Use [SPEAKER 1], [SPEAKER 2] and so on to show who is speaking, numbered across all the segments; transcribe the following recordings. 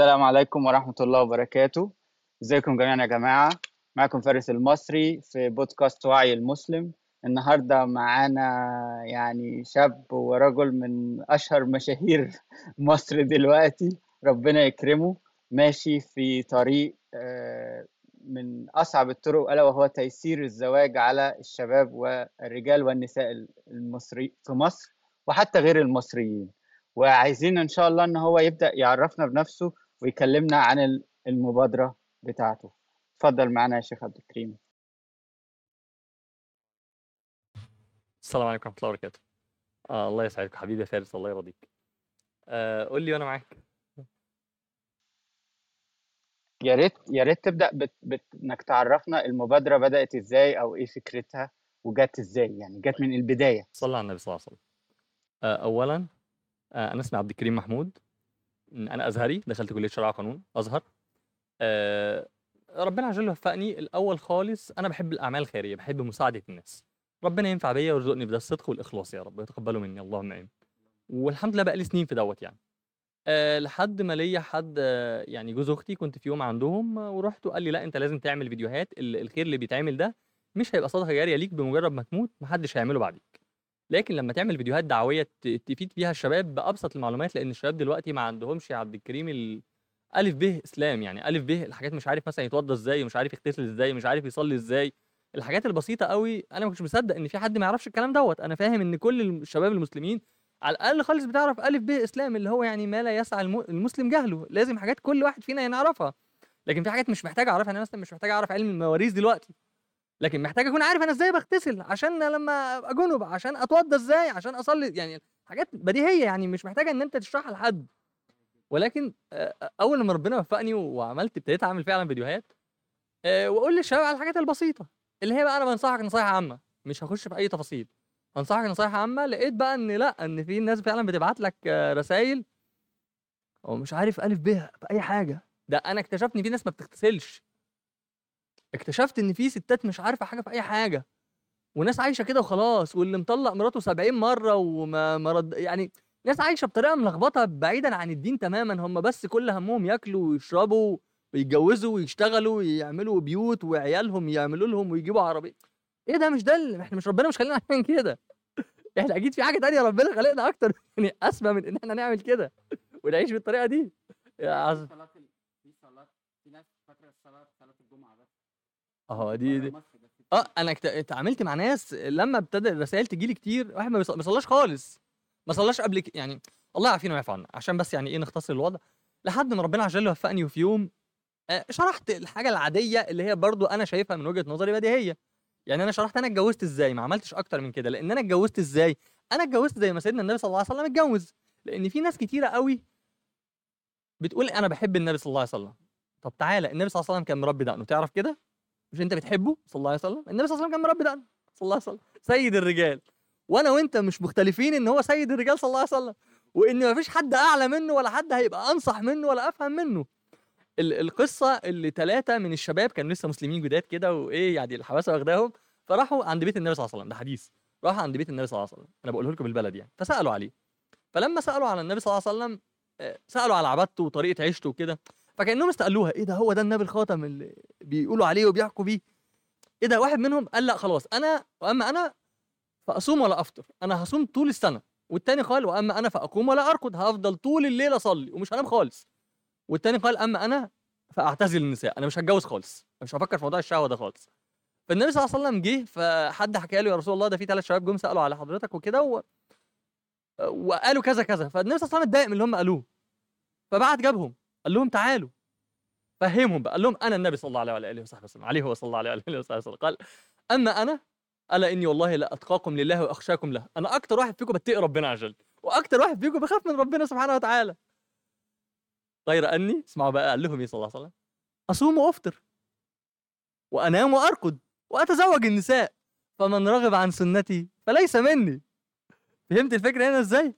[SPEAKER 1] السلام عليكم ورحمة الله وبركاته. ازيكم جميعا يا جماعة؟ معكم فارس المصري في بودكاست وعي المسلم. النهاردة معانا يعني شاب ورجل من أشهر مشاهير مصر دلوقتي ربنا يكرمه. ماشي في طريق آه، من أصعب الطرق ألا وهو تيسير الزواج على الشباب والرجال والنساء المصري في مصر وحتى غير المصريين. وعايزين إن شاء الله إن هو يبدأ يعرفنا بنفسه ويكلمنا عن المبادرة بتاعته. اتفضل معنا يا شيخ عبد الكريم.
[SPEAKER 2] السلام عليكم ورحمة الله وبركاته. آه الله يسعدك حبيبي يا فارس الله يرضيك. آه قول لي وأنا معاك.
[SPEAKER 1] يا ريت يا ريت تبدأ بت... بت... إنك تعرفنا المبادرة بدأت إزاي أو إيه فكرتها وجت إزاي يعني جت من البداية.
[SPEAKER 2] صلى على النبي صلى الله عليه وسلم. آه اولا آه أنا اسمي عبد الكريم محمود. أنا أزهري دخلت كلية شرع قانون أزهر. آه ربنا عز وجل وفقني الأول خالص أنا بحب الأعمال الخيرية بحب مساعدة الناس. ربنا ينفع بيا ويرزقني بده الصدق والإخلاص يا رب يتقبله مني اللهم آمين. والحمد لله بقى لي سنين في دوت يعني. أه لحد ما ليا حد آه، يعني جوز أختي كنت في يوم عندهم آه، ورحت وقال لي لا أنت لازم تعمل فيديوهات ال- الخير اللي بيتعمل ده مش هيبقى صدقة جارية ليك بمجرد ما تموت محدش هيعمله بعديك. لكن لما تعمل فيديوهات دعوية تفيد بيها الشباب بأبسط المعلومات لأن الشباب دلوقتي ما عندهمش يا عبد الكريم ال... ألف ب إسلام يعني ألف ب الحاجات مش عارف مثلا يتوضى إزاي ومش عارف يغتسل إزاي مش عارف يصلي إزاي. الحاجات البسيطة قوي أنا ما كنتش مصدق إن في حد ما يعرفش الكلام دوت. أنا فاهم إن كل الشباب المسلمين على الأقل خالص بتعرف ألف ب إسلام اللي هو يعني ما لا يسعى الم- المسلم جهله. لازم حاجات كل واحد فينا يعرفها لكن في حاجات مش محتاج أعرفها أنا مثلا مش محتاج أعرف علم المواريث دلوقتي. لكن محتاج أكون عارف أنا إزاي بغتسل عشان لما أبقى جنب عشان أتوضى إزاي عشان أصلي يعني حاجات بديهية يعني مش محتاجة إن أنت تشرحها لحد. ولكن آه، أول لما ربنا وفقني وعملت ابتديت أعمل فعلا فيديوهات آه، وأقول للشباب على الحاجات البسيطة اللي هي بقى أنا بنصحك نصايح عامة مش هخش في أي تفاصيل. انصحك نصايح عامة لقيت بقى إن لأ إن في ناس فعلا بتبعت لك رسائل أو مش عارف ألف ب في اي حاجة. ده أنا اكتشفت إن في ناس ما بتغتسلش. اكتشفت إن في ستات مش عارفة حاجة في أي حاجة. وناس عايشة كده وخلاص واللي مطلق مراته 70 مرة وما ما رد يعني ناس عايشة بطريقة ملخبطة بعيدا عن الدين تماما. هم بس كل همهم ياكلوا ويشربوا ويتجوزوا ويشتغلوا ويعملوا بيوت وعيالهم يعملوا لهم ويجيبوا عربيه إيه ده؟ مش ده إحنا مش ربنا مش خلينا نعمل كده. إحنا أكيد في حاجة تانية ربنا خلقنا أكتر. يعني أسمى من إن إحنا نعمل كده. ونعيش بالطريقة دي. يا عز...
[SPEAKER 1] صلاة في صلاة في ناس فاكرة الصلاة صلاة الجمعة بس
[SPEAKER 2] آه دي, دي. آه أنا اتعاملت مع ناس لما ابتدى الرسائل تجي لي كتير واحد ما بيص- ما صلاش خالص. ما صلاش قبل ك... يعني الله يعافينا ويعفو عنا. عشان بس يعني إيه نختصر الوضع. لحد ما ربنا عز وجل وفقني وفي يوم آه، شرحت الحاجة العادية اللي هي برضو أنا شايفها من وجهة نظري بديهيه يعني أنا شرحت أنا اتجوزت إزاي ما عملتش أكتر من كده. لأن أنا اتجوزت إزاي؟ أنا اتجوزت زي ما سيدنا النبي صلى الله عليه وسلم اتجوز. لأن في ناس كتيرة قوي بتقول أنا بحب النبي صلى الله عليه وسلم. طب تعالى النبي صلى الله عليه وسلم كان مربي دقنه تعرف كده؟ مش انت بتحبه؟ صلى الله عليه وسلم. النبي صلى الله عليه وسلم كان مربي دقنه. صلى الله عليه وسلم. سيد الرجال. وأنا وانت مش مختلفين ان هو سيد الرجال صلى الله عليه وسلم. وان مفيش حد اعلى منه ولا حد هيبقى انصح منه ولا افهم منه. ال- القصة اللي ثلاثة من الشباب كانوا لسه مسلمين جداد كده وايه يعني الحماسه واخداهم فراحوا عند بيت النبي صلى الله عليه وسلم. ده حديث. راحوا عند بيت النبي صلى الله عليه وسلم. أنا بقوله لكم بالبلد يعني. فسألوا عليه. فلما سألوا على النبي صلى الله عليه وسلم آه، سألوا على عبادته وطريقة عيشته وكده. فكأنهم استقلوها. إيه ده؟ هو ده النبي الخاتم اللي بيقولوا عليه وبيحكوا بيه. إيه ده؟ واحد منهم قال لأ خلاص. أنا وأما أنا فأصوم ولا أفطر. أنا هصوم طول السنة. والتاني قال وأما أنا فأقوم ولا ارقد هفضل طول الليل أصلي ومش هنام خالص. والتاني قال أما أنا فأعتزل النساء. أنا مش هتجوز خالص. مش هفكر في موضوع الشهوة ده خالص. فالنبي صلى الله عليه وسلم جه فحد حكى له يا رسول الله ده في ثلاث شباب جم سألوا على حضرتك وكده و... وقالوا كذا كذا. فالنبي صلى الله عليه وسلم اتضايق من اللي هم قالوه. فبعت جابهم. قال لهم تعالوا. فهمهم بقى قال لهم أنا النبي صلى الله عليه وعلى اله وصحبه وسلم عليه هو صلى الله عليه وعلى اله وصحبه وسلم. قال أما أنا الا إني والله لا أتقاكم لله وأخشاكم له. أنا أكتر واحد فيكم بتقي ربنا عز وجل وأكتر واحد فيكم بخاف من ربنا سبحانه وتعالى. غير أني اسمعوا بقى قال لهم إيه صلى الله عليه وسلم؟ أصوم وأفطر وأنام وارقد وأتزوج النساء فمن رغب عن سنتي فليس مني. فهمت الفكرة هنا إزاي؟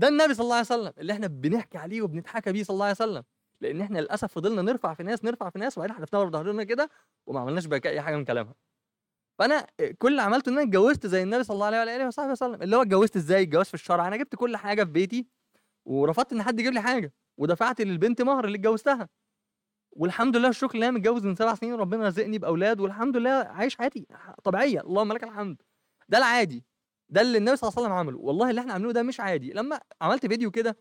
[SPEAKER 2] ده النبي صلى الله عليه وسلم اللي إحنا بنحكي عليه وبنتحكى بيه صلى الله عليه وسلم. لأن إحنا للاسف فضلنا نرفع في ناس نرفع في ناس وبعدين حدفناها ورا ظهرنا كده وما عملناش بقى أي حاجة من كلامها. فأنا كل اللي عملته إن أنا اتجوزت زي النبي صلى الله عليه وعلى آله وصحبه وسلم. اللي هو اتجوزت إزاي؟ الجواز في الشرع أنا جبت كل حاجة في بيتي ورفضت إن حد يجيب لي حاجة ودفعت للبنت مهر اللي اتجوزتها. والحمد لله الشكر لله متجوز من سبع سنين وربنا رزقني بأولاد والحمد لله عايش حياتي طبيعية. اللهم لك الحمد. ده العادي. ده اللي النبي صلى الله عليه وسلم عمله. والله اللي إحنا عاملينه ده مش عادي. لما عملت فيديو كده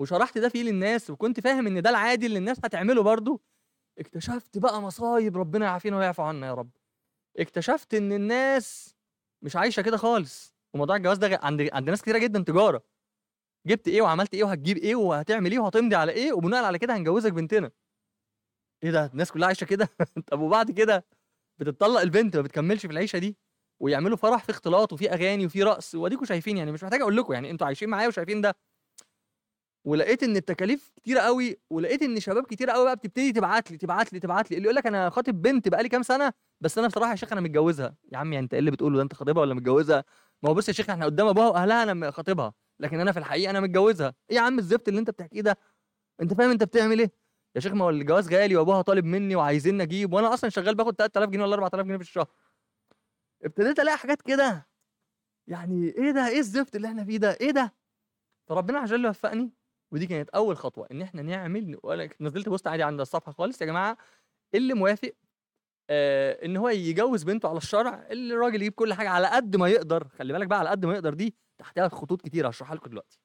[SPEAKER 2] وشرحت ده فيه للناس وكنت فاهم إن ده العادي اللي الناس هتعمله برضو اكتشفت بقى مصايب ربنا يعافينا ويعفو عنا يا رب. اكتشفت إن الناس مش عايشة كده خالص. وموضوع الجواز ده عند عند ناس كتيرة جدا تجارة. جبت إيه وعملت إيه وهتجيب إيه وهتعمل إيه وهتمضي على إيه وبناء على كده هنجوزك بنتنا. إيه ده؟ الناس كلها عايشة كده؟ طب وبعد كده بتطلق البنت ما بتكملش في العيشة دي؟ ويعملوا فرح في اختلاط وفي أغاني وفي رقص. وأديكم شايفين يعني مش محتاج أقول لكم يعني أنتوا عايشين معايا وشايفين ده. ولقيت إن التكاليف كتيرة قوي ولقيت إن شباب كتيرة قوي بقى بتبتدي تبعت لي تبعت لي تبعت لي. اللي يقول لك أنا خاطب بنت بقالي كام سنة بس أنا بصراحة يا شيخ أنا متجوزها. يا عم يعني أنت إيه اللي بتقوله ده؟ أنت خاطبها ولا متجوزها؟ ما هو بص يا شيخ إحنا قدام أبوها وأهلها أنا خاطبها. لكن أنا في الحقيقة أنا متجوزها. إيه يا عم الزفت اللي أنت بتحكيه ده؟ أنت فاهم أنت بتعمل إيه؟ يا شيخ ما هو الجواز غالي وأبوها طالب مني وعايزين أجيب وأنا أصلا شغال باخد 3000 جنيه ولا 4000 جنيه في الشهر. ابتديت ألاقي حاجات كده. يعني إيه ده؟ إيه الزفت اللي إحنا فيه ده؟ إيه ده؟ فربنا عز وجل وفقني. ودي كانت أول خطوة إن إحنا نعمل نزلت بوست عادي عند الصفحة خالص يا جماعة اللي موافق آه إن هو يجوز بنته على الشرع اللي الراجل يجيب كل حاجة على قد ما يقدر. خلي بالك بقى على قد ما يقدر دي تحتها خطوط كتير هشرحها لكم دلوقتي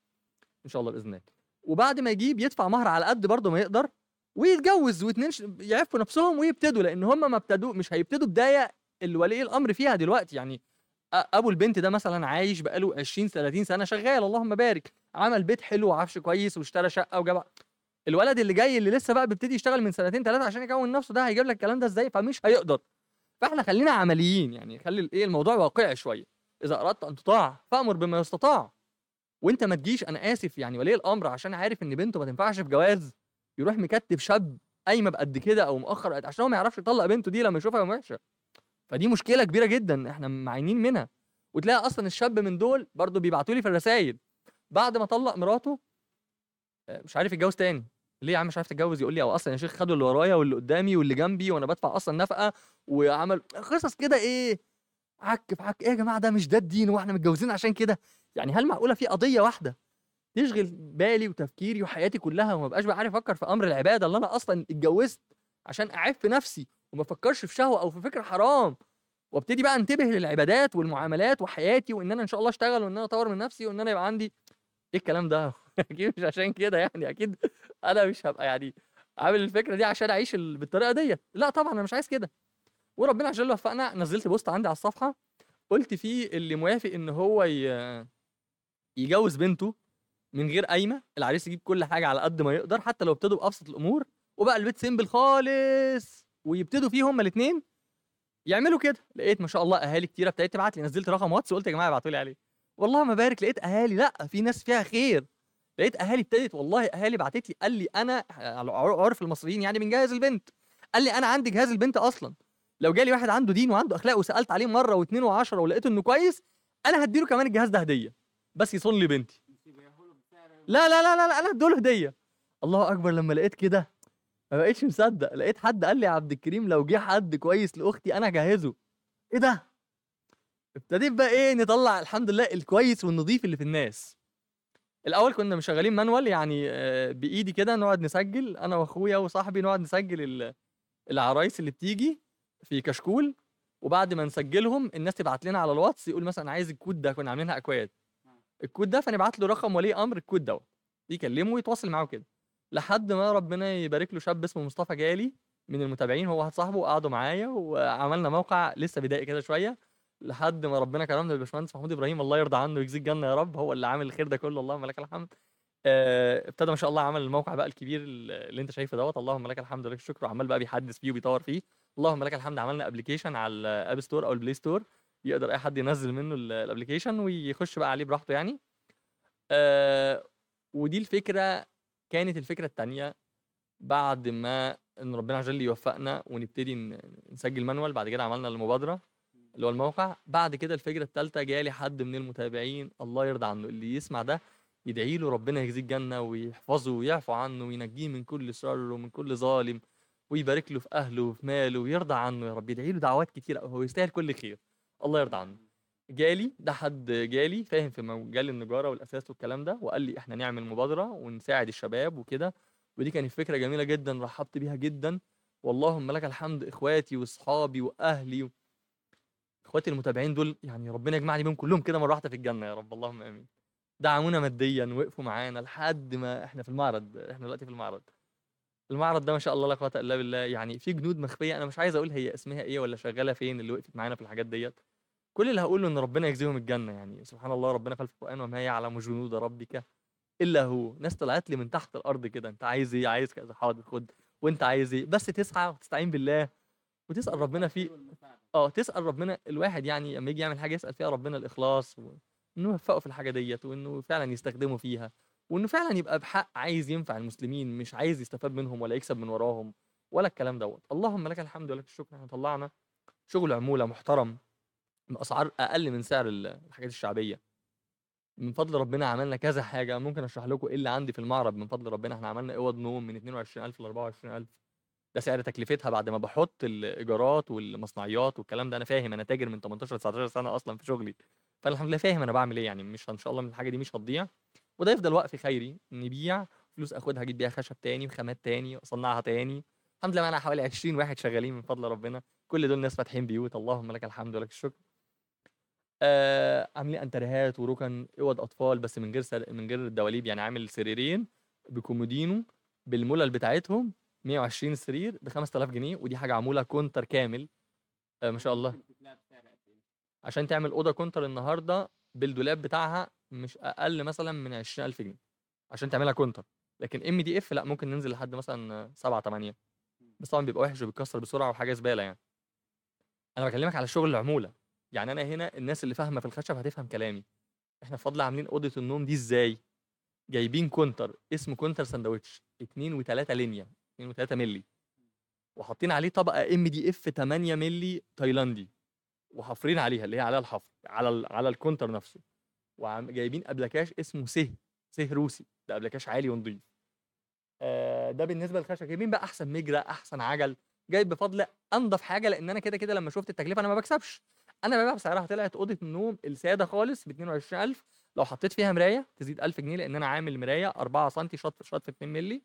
[SPEAKER 2] إن شاء الله بإذن الله. وبعد ما يجيب يدفع مهر على قد برضه ما يقدر ويتجوز واتنين يعفوا نفسهم ويبتدوا لأن هم ما ابتدوا مش هيبتدوا بداية الولي الأمر فيها دلوقتي يعني أبو البنت ده مثلا عايش بقاله 20 30 سنة شغال اللهم بارك. عمل بيت حلو وعفش كويس واشترى شقة وجاب الولد اللي جاي اللي لسه بقى بيبتدي يشتغل من سنتين ثلاثة عشان يكون نفسه ده هيجيب لك الكلام ده إزاي؟ فمش هيقدر. فإحنا خلينا عمليين يعني خلي الايه الموضوع واقعي شوية. إذا أردت أن تطاع فأمر بما يستطاع. وأنت ما تجيش أنا آسف يعني ولي الأمر عشان عارف إن بنته ما تنفعش في جواز يروح مكتف شاب قايمة بقد كده أو مؤخر عشان هو ما يعرفش يطلق بنته دي لما يشوفها وحشة. فدي مشكلة كبيرة جدا إحنا معينين منها. وتلاقي أصلا الشاب من دول برضه بيبعتوا لي في الرسائل بعد ما طلق مراته آه، مش عارف يتجوز تاني. ليه يا عم مش عارف تتجوز؟ يقول لي أو أصلا يا شيخ خدوا اللي ورايا واللي قدامي واللي جنبي وأنا بدفع أصلا نفقة وعمل قصص كده إيه عك في عك. إيه يا جماعة ده مش ده الدين وإحنا متجوزين عشان كده؟ يعني هل معقولة في قضية واحدة تشغل بالي وتفكيري وحياتي كلها وما بقاش بقى عارف أفكر في أمر العبادة اللي أنا أصلا اتجوزت عشان أعف نفسي وما افكرش في شهوة أو في فكر حرام. وابتدي بقى انتبه للعبادات والمعاملات وحياتي وإن أنا إن شاء الله أشتغل وإن أنا أطور من نفسي وإن أنا يبقى عندي إيه الكلام ده؟ أكيد مش عشان كده يعني أكيد أنا مش هبقى يعني عامل الفكرة دي عشان أعيش ال- بالطريقة ديت. لا طبعا أنا مش عايز كده. وربنا وجل وفقنا نزلت بوست عندي على الصفحة قلت فيه اللي موافق إن هو يجوز بنته من غير قايمة العريس يجيب كل حاجة على قد ما يقدر حتى لو ابتدوا بأبسط الأمور وبقى البيت simple خالص. ويبتدوا فيه هما الاثنين يعملوا كده. لقيت ما شاء الله أهالي كتيرة ابتدت تبعت لي نزلت رقم واتس وقلت يا جماعة ابعتوا لي عليه. والله ما بارك لقيت أهالي لأ في ناس فيها خير. لقيت أهالي ابتدت والله أهالي بعتت لي قال لي أنا عرف المصريين يعني بنجهز البنت. قال لي أنا عندي جهاز البنت أصلا. لو جالي واحد عنده دين وعنده أخلاق وسألت عليه مرة واثنين وعشرة ولقيته إنه كويس أنا هديله كمان الجهاز ده هدية. بس يصون لي بنتي. لا لا لا لا, لا أنا هديله هدية. الله أكبر لما لقيت كده ما بقيتش مصدق. لقيت حد قال لي يا عبد الكريم لو جه حد كويس لأختي أنا هجهزه. إيه ده؟ ابتديت بقى إيه نطلع الحمد لله الكويس والنظيف اللي في الناس. الأول كنا مشغلين مانوال يعني آه، بإيدي كده نقعد نسجل أنا وأخويا وصاحبي نقعد نسجل ال- العرايس اللي بتيجي في كشكول وبعد ما نسجلهم الناس تبعت لنا على الواتس يقول مثلا عايز الكود ده كنا عاملينها أكواد. الكود ده فنبعت له رقم ولي أمر الكود دوت. يكلمه ويتواصل معاه كده لحد ما ربنا يبارك له شاب اسمه مصطفى جالي من المتابعين هو واحد صاحبه وقعدوا معايا وعملنا موقع لسه بدائي كده شوية. لحد ما ربنا كرمنا بالباشمهندس محمود إبراهيم الله يرضى عنه ويجزيه الجنة يا رب هو اللي عامل الخير ده كله اللهم لك الحمد. آه، ابتدى ما شاء الله عمل الموقع بقى الكبير اللي انت شايفه دوت اللهم لك الحمد ولك الشكر وعمال بقى بيحدث فيه وبيطور فيه. اللهم لك الحمد عملنا application على ال App Store أو ال Play Store يقدر أي حد ينزل منه ال application ويخش بقى عليه براحته يعني. آه ودي الفكرة كانت الفكرة الثانية بعد ما إن ربنا عز وجل يوفقنا ونبتدي نسجل manual بعد كده عملنا المبادرة اللي هو الموقع. بعد كده الفكرة الثالثه جالي حد من المتابعين الله يرضى عنه اللي يسمع ده يدعي له ربنا يجزيه الجنة ويحفظه ويعفو عنه وينجيه من كل شر ومن كل ظالم ويبارك له في أهله وفي ماله ويرضى عنه. يا رب يدعي له دعوات كتير هو يستاهل كل خير. الله يرضى عنه. جالي ده حد جالي فاهم في مجال النجارة والاساس والكلام ده وقال لي إحنا نعمل مبادرة ونساعد الشباب وكده. ودي كانت فكرة جميلة جدا رحبت بيها جدا. واللهم لك الحمد إخواتي وأصحابي وأهلي و... إخواتي المتابعين دول يعني ربنا يجمعني بيهم كلهم كده مرة واحدة في الجنة يا رب اللهم آمين. دعمونا ماديا وقفوا معانا لحد ما إحنا في المعرض إحنا دلوقتي في المعرض. المعرض ده ما شاء الله لا قوة إلا بالله يعني في جنود مخفية أنا مش عايز أقول هي اسمها إيه ولا شغالة فين اللي وقفت معانا في الحاجات ديت. كل اللي هقوله إن ربنا يجزيهم الجنة يعني سبحان الله ربنا قال في القرآن وما يعلم جنود ربك إلا هو. ناس طلعت لي من تحت الأرض كده أنت عايز إيه؟ عايز كذا حاضر خد. وأنت عايز إيه؟ بس تسعى وتستعين بالله وتسأل ربنا في آه تسأل ربنا. الواحد يعني لما يجي يعمل حاجة يسأل فيها ربنا الإخلاص وانه يوفقه في الحاجة ديت وإنه فعلا يستخدمه فيها وإنه فعلا يبقى بحق عايز ينفع المسلمين مش عايز يستفاد منهم ولا يكسب من وراهم ولا الكلام دوت. اللهم لك الحمد ولك الشكر إحنا طلعنا شغل عمولة محترم. باسعار أقل من سعر ال- الحاجات الشعبية. من فضل ربنا عملنا كذا حاجة ممكن أشرح لكم إيه اللي عندي في المعرض؟ من فضل ربنا إحنا عملنا أوض نوم من 22000 ل 24000 ده سعر تكلفتها بعد ما بحط الإيجارات والمصنعيات والكلام ده أنا فاهم أنا تاجر من 18 19 سنة أصلا في شغلي. فانا الحمد لله فاهم أنا بعمل إيه يعني مش إن شاء الله من الحاجة دي مش هتضيع. وده يفضل وقف خيري نبيع فلوس آخدها أجيب بيها خشب تاني وخامات تاني وأصنعها تاني. الحمد لله معانا حوالي 20 واحد شغالين من فضل ربنا. كل دول ناس فاتحين بيوت اللهم لك الحمد ولك الشكر. آه عاملين انتريهات وركن أوض أطفال بس من غير سر... من غير الدواليب يعني عامل سريرين بكومودينو بالملل بتاعتهم 120 سرير ب 5000 جنيه ودي حاجة معمولة كونتر كامل آه ما شاء الله. عشان تعمل أوضة كونتر النهارده بالدولاب بتاعها مش أقل مثلا من 20000 جنيه عشان تعملها كونتر. لكن MDF لا ممكن ننزل لحد مثلا 7 8 بس طبعا بيبقى وحش وبيتكسر بسرعة وحاجة زبالة يعني. أنا بكلمك على شغل العمولة. يعني أنا هنا الناس اللي فاهمة في الخشب هتفهم كلامي. إحنا بفضل عاملين أوضة النوم دي إزاي؟ جايبين كونتر اسمه كونتر ساندوتش 2 و3 لينيا 2 و3 مللي. وحاطين عليه طبقة MDF 8 مللي تايلاندي. وحافرين عليها اللي هي عليها الحفر على ال... على الكونتر نفسه. وجايبين ابلكاش اسمه سه سه روسي. ده ابلكاش عالي ونضيف. آه ده بالنسبة للخشب. جايبين بقى أحسن مجرى أحسن عجل. جايب بفضل أنضف حاجة لأن أنا كده كده لما شفت التكلفة أنا ما بكسبش. أنا ببيع بسعرها طلعت أوضة النوم السادة خالص ب 22000 لو حطيت فيها مراية تزيد 1000 جنيه لأن أنا عامل مراية 4 سم شط شط 2 مللي.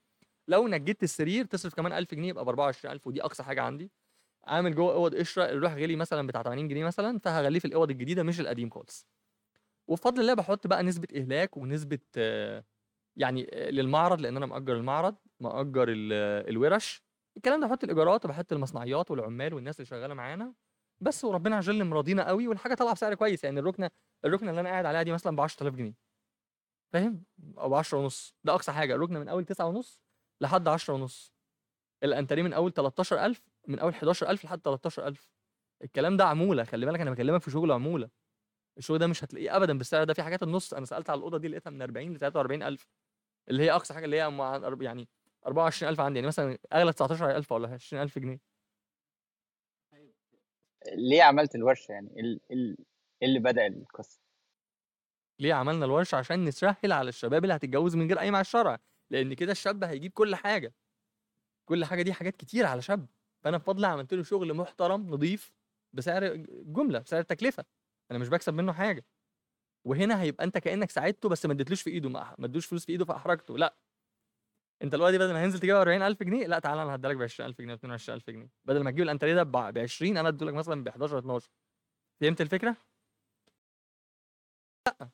[SPEAKER 2] لو نجدت السرير تصرف كمان 1000 جنيه يبقى ب 24000 ودي أقصى حاجة عندي. عامل جوه أوض قشرة الروح غلي مثلا بتاع 80 جنيه مثلا فهغليه في الأوض الجديدة مش القديم خالص. وبفضل الله بحط بقى نسبة إهلاك ونسبة يعني للمعرض لأن أنا مأجر المعرض مأجر ال- الورش. الكلام ده بحط الإيجارات وبحط المصنعيات والعمال والناس اللي شغالة معانا. بس وربنا عز وجل مرضينا قوي والحاجة طالعة بسعر كويس. يعني الركنة الركنة اللي أنا قاعد عليها دي مثلا ب 10000 جنيه. فاهم؟ أو ب 10 ونص. ده أقصى حاجة. الركنة من أول 9 ونص لحد 10 ونص. الأنتريه من أول 13000 من أول 11000 لحد 13000 الكلام ده عمولة. خلي بالك أنا بكلمك في شغل عمولة. الشغل ده مش هتلاقيه ابدا. بالسعر ده في حاجات النص. أنا سألت على الأوضة دي لقيتها من 40 ل 43000 اللي هي أقصى حاجة اللي هي يعني 24000 عندي. يعني مثلا أغلى 19000 ولا 20000 جنيه.
[SPEAKER 1] ليه عملت الورشة يعني؟ ال ال إيه اللي بدأ القصة؟
[SPEAKER 2] ليه عملنا الورشة؟ عشان نسهل على الشباب اللي هتتجوز من غير قايمه على الشرع لأن كده الشاب هيجيب كل حاجة. كل حاجة دي حاجات كتير على شاب. فأنا بفضل عملت له شغل محترم نظيف بسعر جملة بسعر التكلفه أنا مش بكسب منه حاجة. وهنا هيبقى أنت كأنك ساعدته بس ما اديتلوش في إيده ما ادوش فلوس في إيده فأحرجته. لأ أنت دلوقتي بدل ما هينزل تجيب 40000 جنيه لأ تعالى أنا هديلك ب 20000 جنيه 22000 جنيه. بدل ما تجيب الأنتريه ده ب 20 أنا اديلك مثلا ب 11 12 فهمت الفكرة؟ لأ.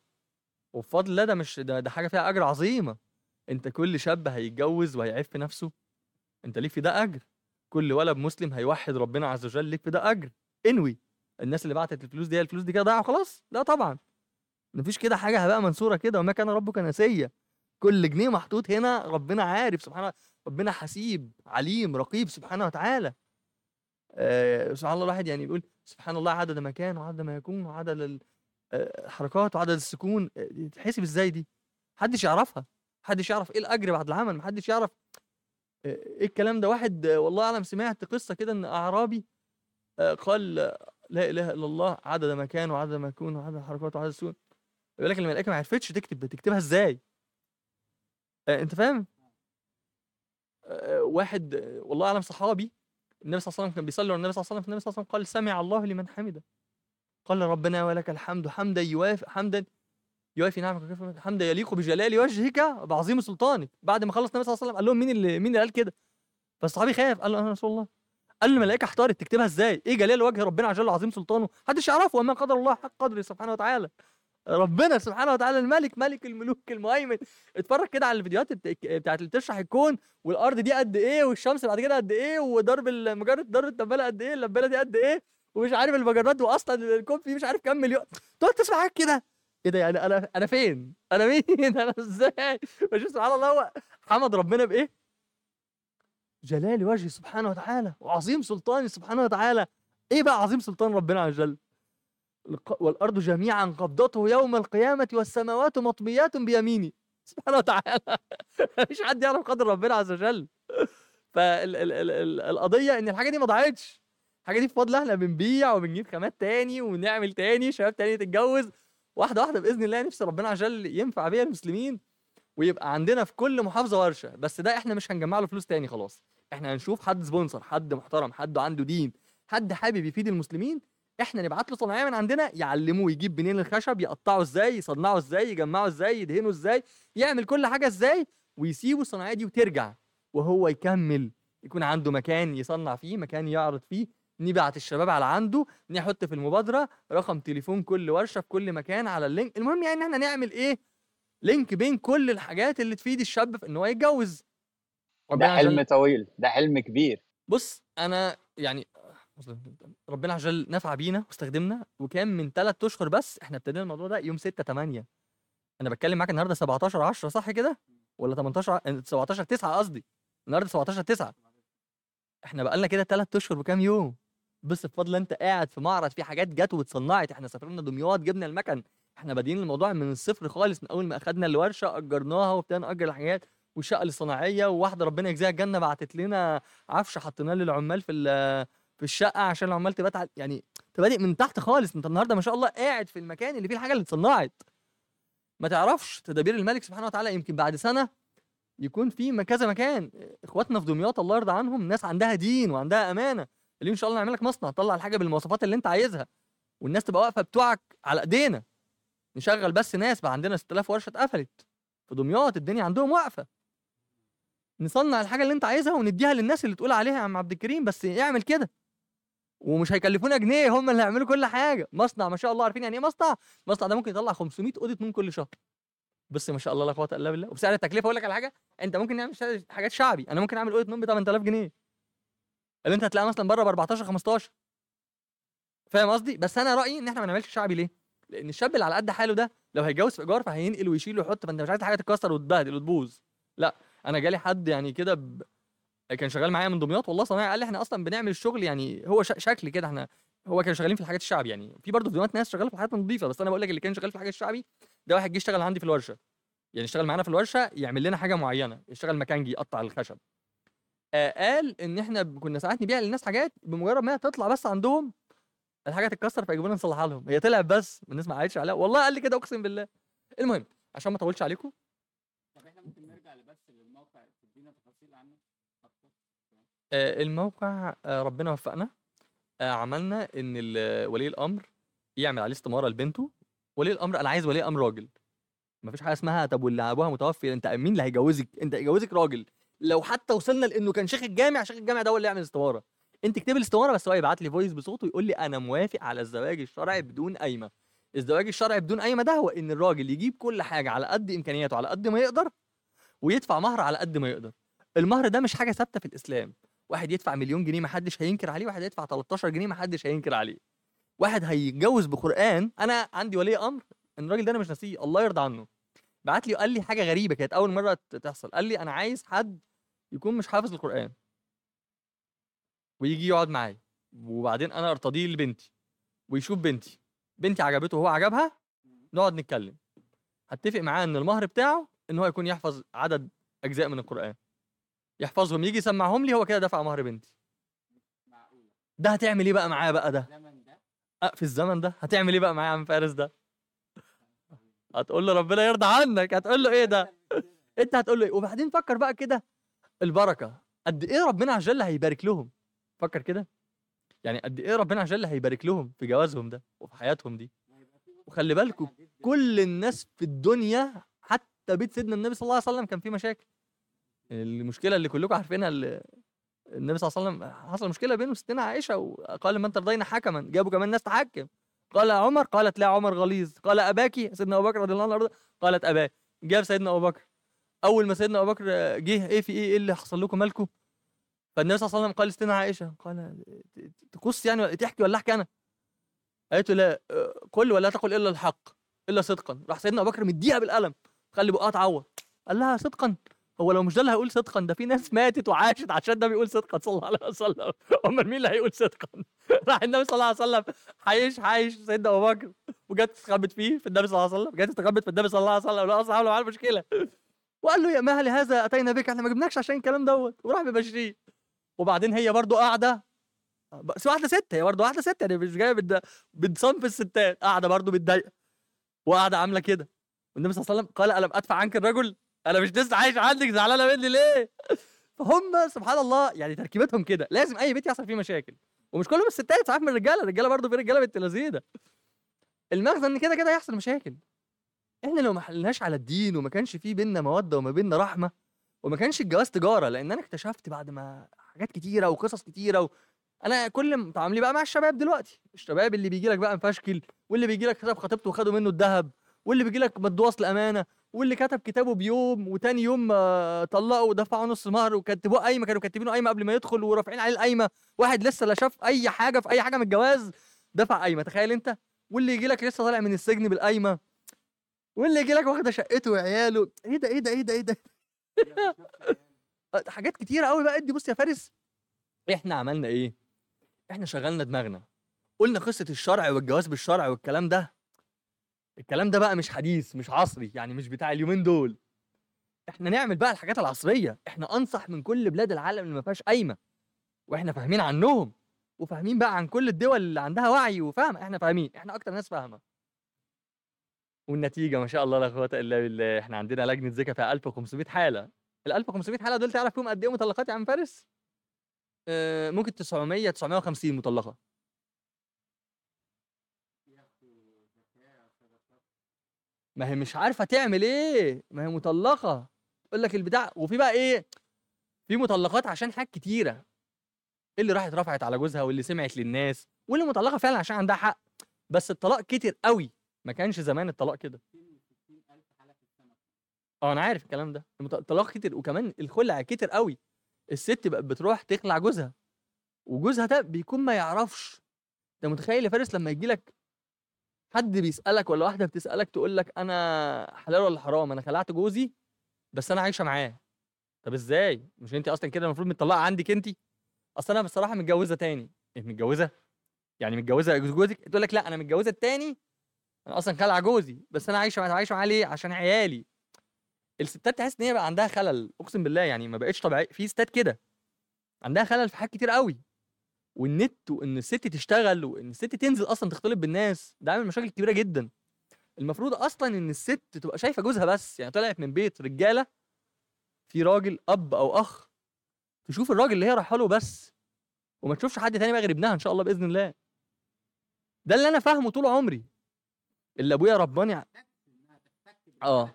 [SPEAKER 2] وبفضل الله ده مش ده, ده حاجة فيها أجر عظيمة. أنت كل شاب هيتجوز وهيعف نفسه. أنت ليك في ده أجر. كل ولد مسلم هيوحد ربنا عز وجل ليك في ده أجر. انوي الناس اللي بعتت الفلوس دي الفلوس دي كده ضايعه خلاص لا طبعا. مفيش كده حاجة هبقى منصورة كده وما كان ربك نسيه كل جنيه محطوط هنا ربنا عارف سبحانه ربنا حسيب عليم رقيب سبحانه وتعالى. آه سبحان الله الواحد يعني بيقول سبحان الله عدد ما كان وعدد ما يكون وعدد ال- آه، الحركات وعدد السكون. آه، دي تتحسب إزاي دي؟ محدش يعرفها. محدش يعرف إيه الأجر بعد العمل. محدش يعرف. آه، إيه الكلام ده؟ واحد والله أعلم سمعت قصة كده إن أعرابي قال لا إله إلا الله عدد ما كان وعدد ما يكون وعدد الحركات وعدد السكون. يقول لك الملائكة ما عرفتش تكتب تكتبها إزاي؟ أنت فاهم؟ آه، واحد آه، والله أعلم صحابي النبي صلى الله عليه وسلم كان بيصلي على النبي صلى الله عليه وسلم فالنبي صلى الله عليه وسلم قال سمع الله لمن حمده. قال ربنا ولك الحمد حمدا يوافي حمدا يوافي نعمك حمدا يليق بجلال وجهك بعظيم سلطانك. بعد ما خلص النبي صلى الله عليه وسلم قال لهم مين اللي مين اللي قال كده؟ فالصحابي خاف قال له أنا رسول الله. قال له الملائكة احتارت تكتبها إزاي؟ إيه جلال وجه ربنا عز وجل عظيم سلطانه؟ محدش يعرفه وما قدر الله حق قدره سبحانه وتعالى. ربنا سبحانه وتعالى الملك ملك الملوك المهيمن اتفرج كده على الفيديوهات بتا- بتاعت اللي بتشرح الكون والأرض دي قد إيه والشمس بعد كده قد إيه وضرب المجره ضرب الدباله قد إيه اللبالة دي قد إيه ومش عارف المجرات واصلا الكون فيه مش عارف كام مليون تقعد تسمع حاجات كده إيه ده يعني أنا أنا فين؟ أنا مين؟ أنا إزاي؟ بشوف سبحان الله هو حمد ربنا بإيه؟ جلال وجهه سبحانه وتعالى وعظيم سلطانه سبحانه وتعالى إيه بقى عظيم سلطان ربنا عز وجل؟ والأرض جميعا قبضته يوم القيامة والسماوات مطويات بيمينه سبحانه وتعالى مفيش حد يعرف قدر ربنا عز وجل. فالقضيه إن الحاجة دي ما ضاعتش. الحاجة دي بفضل إحنا بنبيع وبنجيب خامات تاني ونعمل تاني شباب تاني تتجوز. واحدة واحدة بإذن الله نفسي ربنا عز وجل ينفع بيها المسلمين ويبقى عندنا في كل محافظة ورشة. بس ده إحنا مش هنجمع له فلوس تاني خلاص. إحنا هنشوف حد سبونسر حد محترم حد عنده دين حد حابب يفيد المسلمين إحنا نبعت له صناعية من عندنا يعلموه يجيب منين الخشب يقطعه إزاي يصنعه إزاي يجمعه إزاي يدهنه إزاي يعمل كل حاجة إزاي ويسيبوا الصناعية دي وترجع وهو يكمل يكون عنده مكان يصنع فيه مكان يعرض فيه نبعت الشباب على عنده نحط في المبادرة رقم تليفون كل ورشة في كل مكان على ال link المهم يعني ان إحنا نعمل إيه؟ link بين كل الحاجات اللي تفيد الشاب في ان هو يتجوز.
[SPEAKER 1] ده حلم طويل ده حلم كبير.
[SPEAKER 2] بص أنا يعني ربنا عز وجل نفع بينا واستخدمنا وكان من ثلاث أشهر بس إحنا ابتدينا الموضوع ده يوم 6 8 أنا بتكلم معاك النهارده 17 10 صح كده؟ ولا 18 ع- 17 9 قصدي. النهارده 17 9 إحنا بقالنا كده ثلاث أشهر وكام يوم. بس بفضل أنت قاعد في معرض في حاجات جت واتصنعت. إحنا سافرنا دمياط جبنا المكن. إحنا بادئين الموضوع من الصفر خالص من أول ما أخدنا الورشة أجرناها وابتدينا نأجر الحاجات. والشقه الصناعيه وواحدة ربنا يجزيها الجنة بعتت لنا عفش حطيناه للعمال في في الشقة عشان العمال تبات على- يعني انت بادئ من تحت خالص. انت النهارده ما شاء الله قاعد في المكان اللي فيه الحاجة اللي اتصنعت. ما تعرفش تدابير الملك سبحانه وتعالى يمكن بعد سنة يكون في كذا مكان. اخواتنا في دمياط الله يرضى عنهم ناس عندها دين وعندها أمانة. اللي إن شاء الله نعمل لك مصنع طلع الحاجة بالمواصفات اللي انت عايزها. والناس تبقى واقفة بتوعك على إيدينا. نشغل بس ناس بقى عندنا 6000 ورشة اتقفلت. في دمياط الدنيا عندهم واقفة. نصنع الحاجة اللي انت عايزها ونديها للناس اللي تقول عليها يا عم عبد الكريم بس اعمل كده. ومش هيكلفونا جنيه هم اللي هيعملوا كل حاجة. مصنع ما شاء الله عارفين يعني إيه مصنع؟ المصنع ده ممكن يطلع 500 أوضة نوم كل شهر. بس ما شاء الله لا قوة إلا بالله. وبسعر التكلفة أقول لك على حاجة أنت ممكن نعمل حاجات شعبي. أنا ممكن أعمل أوضة نوم ب 8000 جنيه. اللي أنت هتلاقيها مثلا بره ب 14 15 فاهم قصدي؟ بس أنا رأيي إن إحنا ما نعملش شعبي ليه؟ لأن الشاب اللي على قد حاله ده لو هيتجوز في إيجار فهينقل ويشيل ويحط فأنت مش عايز حاجة تتكسر وتتبهدل وتبوظ. لا أنا جالي حد يعني كده ب... كان شغال معايا من دمياط والله صنايعي قال لي إحنا أصلا بنعمل الشغل يعني هو. شكل كده إحنا هو كان شغالين في الحاجات الشعبي يعني. في برضه في دمياط ناس شغالة في الحاجات النظيفه بس أنا بقول لك اللي كان شغال في الحاجات الشعبي ده واحد جه اشتغل عندي في الورشة. يعني اشتغل معانا في الورشة يعمل لنا حاجة معينة يشتغل مكانجي يقطع الخشب. قال إن إحنا كنا ساعات نبيع للناس حاجات بمجرد ما تطلع بس عندهم الحاجة تتكسر فيجيبوا لنا نصلحها لهم. هي طلعت بس الناس ما عادش عليها. والله قال لي كده أقسم بالله. المهم عشان ما أطولش عليكم
[SPEAKER 1] طب إحنا ممكن نرجع لبس للموقع تدينا تفاصيل عنه
[SPEAKER 2] آه، الموقع آه، ربنا وفقنا. آه، عملنا إن ولي الأمر يعمل عليه استمارة لبنته. ولي الأمر أنا عايز ولي أمر راجل. مفيش حاجة اسمها طب واللي ابوها متوفي. أنت مين اللي هيجوزك؟ أنت يجوزك راجل. لو حتى وصلنا لإنه كان شيخ الجامع شيخ الجامع ده هو اللي يعمل استمارة. أنت اكتبي الاستمارة بس هو يبعت لي فويس بصوته يقول لي أنا موافق على الزواج الشرعي بدون قايمة. الزواج الشرعي بدون قايمة ده هو إن الراجل يجيب كل حاجة على قد إمكانياته على قد ما يقدر ويدفع مهر على قد ما يقدر. المهر ده مش حاجة ثابتة في الإسلام. واحد يدفع مليون جنيه ما حدش هينكر عليه واحد يدفع 13 جنيه ما حدش هينكر عليه. واحد هيتجوز بقرآن أنا عندي ولي أمر إن الراجل ده أنا مش ناسيه الله يرضى عنه. بعت لي وقال لي حاجة غريبة كانت أول مرة تحصل. قال لي أنا عايز حد يكون مش حافظ القرآن. ويجي يقعد معايا. وبعدين أنا أرتضيه لبنتي. ويشوف بنتي. بنتي عجبته وهو عجبها نقعد نتكلم. هتفق معاه إن المهر بتاعه إن هو يكون يحفظ عدد أجزاء من القرآن. يحفظهم يجي يسمعهم لي هو كده دفع مهر بنتي.
[SPEAKER 1] معقولة؟
[SPEAKER 2] ده هتعمل إيه بقى معاه بقى ده؟
[SPEAKER 1] الزمن ده؟
[SPEAKER 2] أه في الزمن ده؟ هتعمل إيه بقى معاه يا عم فارس ده؟ هتقول له ربنا يرضى عنك هتقول له إيه ده؟ أنت هتقول له إيه؟ وبعدين فكر بقى كده. البركة قد إيه ربنا عز وجل هيبارك لهم؟ فكر كده. يعني قد إيه ربنا عز وجل هيبارك لهم في جوازهم ده وفي حياتهم دي؟ وخلي بالكم كل الناس في الدنيا حتى بيت سيدنا النبي صلى الله عليه وسلم كان فيه مشاكل. المشكلة اللي كلكم عارفينها اللي النبي صلى الله عليه وسلم حصل مشكلة بينه وستنا عائشة وقال من ترضين حكما جابوا كمان ناس تحكم. قال عمر قالت لا عمر غليظ. قال أباكي سيدنا أبو بكر رضي الله عنه قالت أباك. جاب سيدنا أبو بكر. أول ما سيدنا أبو بكر جه إيه في إيه إيه اللي حصل لكم مالكم؟ فالنبي صلى الله عليه وسلم قال ستنا عائشة قال تقص يعني تحكي ولا أحكي أنا؟ قالت له لا قل ولا تقل إلا الحق إلا صدقا. راح سيدنا أبو بكر مديها بالقلم خلي بقها تعوض. قال لها صدقا. هو لو مش ده اللي هيقول صدقا ده في ناس ماتت وعاشت عشان ده بيقول صدقا صلى الله عليه وسلم. أمال مين اللي هيقول صدقا؟ راح النبي صلى الله عليه وسلم. حيش حيش سيدنا أبو بكر. وجت تستخبت فيه في النبي صلى الله عليه وسلم. جت تستخبت في النبي صلى الله عليه وسلم. لا اصحاب له مشكلة. وقال له يا مهل هذا أتينا بك؟ إحنا ما جبناكش عشان الكلام دوت. وراح مبشريه وبعدين هي برضو قاعدة. بس واحدة ست هي برضو واحدة ست يعني مش جاية بد... بتصنف الستات. قاعدة برضو متضايقه وقاعدة عاملة كده. والنبي صلى الله عليه وسلم قال ألم أدفع عنك الرجل؟ أنا مش لسه عايش عندك زعلانة مني ليه؟ فهم سبحان الله يعني تركيبتهم كده. لازم أي بيت يحصل فيه مشاكل. ومش كلهم الستات ساعات من الرجالة. الرجالة برضه في رجالة بنت لذيذة. المغزى إن كده كده هيحصل مشاكل. إحنا لو ما حلناش على الدين وما كانش في بينا مودة وما بينا رحمة وما كانش الجواز تجارة لأن أنا اكتشفت بعد ما حاجات كتيرة وقصص كتيرة و... أنا كل تعاملي بقى مع الشباب دلوقتي. الشباب اللي بيجي لك بقى مفشكل واللي بيجي لك خطيبته وخدوا منه الذهب. واللي بيجي لك مدوص لأمانة واللي كتب كتابه بيوم وتاني يوم طلقوا ودفعوا نص مهر وكتبوه قايمة كانوا كاتبينه قايمة قبل ما يدخل ورافعين عليه القايمة. واحد لسه لا شاف أي حاجة في أي حاجة من الجواز دفع قايمة. تخيل أنت؟ واللي يجي لك لسه طالع من السجن بالقايمة. واللي يجي لك واخدة شقته وعياله. إيه ده إيه ده إيه ده إيه ده؟ حاجات كتيرة قوي بقى. ادي بص يا فارس. إحنا عملنا إيه؟ إحنا شغلنا دماغنا. قلنا قصة الشرع والجواز بالشرع والكلام ده. الكلام ده بقى مش حديث مش عصري يعني مش بتاع اليومين دول. إحنا نعمل بقى الحاجات العصرية. إحنا أنصح من كل بلاد العالم اللي ما فيهاش قايمة. وإحنا فاهمين عنهم وفاهمين بقى عن كل الدول اللي عندها وعي وفهم إحنا فاهمين إحنا أكتر ناس فاهمة. والنتيجة ما شاء الله لا قوة إلا بالله. إحنا عندنا لجنة زكاه فيها 1500 حالة. ال 1500 حالة دول تعرف فيهم قد إيه مطلقات يا عم فارس؟ آه ممكن 900 950 مطلقة. ما هي مش عارفة تعمل إيه ما هي مطلقة. تقول لك البتاع وفي بقى إيه في مطلقات عشان حاجات كتيرة. اللي راحت رفعت على جوزها واللي سمعت للناس واللي مطلقة فعلا عشان عندها حق. بس الطلاق كتر قوي. ما كانش زمان الطلاق كده. آه أنا عارف الكلام ده. الطلاق كتر وكمان الخلع كتر قوي. الست بقت بتروح تخلع جوزها وجوزها ده بيكون ما يعرفش. أنت متخيل يا فارس لما يجي لك حد بيسألك ولا واحدة بتسألك تقول لك أنا حلال ولا حرام؟ أنا خلعت جوزي بس أنا عايشة معاه. طب إزاي؟ مش انت أصلا كده المفروض متطلقة عندك انت؟ أصل أنا بصراحة متجوزة تاني. انت متجوزة؟ يعني متجوزة جوزك؟ تقول لك لا أنا متجوزة التاني. أنا أصلا خلع جوزي بس أنا عايشة عايشة معاه ليه؟ عشان عيالي. الستات تحس إن هي بقى عندها خلل أقسم بالله يعني ما بقتش طبيعي في ستات كده عندها خلل في حاجات كتير قوي. والنت وإن الست تشتغل وإن الست تنزل أصلا تختلط بالناس ده عامل مشاكل كبيرة جدا. المفروض أصلا إن الست تبقى شايفة جوزها بس يعني طلعت من بيت رجالة في راجل أب أو أخ تشوف الراجل اللي هي رايحة له بس وما تشوفش حد تاني بقى غير ابنها إن شاء الله بإذن الله. ده اللي أنا فاهمه طول عمري. اللي أبويا رباني ع... آه.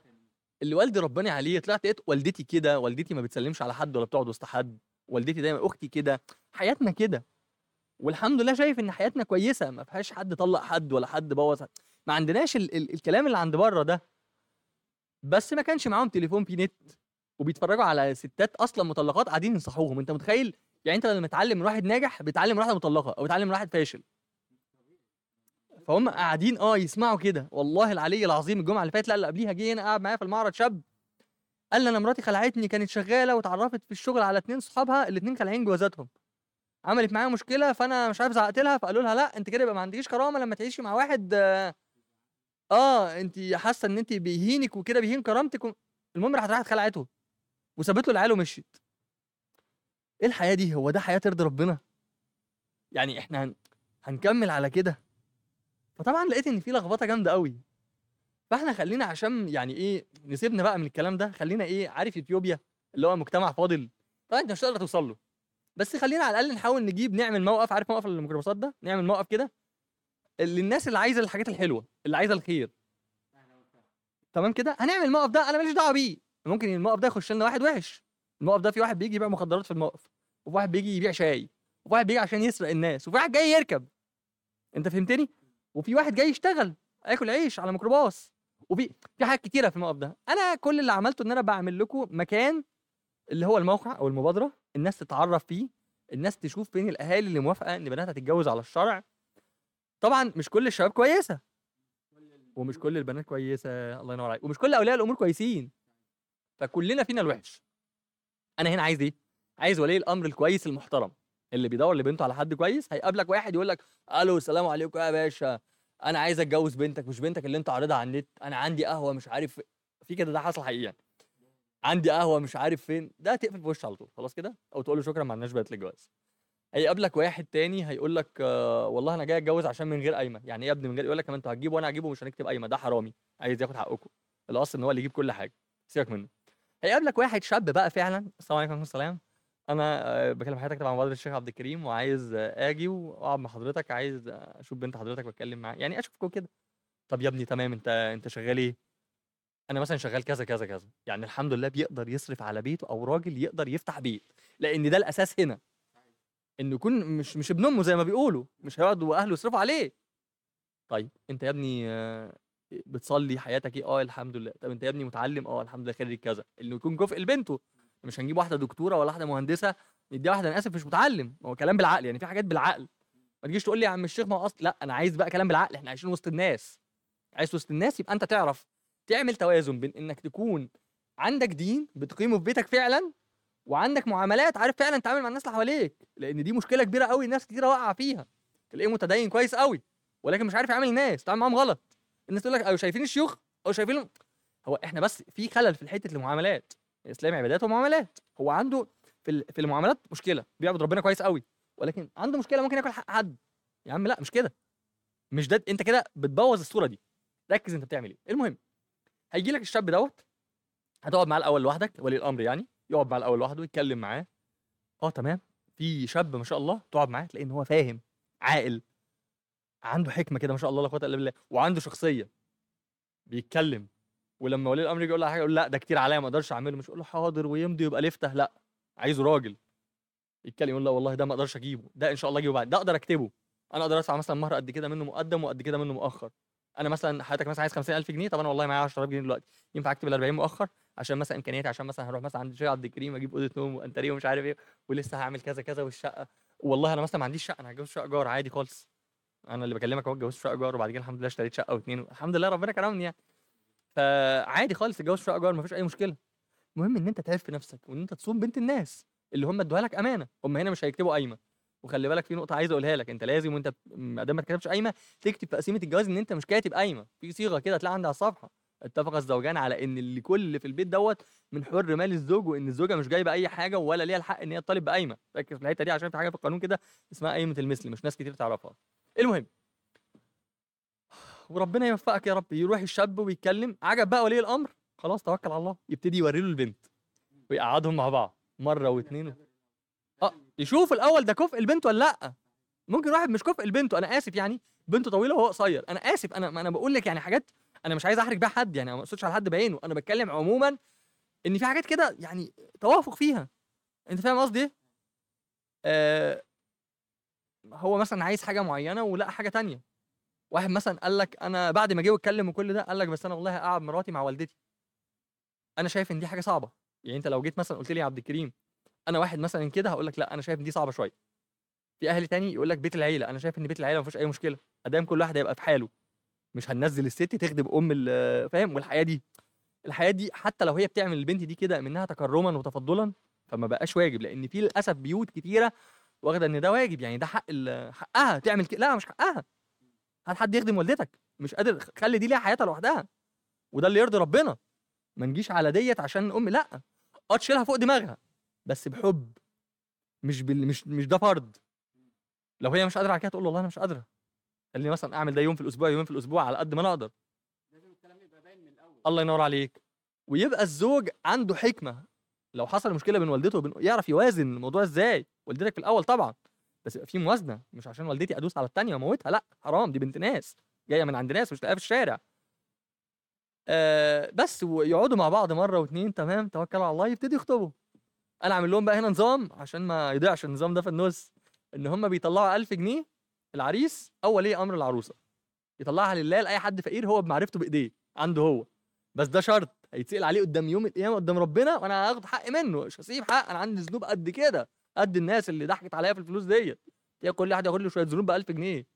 [SPEAKER 2] اللي والدي رباني عليه طلعت لقيت والدتي كده والدتي ما بتسلمش على حد ولا بتقعد وسط حد والدتي دايما أختي كده. حياتنا كده. والحمد لله شايف إن حياتنا كويسة ما فيهاش حد طلق حد ولا حد بوظ ما عندناش ال ال الكلام اللي عند بره ده. بس ما كانش معاهم تليفون في نت وبيتفرجوا على ستات أصلا مطلقات قاعدين ينصحوهم. أنت متخيل؟ يعني أنت لما تتعلم من واحد ناجح بتعلم من واحدة مطلقة أو بتعلم من واحد فاشل. فهم قاعدين آه يسمعوا كده. والله العلي العظيم الجمعة اللي فاتت لا اللي قبليها جه هنا قاعد معايا في المعرض شاب. قال لي أنا مراتي خلعتني كانت شغالة واتعرفت في الشغل على اتنين صحابها الاتنين خالعين جوازاتهم. عملت معايا مشكلة فأنا مش عارف زعقت لها فقالوا لها لأ أنت كده يبقى ما عندكيش كرامة لما تعيشي مع واحد آه, آه انت حاسة إن انت بيهينك وكده بيهين كرامتك. المهم راحت راحت خلعته وسابت له العيال ومشيت. إيه الحياة دي؟ هو ده حياة ترضي ربنا؟ يعني إحنا هن... هنكمل على كده؟ فطبعا لقيت إن في لخبطة جامدة قوي فإحنا خلينا عشان يعني إيه نسيبنا بقى من الكلام ده خلينا إيه عارف اثيوبيا اللي هو مجتمع فاضل؟ طبعا انت مش هتقدر توصل له. بس خلينا على الأقل نحاول نجيب نعمل موقف عارف موقف الميكروباصات ده؟ نعمل موقف كده للناس اللي عايزة الحاجات الحلوة اللي عايزة الخير. تمام كده؟ هنعمل الموقف ده أنا ماليش دعوة بيه. ممكن الموقف ده يخش لنا واحد وحش. الموقف ده في واحد بيجي يبيع مخدرات في الموقف وفي واحد بيجي يبيع شاي وفي واحد بيجي عشان يسرق الناس وفي واحد جاي يركب. أنت فهمتني؟ وفي واحد جاي يشتغل ياكل عيش على ميكروباص. وفي في حاجات كتيرة في الموقف ده. أنا كل اللي عملته إن أنا بعمل لكم مكان اللي هو الموقع أو المبادرة. الناس تتعرف فيه الناس تشوف فين الأهالي اللي موافقة إن بناتها تتجوز على الشرع. طبعا مش كل الشباب كويسة. ومش كل البنات كويسة الله ينور عليك. ومش كل أولياء الأمور كويسين. فكلنا فينا الوحش. أنا هنا عايز إيه؟ عايز ولي الأمر الكويس المحترم. اللي بيدور لبنته على حد كويس هيقابلك واحد يقول لك ألو السلام عليكم يا باشا. أنا عايز أتجوز بنتك مش بنتك اللي أنت عارضها على النت. أنا عندي قهوة مش عارف. في كده ده حصل حقيقي. عندي قهوة مش عارف فين ده تقفل في وشه على طول خلاص كده؟ أو تقول له شكرا ما عندناش بنات للجواز. هيقابلك واحد تاني هيقول لك آه والله أنا جاي أتجوز عشان من غير قايمة. يعني إيه يا ابني من غير؟ يقول لك أنتوا هتجيبوا وأنا هجيبه مش هنكتب قايمة. ده حرامي عايز ياخد حقكم. الأصل إن هو اللي يجيب كل حاجة. سيبك منه. هيقابلك واحد شاب بقى فعلا السلام عليكم ورحمة السلام أنا آه، بكلم حضرتك طبعا مبادرة الشيخ عبد الكريم وعايز آه، آجي وأقعد مع حضرتك عايز آه، أشوف بنت حضرتك وأتكلم معاها. يعني أشوفكم كده. طب يا ابني تمام أنت أنت شغال إيه؟ أنا مثلا شغال كذا كذا كذا يعني الحمد لله بيقدر يصرف على بيته أو راجل يقدر يفتح بيت لأن ده الأساس هنا. إنه يكون مش مش ابن أمه زي ما بيقولوا مش هيقعد وأهله يصرفوا عليه. طيب أنت يا ابني بتصلي حياتك إيه؟ آه الحمد لله. طب أنت يا ابني متعلم؟ آه الحمد لله خريج كذا. إنه يكون كفء لبنته. مش هنجيب واحدة دكتورة ولا واحدة مهندسة نديها واحدة أنا آسف مش متعلم. هو كلام بالعقل يعني في حاجات بالعقل. ما تجيش تقول لي يا عم الشيخ ما هو أصل لأ أنا عايز بقى كلام بالعقل إحنا عايشين وسط الناس. عايش وسط الناس يبقى أنت تعرف تعمل توازن بين إنك تكون عندك دين بتقيمه في بيتك فعلا وعندك معاملات عارف فعلا تتعامل مع الناس اللي حواليك لأن دي مشكلة كبيرة قوي ناس كتيرة واقعة فيها. تلاقيه متدين كويس قوي ولكن مش عارف يعامل الناس تعامل معاهم غلط. الناس تقول لك أو شايفين الشيوخ أو شايفين هو إحنا بس في خلل في حتة المعاملات. الإسلام عبادات ومعاملات. هو عنده في في المعاملات مشكلة بيعبد ربنا كويس قوي ولكن عنده مشكلة ممكن ياكل حق حد. يا عم لا مش كده. مش ده أنت كده بتبوظ الصورة دي. ركز أنت بتعمل إيه. المهم هيجي لك الشاب دوت هتقعد معاه الأول لوحدك ولي الأمر يعني يقعد معاه الأول لوحده يتكلم معاه. آه تمام. في شاب ما شاء الله تقعد معاه تلاقي إن هو فاهم عاقل عنده حكمة كده ما شاء الله لا قوة إلا بالله وعنده شخصية. بيتكلم ولما ولي الأمر يجي يقول له حاجة يقول لا ده كتير عليا ما أقدرش أعمله. مش يقول له حاضر ويمضي ويبقى لفته لا. عايزه راجل. يتكلم يقول لا والله ده ما أقدرش أجيبه. ده إن شاء الله أجيبه بعد. ده أقدر أكتبه. أنا أقدر أدفع مثلا مهر قد كده منه مقدم وقد كده منه مؤخر. أنا مثلا حضرتك مثلا عايز 50000 جنيه طب أنا والله معايا 10000 جنيه دلوقتي. ينفع أكتب ال 40 مؤخر؟ عشان مثلا إمكانياتي عشان مثلا هروح مثلا عند الشيخ عبد الكريم أجيب أوضة نوم وانتريه ومش عارف إيه ولسه هعمل كذا كذا والشقة. والله أنا مثلا ما عنديش شقة أنا هتجوز شقة ايجار عادي خالص. أنا اللي بكلمك أهو اتجوزت شقة ايجار وبعد كده الحمد لله اشتريت شقة واثنين الحمد لله ربنا كرمني يعني. فعادي خالص تتجوز شقة ايجار مفيش أي مشكلة. المهم إن أنت تعرف نفسك وإن أنت تصوم بنت الناس اللي هم ادوها لك أمانة. هم هنا مش هيكتبوا قايمة. وخلي بالك في نقطة عايز أقولها لك أنت لازم وأنت ما دام ما كتبتش قايمة تكتب في قسيمة الجواز إن أنت مش كاتب قايمة في صيغة كده تلاقي عندها الصفحه اتفق الزوجان على إن اللي كل اللي في البيت دوت من حر مال الزوج وإن الزوجة مش جايبة أي حاجة ولا ليها الحق إن هي تطالب بقايمة. ركز في الحتة دي عشان في حاجة في القانون كده اسمها قايمة المثل مش ناس كتير تعرفها. المهم. وربنا يوفقك يا رب يروح الشاب ويتكلم عجب بقى ولي الأمر خلاص توكل على الله يبتدي يوري له البنت ويقعدهم مع بعض مرة واثنين يشوف الأول ده كفء البنت ولا لأ. ممكن واحد مش كفء البنت أنا آسف يعني بنته طويلة وهو قصير. أنا آسف أنا أنا بقول لك يعني حاجات أنا مش عايز أحرج بيها حد يعني ما أقصدش على حد بعينه. أنا بتكلم عموما إن في حاجات كده يعني توافق فيها. أنت فاهم قصدي إيه؟ آه هو مثلا عايز حاجة معينة ولقى حاجة تانية. واحد مثلا قال لك أنا بعد ما جه واتكلم وكل ده قال لك بس أنا والله هقعد مراتي مع والدتي. أنا شايف إن دي حاجة صعبة. يعني أنت لو جيت مثلا قلت لي يا عبد الكريم أنا واحد مثلا كده هقول لك لأ أنا شايف إن دي صعبة شوية. في أهل تاني يقول لك بيت العيلة أنا شايف إن بيت العيلة ما فيهوش أي مشكلة. أدام كل واحد هيبقى في حاله. مش هننزل الست تخدم أم ال- فاهم؟ والحياة دي الحياة دي حتى لو هي بتعمل البنت دي كده منها تكرما وتفضلا فما بقاش واجب. لأن في للأسف بيوت كتيرة واخدة إن ده واجب. يعني ده حق ال- حقها تعمل كده لا مش حقها. هات حد يخدم والدتك. مش قادر خلي دي ليها حياتها لوحدها. وده اللي يرضي ربنا. ما نجيش على ديت عشان أم لأ. آه تشيلها فوق دماغها. بس بحب مش بال... مش مش ده فرض. لو هي مش قادرة على كده تقول له والله أنا مش قادرة. خليني مثلا أعمل ده يوم في الأسبوع يومين في الأسبوع على قد ما أنا أقدر. الله ينور عليك. ويبقى الزوج عنده حكمة. لو حصل مشكلة بين والدته وبين يعرف يوازن الموضوع إزاي. والدتك في الأول طبعا. بس يبقى في موازنة. مش عشان والدتي أدوس على التانية واموتها لأ حرام. دي بنت ناس. جاية من عند ناس مش لاقيها في الشارع. آه بس ويقعدوا مع بعض مرة واتنين تمام توكلوا على الله يبتدي يخطبوا. أنا عامل لهم بقى هنا نظام عشان ما يضيعش النظام ده في النص ان هم بيطلعوا 1000 جنيه العريس أو ولي أمر العروسة. يطلعها لله لأي حد فقير هو بمعرفته بإيديه عنده هو. بس ده شرط هيتسأل عليه قدام يوم القيامة قدام ربنا وأنا هاخد حقي منه مش هسيب حق أنا عندي ذنوب قد كده. قد الناس اللي ضحكت عليا في الفلوس ديت. يا كل واحد ياخد له شوية ذنوب ب 1000 جنيه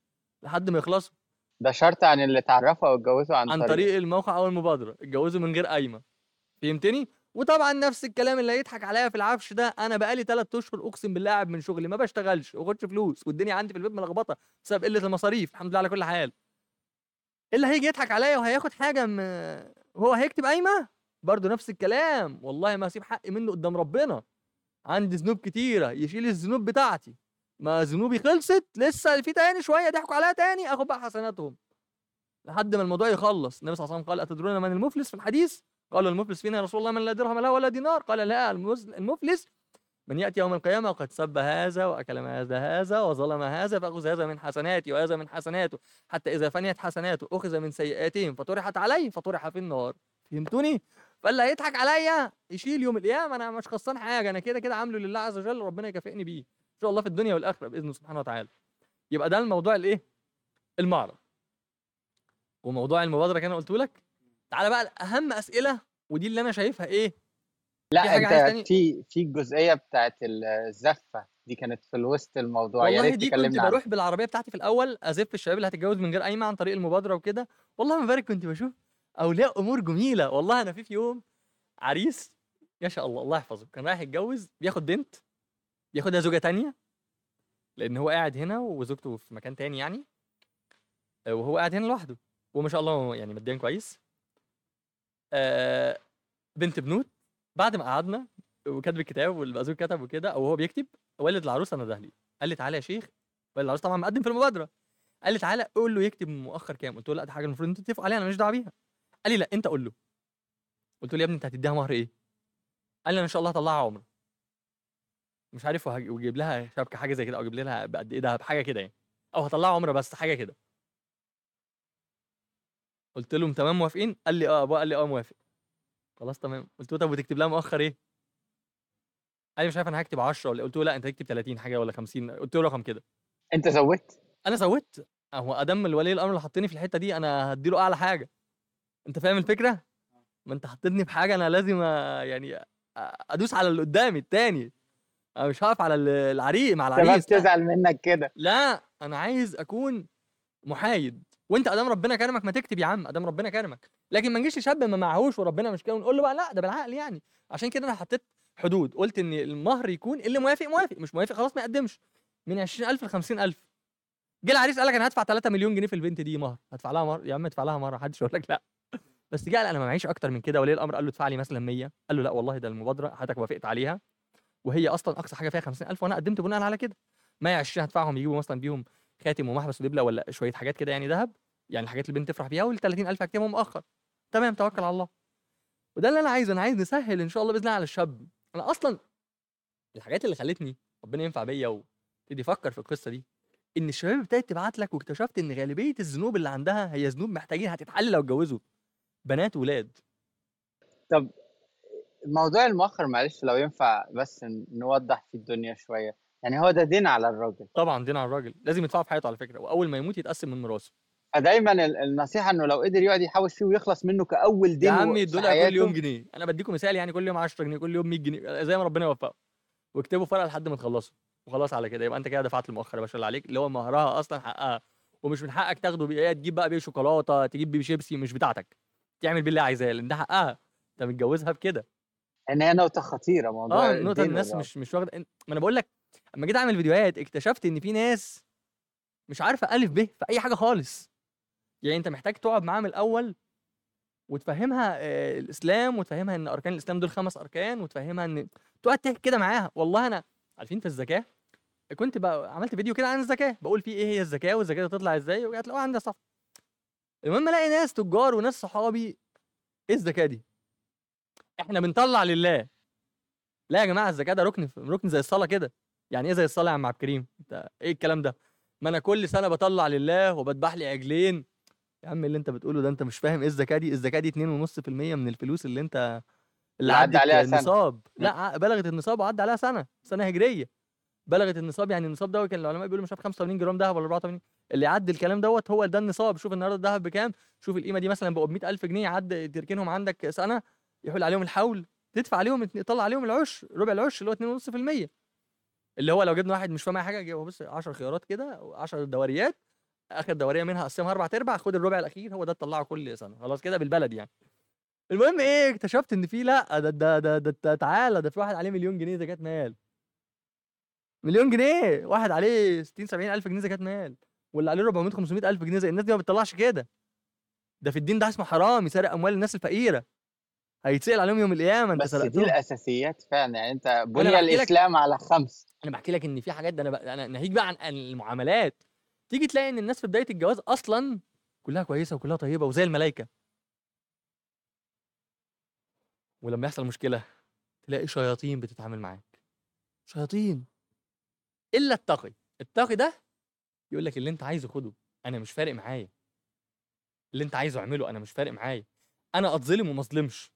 [SPEAKER 2] لحد ما يخلصوا.
[SPEAKER 1] ده شرط عن اللي اتعرفوا أو اتجوزوا عن,
[SPEAKER 2] عن طريق الموقع أو المبادرة اتجوزوا من غير قايمة. فهمتني؟ وطبعا نفس الكلام اللي هيضحك عليا في العفش ده أنا بقالي 3 أشهر أقسم بالله قاعد من شغلي ما بشتغلش ما باخدش فلوس والدنيا عندي في البيت ملخبطة بسبب قلة المصاريف الحمد لله على كل حال. اللي هيجي يضحك عليا وهياخد حاجة م... هو هيكتب قايمة؟ برضه نفس الكلام والله ما أسيب حقي منه قدام ربنا. عندي ذنوب كتيرة يشيل الذنوب بتاعتي. ما ذنوبي خلصت لسه في تاني شوية ضحكوا عليا تاني آخد بقى حسناتهم. لحد ما الموضوع يخلص النبي صلى الله عليه وسلم قال أتدرون من المفلس في الحديث؟ قال المفلس فينا يا رسول الله من لا درهم له ولا دينار. قال لا المفلس من يأتي يوم القيامة وقد سب هذا وأكل من هذا هذا وظلم هذا فأخذ هذا من حسناتي وهذا من حسناته. حتى إذا فنيت حسناته أخذ من سيئاتهم فطرحت عليه فطرح في النار. فهمتوني؟ فاللي هيضحك عليا يشيل يوم القيامة. أنا مش خسران حاجة أنا كده كده عامله لله عز وجل ربنا يكافئني بيه. إن شاء الله في الدنيا والآخرة بإذنه سبحانه وتعالى. يبقى ده الموضوع الإيه؟ المعرض. وموضوع المبادرة كان قلت لك؟ تعالى بقى أهم أسئلة ودي اللي أنا شايفها إيه؟
[SPEAKER 1] لا
[SPEAKER 2] في؟
[SPEAKER 1] أنت في في الجزئية بتاعت الزفة دي كانت في الوسط الموضوع يا
[SPEAKER 2] والله
[SPEAKER 1] ريت
[SPEAKER 2] دي كنت
[SPEAKER 1] تكلمنا عنها.
[SPEAKER 2] بروح بالعربية بتاعتي في الأول أزف الشباب اللي هتتجوز من غير قايمه عن طريق المبادرة وكده. والله ما بارك كنت بشوف أولياء أمور جميلة. والله أنا في في يوم عريس ما شاء الله الله يحفظه كان رايح يتجوز بياخد بنت بياخدها زوجة تانية لأن هو قاعد هنا وزوجته في مكان تاني يعني آه، وهو قاعد هنا لوحده وما شاء الله يعني ماديا كويس. آه، بنت بنوت بعد ما قعدنا وكتب الكتاب والمأذون كتب وكده أو هو بيكتب والد العروسه نده لي قال لي تعالى يا شيخ والد العروسه طبعا مقدم في المبادرة. قال لي تعالى قول له يكتب مؤخر كام. قلت له لا دي حاجة المفروض أنتوا تتفقوا عليها أنا ماليش دعوة بيها. قال لي لا أنت قول له. قلت له يا ابني أنت هتديها مهر إيه؟ قال لي أنا إن شاء الله هطلعها عمرة. مش عارف وهج- ويجيب لها شبكة حاجة زي كده أو يجيب لها بقد إيه دهب حاجة كده يعني. أو هطلعها عمرة بس حاجة كده. قلت لهم تمام موافقين؟ قال لي آه ابويا قال لي آه موافق. خلاص تمام. قلت له طب وتكتب لها مؤخر إيه؟ قال لي مش عارف أنا هكتب 10 ولا قلت له لا أنت تكتب 30 حاجة ولا 50 قلت له رقم كده.
[SPEAKER 1] أنت زودت
[SPEAKER 2] أنا زودت هو أدم الولي الأمر اللي حطني في الحتة دي أنا هديله أعلى حاجة. أنت فاهم الفكرة؟ ما أنت حطيتني في حاجة أنا لازم يعني أدوس على اللي قدامي التاني. أنا مش هقف على ال- العريق مع العريس.
[SPEAKER 1] تزعل منك كده.
[SPEAKER 2] لا أنا عايز أكون محايد. وانت ادام ربنا كرمك ما تكتب يا عم ادام ربنا كرمك. لكن ما نجيش لشاب ما معهوش وربنا مش كده ونقول له بقى لا ده بالعقل يعني. عشان كده أنا حطيت حدود قلت إن المهر يكون اللي موافق موافق مش موافق خلاص ما يقدمش. من 20000 ل 50000 جه العريس قال لك أنا هدفع 3 مليون جنيه في البنت دي مهر. هدفع لها مهر يا عم ادفع لها مهر محدش يقول لك لا. بس جه قال أنا ما معيش أكتر من كده ولي الأمر قال له ادفع لي مثلا 100 قال له لا والله ده المبادرة حضرتك وافقت عليها. وهي أصلا أقصى حاجة فيها 50000 وأنا قدمت بناء على كده. 120 هدفعهم يجيبوا مثلا بيهم خاتم ومحبس ودبله ولا شوية حاجات كده يعني ذهب يعني الحاجات اللي البنت تفرح بيها وال 30000 هكتبهم مؤخر تمام توكل على الله. وده اللي أنا عايزه أنا عايز نسهل إن شاء الله بإذن الله على الشاب. أنا أصلا الحاجات اللي خلتني ربنا ينفع بيا وابتدي أفكر في القصة دي إن الشباب ابتدت تبعت لك واكتشفت إن غالبية الذنوب اللي عندها هي ذنوب محتاجين هتتحل لو اتجوزوا بنات وولاد.
[SPEAKER 1] موضوع المؤخر معلش لو ينفع بس نوضح في الدنيا شوية. يعني هو ده دين على الراجل.
[SPEAKER 2] طبعا دين على الراجل. لازم يدفعه في حياته على فكرة وأول ما يموت يتقسم من ميراثه
[SPEAKER 1] فدايما ال- النصيحة إنه لو قدر يقعد يحوش فيه ويخلص منه كأول
[SPEAKER 2] يا
[SPEAKER 1] دين
[SPEAKER 2] عم
[SPEAKER 1] في
[SPEAKER 2] يدوا لها كل يوم جنيه. أنا بديكم مثال يعني كل يوم 10 جنيه كل يوم 100 جنيه زي ما ربنا يوفقه. واكتبوا فرق لحد ما تخلصوا. وخلاص على كده يبقى أنت كده دفعت المؤخر يا باشا اللي عليك اللي هو مهرها أصلا حقها. ومش من حقك تاخده بيه تجيب بقى بيه شوكولاتة تجيب بيه شيبسي مش بتاعتك. تعمل بيه اللي عايزاه لأن ده حقها. أنت متجوزها بكده.
[SPEAKER 1] إن هي نقطة خطيرة موضوع
[SPEAKER 2] آه
[SPEAKER 1] الدين
[SPEAKER 2] الناس. مش مش واخدة. ما أنا بقول لك أما جيت أعمل فيديوهات اكتشفت إن في ناس مش عارفة الف ب في أي حاجة خالص. يعني أنت محتاج تقعد معاها من الأول وتفهمها آه، الإسلام وتفهمها إن أركان الإسلام دول خمس أركان وتفهمها إن تقعد تحكي كده معاها. والله أنا عارفين في الزكاه كنت بقى عملت فيديو كده عن الزكاه بقول فيه إيه هي الزكاه والزكاه دي تطلع إزاي؟ وهتلاقوها عندي صف. المهم ألاقي ناس تجار وناس صحابي إيه الزكاه دي؟ إحنا بنطلع لله. لا يا جماعة الزكاه ده ركن ركن زي الصلاة كده. يعني إيه زي الصلاه يا عم عبد الكريم؟ أنت إيه الكلام ده؟ ما أنا كل سنة بطلع لله وبذبح لي عجلين يا عم اللي أنت بتقوله ده أنت مش فاهم إيه الزكاة دي؟ الزكاة دي 2.5% من الفلوس اللي أنت اللي
[SPEAKER 1] عدى عليها سنة.
[SPEAKER 2] النصاب. لا ع- بلغت النصاب وعدى عليها سنة. سنة هجرية. بلغت النصاب يعني النصاب ده كان العلماء بيقولوا مش عارف 85 جرام ذهب ولا 84 اللي يعدي الكلام دوت هو ده النصاب. شوف النهارده الذهب بكام. شوف القيمة دي مثلا بقوا ب 100000 جنيه عد تركنهم عندك سنة يحول عليهم الحول. تدفع عليهم تطلع عليهم العشر ربع العشر اللي هو 2.5% اللي هو لو جبنا واحد مش فاهم أي حاجة جيبه بص 10 خيارات كده 10 دوريات آخر دوريه منها قسمها أربع ارباع خد الربع الأخير هو ده تطلعه كل سنة خلاص كده بالبلد يعني. المهم إيه اكتشفت إن في لأ ده ده ده, ده, تعالى ده في واحد عليه مليون جنيه زكاة مال. مليون جنيه! واحد عليه 60 70 ألف جنيه زكاة مال واللي عليه 400 500 ألف جنيه زي الناس دي ما بتطلعش كده. ده في الدين ده اسمه حرام يسرق أموال الناس الفقيرة. هيتسأل عليهم يوم القيامة أنت
[SPEAKER 1] بس دي الأساسيات فعلا يعني أنت بني الإسلام على خمس.
[SPEAKER 2] أنا بحكي لك إن في حاجات ده أنا بقى أنا ناهيك بقى عن المعاملات. تيجي تلاقي إن الناس في بداية الجواز أصلا كلها كويسة وكلها طيبة وزي الملائكه ولما يحصل مشكلة تلاقي شياطين بتتعامل معاك. شياطين. إلا التقي التقي ده يقول لك اللي أنت عايزه خده. أنا مش فارق معايا. اللي أنت عايزه اعمله أنا مش فارق معايا. أنا أتظلم وما أظلمش.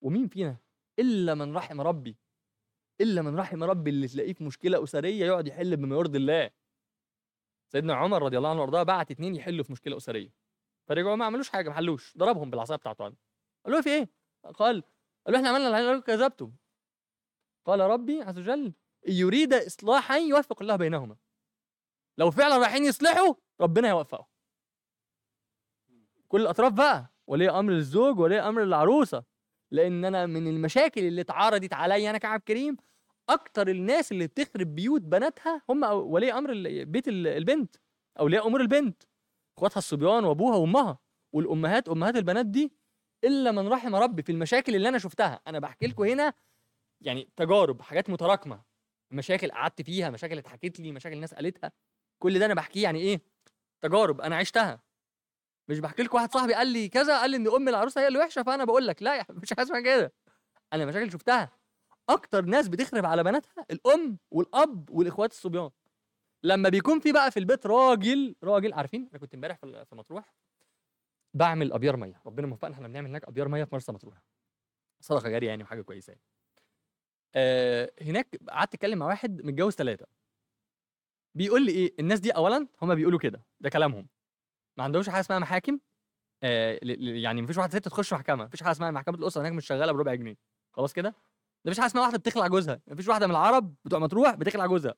[SPEAKER 2] ومين فينا؟ إلا من رحم ربي. إلا من رحم ربي اللي تلاقيه في مشكلة أسرية يقعد يحل بما يرضي الله. سيدنا عمر رضي الله عنه وأرضاه بعت اتنين يحلوا في مشكلة أسرية. فرجعوا ما عملوش حاجة ما حلوش. ضربهم بالعصاية بتاعته قال له في إيه؟ قال قال له إحنا عملنا اللي كذبتم. قال ربي عز وجل إن يريد اصلاحا يوفق الله بينهما. لو فعلا رايحين يصلحوا ربنا يوفقهم كل الأطراف بقى ولي أمر الزوج ولي أمر العروسة. لأن أنا من المشاكل اللي اتعرضت عليا أنا كعب كريم أكتر الناس اللي بتخرب بيوت بناتها هم ولي أمر بيت ال- البنت أولياء أمور البنت إخواتها الصبيان وأبوها وأمها والأمهات أمهات البنات دي إلا من رحم ربي في المشاكل اللي أنا شفتها. أنا بحكي لكم هنا يعني تجارب حاجات متراكمة. مشاكل قعدت فيها مشاكل اتحكت لي مشاكل الناس قالتها. كل ده أنا بحكيه يعني إيه؟ تجارب أنا عشتها. مش بحكي لكم واحد صاحبي قال لي كذا قال لي إن أم العروسة هي اللي وحشة فأنا بقول لك لا يا مش حاجة كده. أنا مشاكل شفتها. أكتر ناس بتخرب على بناتها الأم والأب والإخوات الصبيان. لما بيكون في بقى في البيت راجل راجل عارفين أنا كنت امبارح في مطروح؟ بعمل أبيار مية. ربنا موفقنا إحنا بنعمل هناك أبيار مية في مرسى مطروح. صدقة جارية يعني وحاجة كويسة يعني. آه هناك قعدت أتكلم مع واحد متجوز ثلاثة بيقول لي إيه الناس دي اولا هم بيقولوا كده ده كلامهم. ما عندهمش حاجة اسمها محاكم. آه يعني مفيش واحدة ست تخش محكمة مفيش حاجة اسمها محكمة الأسرة هناك مش شغالة بربع جنيه. خلاص كده؟ ده مفيش حاجة اسمها واحدة بتخلع جوزها مفيش واحدة من العرب بتوع مطروح بتخلع جوزها.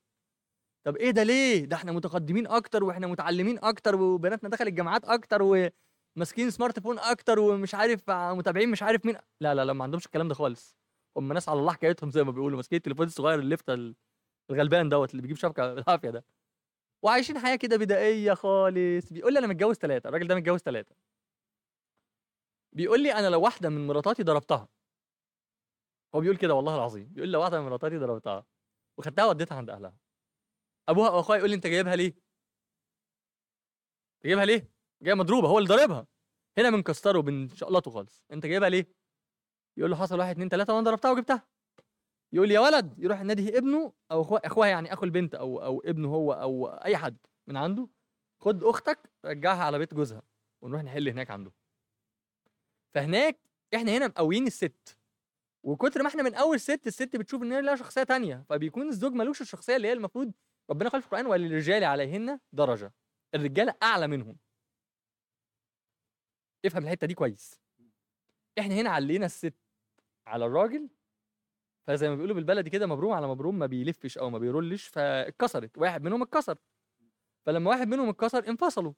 [SPEAKER 2] طب إيه ده ليه؟ ده إحنا متقدمين أكتر وإحنا متعلمين أكتر وبناتنا دخلت الجامعات أكتر وماسكين smart phone أكتر ومش عارف متابعين مش عارف مين. لا لا لا ما عندهمش الكلام ده خالص. هم ناس على الله حكايتهم زي ما بيقولوا ماسكين التليفون الصغير الليفت ال- الغلبان دوت اللي بيجيب شبكة بالعافية ده. وعايشين حياة كده بدائية خالص. بيقول لي أنا متجوز ثلاثة الراجل ده متجوز ثلاثة بيقول لي أنا لو واحدة من مراتاتي ضربتها هو بيقول كده والله العظيم بيقول لو واحدة من مراتاتي ضربتها وخدتها وديتها عند أهلها أبوها أو يقول لي أنت جايبها ليه؟ جايبها ليه؟ جاية مضروبة هو اللي ضاربها. هنا بنكسره بنشقلطه خالص. أنت جايبها ليه؟ يقول له حصل واحد اتنين تلاتة وأنا ضربتها وجبتها. يقول لي يا ولد يروح النادي ابنه أو اخوها أخوها يعني أخو البنت أو أو ابنه هو أو أي حد من عنده خد أختك رجعها على بيت جوزها ونروح نحل هناك عنده. فهناك إحنا هنا مقويين الست. وكتر ما إحنا من أول ست الست بتشوف إن هي لها شخصية تانية فبيكون الزوج ملوش الشخصية اللي هي المفروض ربنا قال في القرآن وللرجال عليهن درجة. الرجاله أعلى منهم. افهم الحتة دي كويس. إحنا هنا علينا الست على الراجل فزي ما بيقولوا بالبلدي كده مبروم على مبروم ما بيلفش أو ما بيرولش فاتكسرت. واحد منهم اتكسر. فلما واحد منهم اتكسر انفصلوا.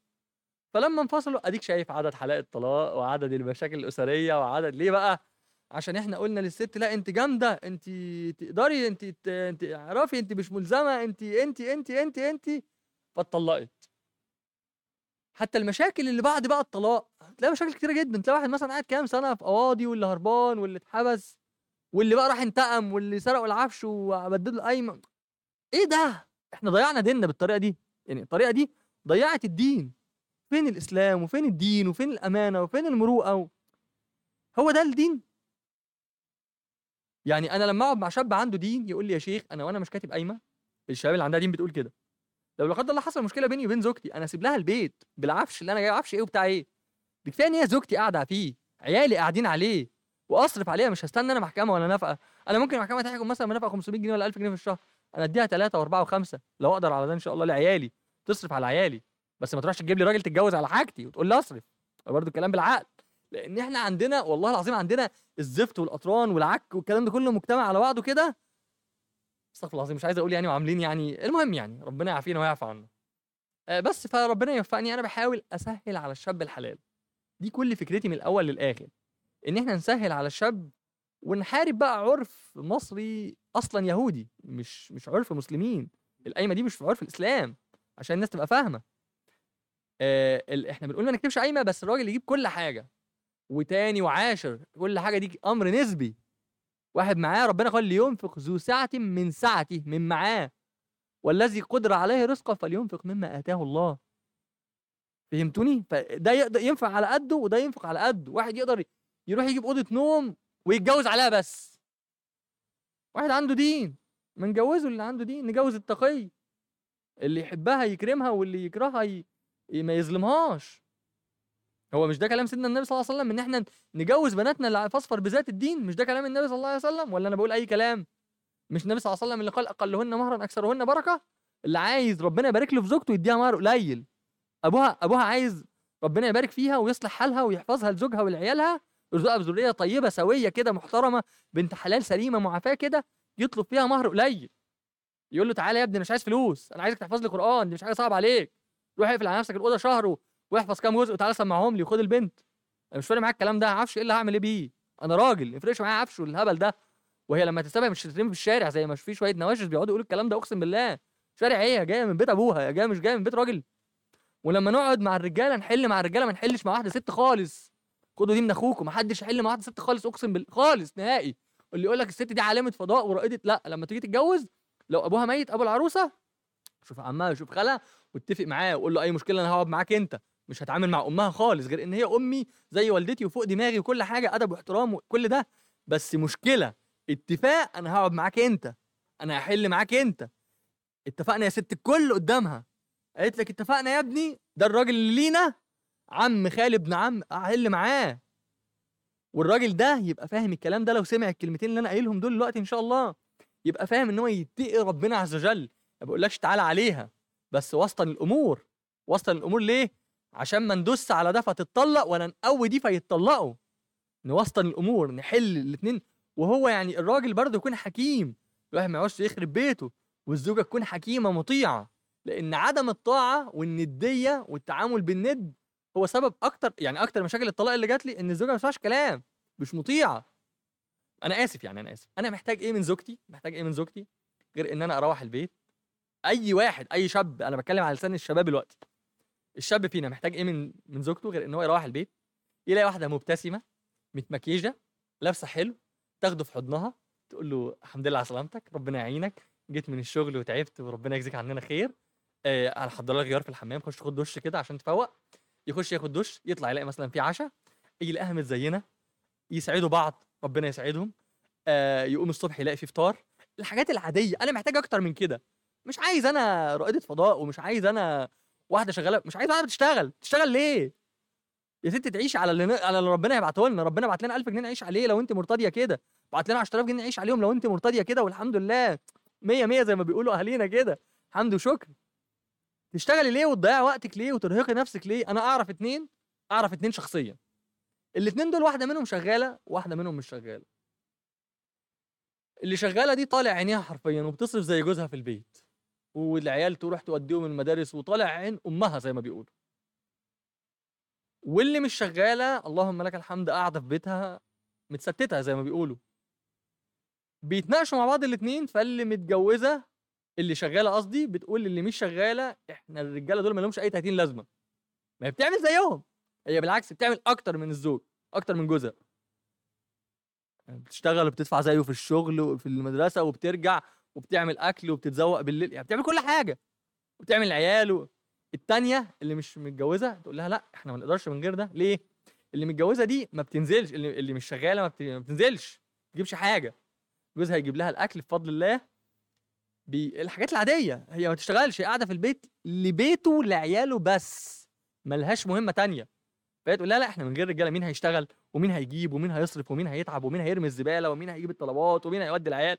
[SPEAKER 2] فلما انفصلوا أديك شايف عدد حالات الطلاق وعدد المشاكل الأسرية وعدد ليه بقى؟ عشان إحنا قلنا للست لا انت جامدة انت تقدري انت انت اعرفي انت مش ملزمة انت انت انت انت انت. فاتطلقت. حتى المشاكل اللي بعد بقى الطلاق تلاقي مشاكل كتيرة جدا. تلاقي واحد مثلا قاعد كام سنة في قواضي واللي هربان واللي اتحبس واللي بقى راح انتقم واللي سرقوا العفش وبدلوا القايمة. إيه ده؟ إحنا ضيعنا ديننا بالطريقة دي. يعني الطريقة دي ضيعت الدين. فين الإسلام وفين الدين وفين الأمانة وفين المروءة و... هو ده الدين؟ يعني أنا لما أقعد مع شاب عنده دين يقول لي يا شيخ أنا وأنا مش كاتب قايمة الشباب اللي عندها دين بتقول كده. لو لا قدر الله حصل مشكلة بيني وبين زوجتي أنا أسيب لها البيت بالعفش اللي أنا جاي عفش إيه وبتاع إيه؟ دي كفايه إن هي زوجتي قاعدة فيه عيالي قاعدين عليه وأصرف عليها مش هستنى أنا محكمة ولا نفقه أنا ممكن المحكمة تحكم مثلا بنفقة 500 جنيه ولا 1000 جنيه في الشهر أنا أديها ثلاثة وأربعة وخمسة لو أقدر على ده إن شاء الله لعيالي تصرف على عيالي. بس ما تروحش تجيب لي راجل تتجوز على حاجتي وتقول لي أصرف. برضه الكلام بالعقل. لأن إحنا عندنا والله العظيم عندنا الزفت والاطران والعك والكلام ده كله مجتمع على بعضه كده. استغفر الله العظيم مش عايز أقول يعني وعاملين يعني المهم يعني ربنا يعافينا ويعفو عنا. آه، بس فربنا يوفقني أنا بحاول اسهل على الشاب الحلال. دي كل فكرتي من الأول للاخر ان إحنا نسهل على الشاب ونحارب بقى عرف مصري أصلا يهودي مش مش عرف مسلمين. القايمة دي مش في عرف الإسلام عشان الناس تبقى فاهمة. آه إحنا بنقول ما نكتبش قايمة بس الراجل يجيب كل حاجة. وتاني وعاشر كل حاجة دي أمر نسبي. واحد معاه ربنا قال لينفق ذو سعة من سعته من معاه. والذي قدر عليه رزقه فلينفق مما آتاه الله. فهمتوني؟ فده ينفع على قده وده ينفق على قده. واحد يقدر يروح يجيب أوضة نوم ويتجوز عليها بس. واحد عنده دين. ما نجوزه اللي عنده دين نجوز التقي. اللي يحبها يكرمها واللي يكرهها. ي- ما يظلمهاش. هو مش ده كلام سيدنا النبي صلى الله عليه وسلم؟ إن إحنا نجوز بناتنا اللي فاصفر بذات الدين؟ مش ده كلام النبي صلى الله عليه وسلم؟ ولا أنا بقول أي كلام؟ مش النبي صلى الله عليه وسلم اللي قال أقلهن مهرا أكثرهن بركة؟ اللي عايز ربنا يبارك له في زوجته يديها مهر قليل. أبوها أبوها عايز ربنا يبارك فيها ويصلح حالها ويحفظها لزوجها ولعيالها. يرزقها بذرية طيبة سوية كده محترمة بنت حلال سليمة معافاة كده يطلب فيها مهر قليل. يقول له تعالى يا ابني أنا مش عايز فلوس أنا عايزك تحفظ لي قرآن دي مش حاجة صعبة عليك. روح اقفل على نفسك الأوضة شهر واحفظ كام جزء وتعالى سمعهم لي وخد البنت. أنا مش فارق معاك الكلام ده عفش إيه اللي هعمل إيه بيه؟ أنا راجل ما يفرقش معايا عفش والهبل ده. وهي لما تسابق مش تترمي في الشارع زي ما في شوية نواشف بيقعدوا يقولوا الكلام ده أقسم بالله. شارع إيه؟ جاية من بيت أبوها جاية مش جاية من بيت راجل. ولما نقعد مع الرجالة نحل مع الرجالة ما نحلش مع واحدة ست خالص. خدوا دي من أخوكم محدش يحل مع واحدة ست خالص أقسم بالله خالص نهائي. اللي يقول لك الست دي علامه فضاء ورائدة لا لما تيجي تتجوز لو أبوها ميت أبو العروسة شوف عمها شوف خالها واتفق معاه وقول له أي مشكلة أنا هقعد معاك أنت. مش هتعامل مع أمها خالص غير إن هي أمي زي والدتي وفوق دماغي وكل حاجة أدب واحترام وكل ده. بس مشكلة اتفاق أنا هقعد معاك أنت. أنا هحل معاك أنت. اتفقنا يا ست الكل قدامها. قالت لك اتفقنا يا ابني ده الراجل اللي لينا عم خالي ابن عم احل معاه. والراجل ده يبقى فاهم الكلام ده لو سمع الكلمتين اللي أنا قايلهم دول دلوقتي إن شاء الله يبقى فاهم إن هو يتقي ربنا عز وجل. ما بقولكش تعالى عليها. بس وسطا الأمور وسطا الأمور ليه؟ عشان ما ندوس على ده فتتطلق ولا نقوي دي فيتطلقوا. نوسطن الأمور نحل الاثنين وهو يعني الراجل برضه يكون حكيم. الواحد ما يقعدش يخرب بيته. والزوجة تكون حكيمة مطيعة. لأن عدم الطاعة والندية والتعامل بالند هو سبب أكتر يعني أكتر مشاكل الطلاق اللي جات لي إن الزوجة ما بتسمعش كلام. مش مطيعة. أنا آسف يعني أنا آسف. أنا محتاج إيه من زوجتي؟ محتاج إيه من زوجتي؟ غير إن أنا أروح البيت. أي واحد أي شاب أنا بتكلم على لسان الشباب دلوقتي. الشاب فينا محتاج إيه من من زوجته غير ان هو يروح البيت؟ يلاقي واحدة مبتسمة متمكيجة لابسة حلو تاخده في حضنها تقول له الحمد لله على سلامتك ربنا يعينك جيت من الشغل وتعبت وربنا يجزيك عننا خير. آه هحضر لك غيار في الحمام خش خد دش كده عشان تفوق. يخش ياخد دش يطلع يلاقي مثلا في عشاء يلاقيها متزينه يسعدوا بعض ربنا يسعدهم. آه يقوم الصبح يلاقي في فطار. الحاجات العادية أنا محتاج أكتر من كده. مش عايز أنا رائدة فضاء ومش عايز أنا واحدة شغالة مش عايز واحدة بتشتغل. تشتغل ليه؟ يا ست تعيش على اللي على اللي ربنا يبعته لنا. ربنا بعت لنا 1000 جنيه نعيش عليه لو أنت مرتضية كده. بعت لنا 10000 جنيه نعيش عليهم لو أنت مرتضية كده والحمد لله. 100 100 زي ما بيقولوا أهالينا كده. حمد وشكر. تشتغلي ليه وتضيعي وقتك ليه وترهقي نفسك ليه؟ أنا أعرف اتنين أعرف اتنين شخصيا. الاتنين دول واحدة منهم شغالة واحدة منهم مش شغالة. اللي شغالة دي طالع عينيها حرفيا وبتصرف زي جوزها في البيت. والعيال تروح توديهم المدارس وطالع عين أمها زي ما بيقولوا. واللي مش شغالة اللهم لك الحمد قاعدة في بيتها متستتة زي ما بيقولوا. بيتناقشوا مع بعض الاتنين فاللي متجوزة اللي شغالة قصدي بتقول اللي مش شغالة إحنا الرجالة دول ما لهمش أي 30 لازمة. ما هي بتعمل زيهم. هي بالعكس بتعمل أكتر من الزوج أكتر من جوزها. بتشتغل وبتدفع زيه في الشغل وفي المدرسة وبترجع وبتعمل أكل وبتتزوق بالليل يعني بتعمل كل حاجة. وبتعمل عيال و... التانية اللي مش متجوزة تقول لها لأ إحنا ما نقدرش من غير ده. ليه؟ اللي متجوزة دي ما بتنزلش اللي, اللي مش شغالة ما, بت... ما بتنزلش ما بتجيبش حاجة. جوزها يجيب لها الأكل بفضل الله بالحاجات العادية هي ما تشتغلش هي قاعدة في البيت لبيته لعياله بس ملهاش مهمة تانية. فهي تقول لا لأ إحنا من غير رجالة مين هيشتغل؟ ومين هيجيب؟ ومين هيصرف؟ ومين هيتعب؟ ومين هيرمي الزبالة؟ ومين هيجيب الطلبات؟ ومين هيودي العيال؟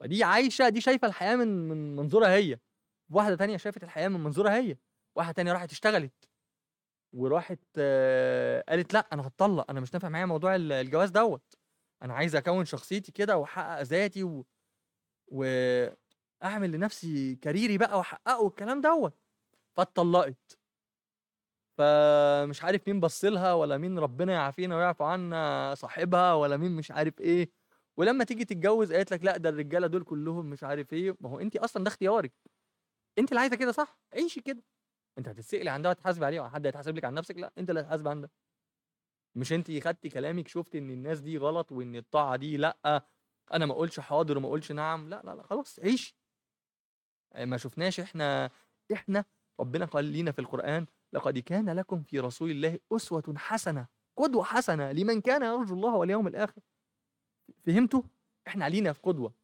[SPEAKER 2] فدي عايشة دي شايفة الحياة من من منظورها هي. واحدة تانية شافت الحياة من منظورها هي. واحدة تانية راحت اشتغلت. وراحت آه، قالت لأ أنا هتطلق أنا مش نافع معايا موضوع ال- الجواز دوت. أنا عايز أكون شخصيتي كده وأحقق ذاتي و... واعمل لنفسي كاريري بقى وأحققه الكلام دوت. فاتطلقت. فمش عارف مين بص لها ولا مين ربنا يعافينا ويعفو عنا صاحبها ولا مين مش عارف إيه. ولما تيجي تتجوز قالت لك لا ده الرجالة دول كلهم مش عارف إيه. ما هو انت أصلا ده اختيارك. انت اللي عايزة كده صح؟ عيشي كده. انت هتتسألي عن ده وهتحاسبي عليه وحد هيتحاسب لك عن نفسك؟ لا انت اللي هتحاسب عن ده مش انت خدتي كلامك شفت ان الناس دي غلط وان الطاعة دي لأ. أنا ما أقولش حاضر وما أقولش نعم. لا لا لا خلاص عيشي. ما شفناش إحنا إحنا ربنا قال لينا في القرآن لقد كان لكم في رسول الله أسوة حسنة قدوة حسنة لمن كان يرجو الله واليوم الآخر. فهمتوا؟ إحنا علينا في قدوة.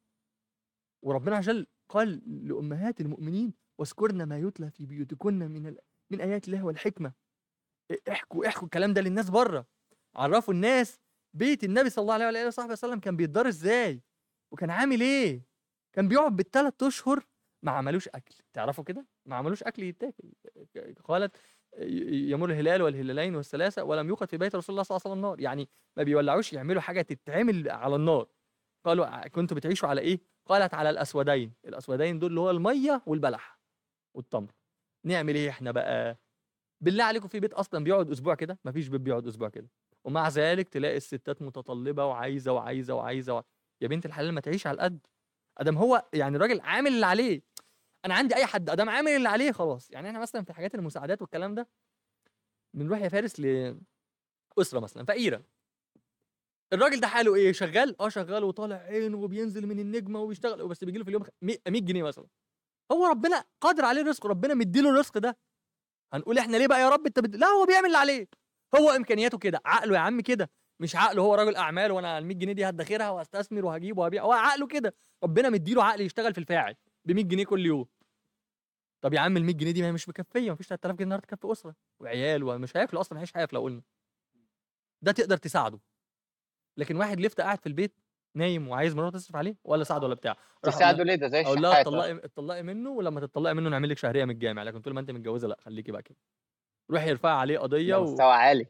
[SPEAKER 2] وربنا عز وجل قال لأمهات المؤمنين واذكرن ما يتلى في بيوتكن من ال... من آيات الله والحكمة. احكوا احكوا الكلام ده للناس بره. عرفوا الناس. بيت النبي صلى الله عليه وآله وصحبه وسلم كان بيتدار إزاي؟ وكان عامل إيه؟ كان بيقعد بالثلاث أشهر ما عملوش أكل. تعرفوا كده؟ ما عملوش أكل يتاكل. قالت يمر الهلال والهلالين والثلاثة ولم يوقد في بيت رسول الله صلى الله عليه وسلم النار. يعني ما بيولعوش يعملوا حاجة تتعمل على النار. قالوا كنتوا بتعيشوا على إيه؟ قالت على الأسودين. الأسودين دول اللي هو المية والبلح والتمر. نعمل إيه إحنا بقى؟ بالله عليكم في بيت أصلا بيقعد أسبوع كده؟ مفيش بيت بيقعد أسبوع كده. ومع ذلك تلاقي الستات متطلبة وعايزة وعايزة وعايزة, وعايزة. يا بنت الحلال ما تعيش على القد. أدم هو يعني الراجل عامل اللي عليه. أنا عندي أي حد آدم عامل اللي عليه خلاص. يعني إحنا مثلا في حاجات المساعدات والكلام ده بنروح يا فارس لاسره مثلا فقيره الراجل ده حاله إيه شغال؟ آه شغال وطالع عينه وبينزل من النجمة وبيشتغل بس بيجي له في اليوم خ- مي- 100 جنيه مثلا. هو ربنا قادر عليه الرزق ربنا مديله الرزق ده. هنقول إحنا ليه بقى يا رب أنت بد... لا هو بيعمل اللي عليه. هو إمكانياته كده عقله يا عم كده. مش عقله هو راجل اعمال وأنا ال 100 جنيه دي هدخرها وهستثمر وهجيب وهبيع هو عقله كده. ربنا مديله عقل يشتغل في الفاعل ب 100 جنيه كل يوم. طب يا عم ال 100 جنيه دي ما هي مش مكفية مفيش 3000 جنيه النهارده تكفي أسرة. وعيال ومش هياكلوا أصلا هيعيش حياة لو قلنا ده تقدر تساعده. لكن واحد لفت قاعد في البيت نايم وعايز مراته تصرف عليه ولا ساعده ولا بتاع.
[SPEAKER 1] تساعده ليه؟ ده زي
[SPEAKER 2] أقول لها
[SPEAKER 1] الشحات
[SPEAKER 2] اتطلقي اتطلقي منه ولما تطلقي منه نعمل لك شهرية من الجامع. لكن طول ما أنت متجوزة لا خليكي بقى كده. روحي ارفعي عليه
[SPEAKER 1] قضية
[SPEAKER 2] و...
[SPEAKER 1] مستوى عالي.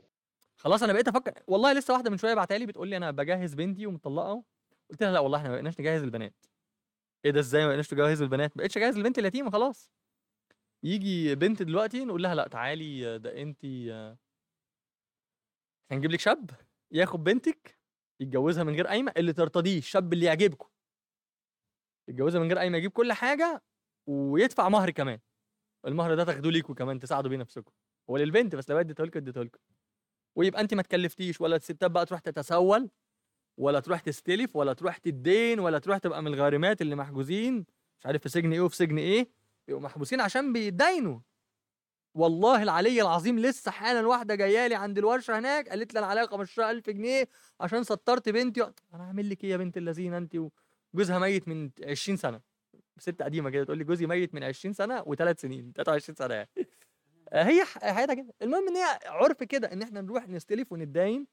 [SPEAKER 2] خلاص أنا بقيت أفكر والله لسه واحدة من شوية بعتها لي بتقول لي أنا بجهز بنتي ومطلقة قلت لها لا والله إحنا ما بقيناش نجهز البنات. إيه ده إزاي ما بقيناش نجهز البنات؟ ما بقتش أجهز البنت اليتيمة خلاص. يجي بنت دلوقتي نقول لها لأ تعالي ده انت هنجيب لك شاب ياخد بنتك يتجوزها من غير قايمة اللي ترتضيه الشاب اللي يعجبكم. يتجوزها من غير قايمة يجيب كل حاجة ويدفع مهر كمان. المهر ده تاخدوه ليكوا كمان تساعدوا بيه نفسكم. هو للبنت بس لو اديته لكم اديته لكم ويبقى انت ما تكلفتيش ولا الستات بقى تروح تتسول ولا تروح تستلف ولا تروح تدين ولا تروح تبقى من الغارمات اللي محجوزين مش عارف في سجن إيه وفي سجن إيه. يبقوا محبوسين عشان بيتداينوا والله العلي العظيم لسه حالا واحدة جاية لي عند الورشة هناك قالت لي أنا عليا 15000 جنيه عشان سطرت بنتي. أنا هعمل لك إيه يا بنت اللذينة انت وجوزها ميت من 20 سنة. ست قديمة كده تقول لي جوزي ميت من 20 سنة وثلاث سنين 23 سنة يعني. آه، هي حياتها كده. المهم إن هي عرف كده إن إحنا نروح نستلف ونتداين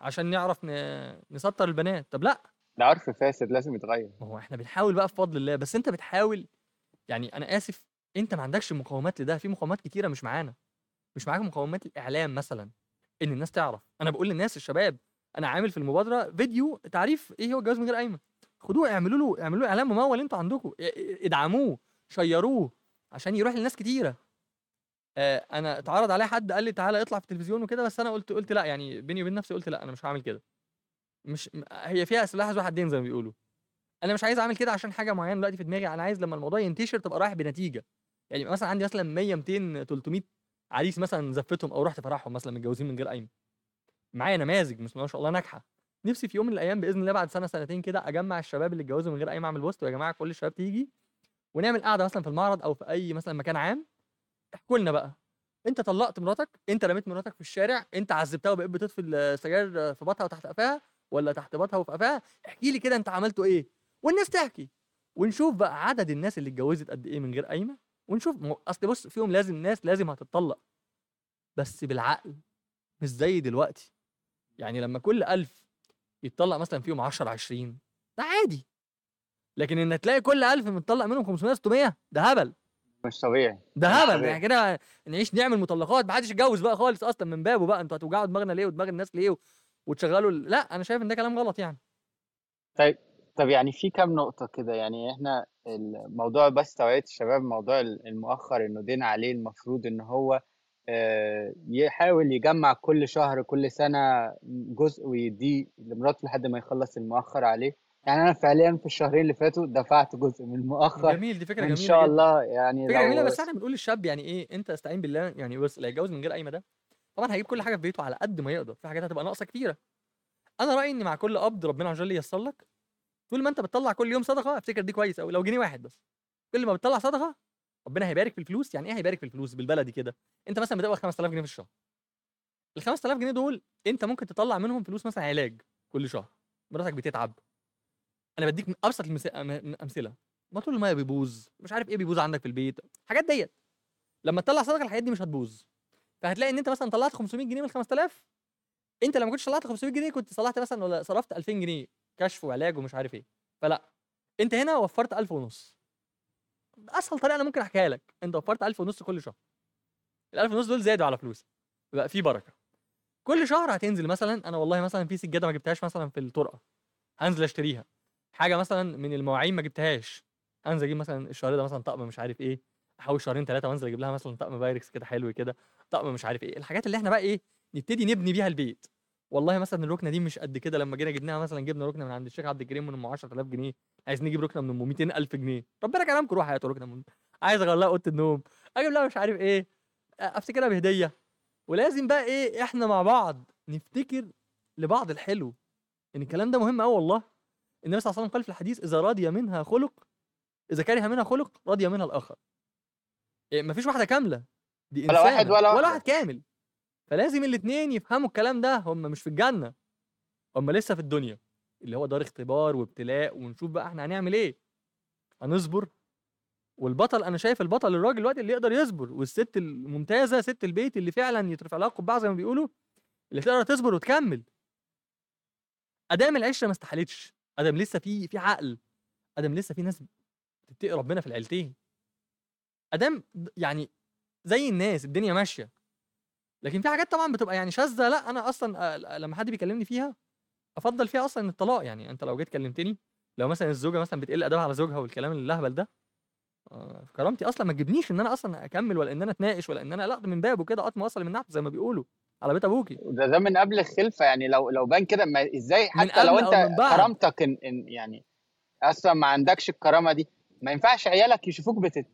[SPEAKER 2] عشان نعرف ن- نسطر البنات. طب لأ.
[SPEAKER 1] ده عرف فاسد لازم يتغير.
[SPEAKER 2] ما هو إحنا بنحاول بقى بفضل الله بس أنت بتحاول يعني أنا آسف أنت ما عندكش مقومات لده في مقومات كتيرة مش معانا. مش معاك مقومات الإعلام مثلا إن الناس تعرف. أنا بقول للناس الشباب أنا عامل في المبادرة فيديو تعريف إيه هو الجواز من غير قايمة. خدوه اعملوا له اعملوا له إعلان ممول أنتوا عندكم. ادعموه شيروه عشان يروح للناس كتيرة. أنا اتعرض عليا حد قال لي تعالى اطلع في التلفزيون وكده بس أنا قلت قلت لأ يعني بيني وبين نفسي قلت لأ أنا مش هعمل كده. مش هي فيها سلاح ذو حدين زي ما بيقولوا. أنا مش عايز أعمل كده عشان حاجة معينة دلوقتي في دماغي أنا عايز لما الموضوع ينتشر تبقى رايح بنتيجة. يعني مثلا عندي مثلا 100 200 300 عريس مثلا زفتهم أو رحت فرحهم مثلا متجوزين من غير قايمة. معايا نماذج الله ما شاء الله ناجحة. نفسي في يوم من الأيام بإذن الله بعد سنة سنتين كده أجمع الشباب اللي اتجوزوا من غير قايمة أعمل بوست ويا جماعة كل الشباب تيجي ونعمل قاعدة مثلا في المعرض أو في أي مثلا مكان عام. احكوا لنا بقى. أنت طلقت مراتك أنت رميت مراتك في الشارع أنت عذبتها وبقيت بتطفي السجاير في بطنها وتحت قفاها ولا تحت باطها وفي قفاها؟ احكي لي كده أنت عملته إيه؟ والناس تحكي. ونشوف بقى عدد الناس اللي اتجوزت قد إيه من غير قايمة ونشوف مو- أصل بص فيهم لازم ناس لازم هتتطلق. بس بالعقل مش زي دلوقتي. يعني لما كل ألف يتطلق مثلا فيهم 10 20 ده عادي. لكن ان تلاقي كل ألف متطلق منهم 500 600 ده هبل.
[SPEAKER 1] مش طبيعي.
[SPEAKER 2] ده هبل. يعني كده نعيش نعمل مطلقات ما حدش يتجوز بقى خالص أصلا من بابه بقى. أنتوا هتوجعوا دماغنا ليه ودماغ الناس ليه وتشغلوا لا أنا شايف إن ده كلام غلط يعني.
[SPEAKER 1] طب يعني في كام نقطة كده يعني إحنا الموضوع بس توعية الشباب موضوع المؤخر إنه دين عليه المفروض إن هو آه، يحاول يجمع كل شهر كل سنة جزء ويديه لمراته لحد ما يخلص المؤخر عليه. يعني أنا فعليا في الشهرين اللي فاتوا دفعت جزء من المؤخر
[SPEAKER 2] جميل دي فكرة
[SPEAKER 1] وإن
[SPEAKER 2] جميلة
[SPEAKER 1] شاء
[SPEAKER 2] جدا.
[SPEAKER 1] الله يعني
[SPEAKER 2] فكرة جميلة
[SPEAKER 1] لو
[SPEAKER 2] بس إحنا بنقول للشاب يعني إيه أنت استعين بالله يعني بص اللي هيتجوز من غير قايمه ده طبعا هيجيب كل حاجة في بيته على قد ما يقدر في حاجات هتبقى ناقصة كتيرة. أنا رأيي إن مع كل قبض ربنا عز وجل ييسر لك طول ما انت بتطلع كل يوم صدقة افتكر دي كويس قوي لو جنيه واحد بس. كل ما بتطلع صدقة ربنا هيبارك في الفلوس. يعني إيه هيبارك في الفلوس بالبلدي كده؟ أنت مثلا بتقبض 5000 جنيه في الشهر. ال 5000 جنيه دول أنت ممكن تطلع منهم فلوس مثلا علاج كل شهر. مراتك بتتعب. أنا بديك من أبسط الامثله موتور المية بيبوظ. مش عارف إيه بيبوظ عندك في البيت. الحاجات ديت. لما تطلع صدقة الحاجات دي مش هتبوظ. فهتلاقي إن أنت مثلا طلعت 500 جنيه من 5000 أنت لما كنتش طلعت 500 جنيه كنت صلحت مثلا ولا صرفت 2000 جنيه. كشف وعلاج ومش عارف إيه. فلا أنت هنا وفرت 1000 ونص. أسهل طريقة أنا ممكن أحكيها لك. أنت وفرت 1000 ونص كل شهر. ال 1000 ونص دول زادوا على فلوسك. بقى في بركة. كل شهر هتنزل مثلا أنا والله مثلا في سجادة ما جبتهاش مثلا في الطرقة. هنزل أشتريها. حاجة مثلا من المواعين ما جبتهاش. هنزل أجيب مثلا الشهر ده مثلا طقم مش عارف إيه. أحوش شهرين ثلاثة وأنزل أجيب لها مثلا طقم بايركس كده حلو كده. طقم مش عارف إيه. الحاجات اللي إحنا بقى إيه نبتدي نبني بيها البيت. والله مثلا الركنة دي مش قد كده لما جينا جبناها مثلا جبنا ركنة من عند الشيخ عبد الكريم من أم 10000 جنيه عايز نجيب ركنة من أم 200000 جنيه. ربنا كرمكم روح هاتوا ركنة من عايز اغير لها أوضة النوم. أجيب لها مش عارف إيه. أفتكرها بهدية. ولازم بقى إيه إحنا مع بعض نفتكر لبعض الحلو. إن الكلام ده مهم قوي والله. النبي صلى الله عليه وسلم قال في الحديث إذا رضي منها خلق إذا كره منها خلق رضي منها الآخر. إيه مفيش واحدة كاملة. دي
[SPEAKER 1] ولا واحد ولا
[SPEAKER 2] ولا. واحد كامل. فلازم الاثنين يفهموا الكلام ده هم مش في الجنة هم لسه في الدنيا اللي هو دار اختبار وابتلاء ونشوف بقى إحنا هنعمل إيه. هنصبر والبطل أنا شايف البطل الراجل دلوقتي اللي يقدر يصبر والست الممتازة ست البيت اللي فعلا يترفع لها قبعة زي ما بيقولوا اللي تقدر تصبر وتكمل. ادام العشرة ما استحالتش. آدم لسه في في عقل. آدم لسه في ناس بتتقي ربنا في العيلتين. ادام يعني زي الناس الدنيا ماشية. لكن في حاجات طبعا بتبقى يعني شاذة. لا أنا أصلا آه، لما حد بيكلمني فيها أفضل فيها أصلا الطلاق. يعني أنت لو جيت كلمتني لو مثلا الزوجة مثلا بتقل أدبها على زوجها والكلام اللهبل ده آه، في كرامتي أصلا ما تجيبنيش إن أنا أصلا أكمل ولا إن أنا أتناقش ولا إن أنا لا من بابه كده قطم وصل من نحت زي ما بيقولوا على بيت أبوكي.
[SPEAKER 1] ده ده من قبل الخلفة. يعني لو لو بان كده ما إزاي
[SPEAKER 2] من
[SPEAKER 1] حتى لو
[SPEAKER 2] أنت.
[SPEAKER 1] كرامتك إن إن يعني أصلا ما عندكش الكرامة دي ما ينفعش عيالك يشوفوك بتت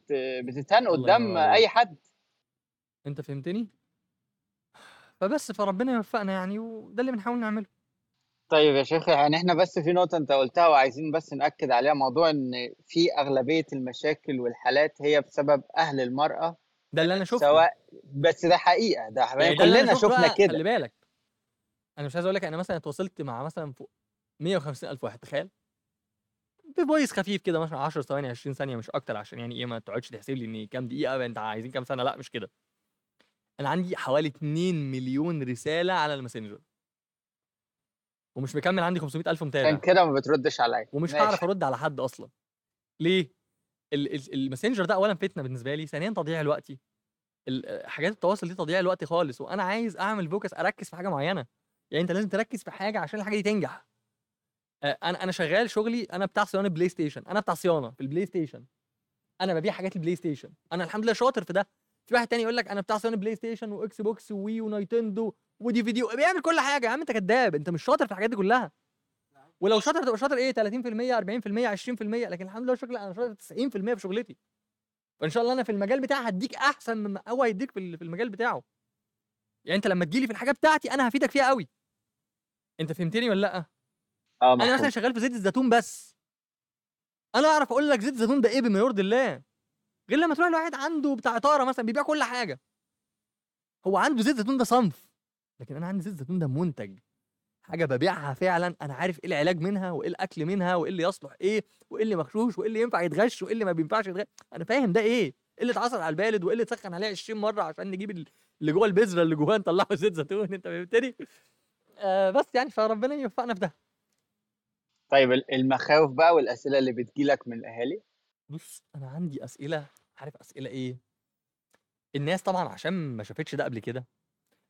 [SPEAKER 1] بتتهان قدام. أي حد.
[SPEAKER 2] أنت فهمتني؟ فبس فربنا يوفقنا يعني وده اللي بنحاول نعمله.
[SPEAKER 1] طيب يا شيخ يعني إحنا بس في نقطة أنت قلتها وعايزين بس نأكد عليها موضوع إن في أغلبية المشاكل والحالات هي بسبب أهل المرأة
[SPEAKER 2] ده اللي أنا شفته.
[SPEAKER 1] سواء بس ده حقيقة ده
[SPEAKER 2] يعني ده أنا
[SPEAKER 1] كلنا شفنا كده.
[SPEAKER 2] خلي بالك. أنا مش عايز أقول لك أنا مثلا اتواصلت مع مثلا فوق 150 ألف واحد تخيل. ب voice خفيف كده مثلا 10 ثواني 20 ثانية مش أكتر عشان يعني إيه ما تقعدش تحسب لي إن كام دقيقة أنت عايزين كام سنة؟ لأ مش كده. أنا عندي حوالي 2 مليون رسالة على ال Messenger. ومش مكمل عندي 500 ألف
[SPEAKER 1] عشان
[SPEAKER 2] متابع
[SPEAKER 1] كده ما بتردش عليا.
[SPEAKER 2] ومش. هعرف أرد على حد أصلا. ليه؟ ال- ال- ال Messenger ده اولا فتنة بالنسبة لي ثانيا تضييع الوقت. ال- حاجات التواصل دي تضييع الوقت خالص وأنا عايز أعمل focus أركز في حاجة معينة. يعني أنت لازم تركز في حاجة عشان الحاجة دي تنجح. أنا أنا شغال شغلي أنا بتاع صيانة PlayStation. أنا بتاع صيانة في ال PlayStation. أنا ببيع حاجات ال PlayStation. أنا الحمد لله شاطر في ده. في واحد تاني يقول لك أنا بتاع صيانه PlayStation و Xbox و Wii و Nintendo و DVD بيعمل كل حاجة يا عم أنت كداب أنت مش شاطر في الحاجات دي كلها. ولو شاطر تبقى شاطر إيه 30% 40% 20% لكن الحمد لله شغل أنا شاطر 90% في شغلتي. فإن شاء الله أنا في المجال بتاعي هديك أحسن مما هو هيديك في ال- في المجال بتاعه. يعني أنت لما تجيلي في الحاجة بتاعتي أنا هفيدك فيها قوي أنت فهمتني ولا لأ؟
[SPEAKER 1] آه
[SPEAKER 2] أنا مثلا. شغال في زيت الزيتون بس. أنا أعرف أقول لك زيت الزيتون ده إيه بما يرضي الله. غير لما تروح لواحد عنده بتاع طاره مثلا بيبيع كل حاجة. هو عنده زيت زيتون ده صنف لكن أنا عندي زيت زيتون ده منتج. حاجة ببيعها فعلا أنا عارف إيه العلاج منها وإيه الأكل منها وإيه اللي يصلح إيه وإيه اللي مغشوش وإيه اللي ينفع يتغش وإيه اللي ما بينفعش يتغش. أنا فاهم ده إيه؟ إيه اللي اتعصر على البالد وإيه اللي تسخن عليه 20 مرة عشان نجيب ال- اللي جوه البذرة اللي جواه نطلعه زيت زيتون أنت فهمتني آه بس يعني فربنا يوفقنا في ده.
[SPEAKER 1] طيب ال- المخاوف بقى والأسئلة اللي بتجيلك من الأهالي؟
[SPEAKER 2] بص أنا عندي أسئلة عارف أسئلة إيه؟ الناس طبعا عشان ما شافتش ده قبل كده.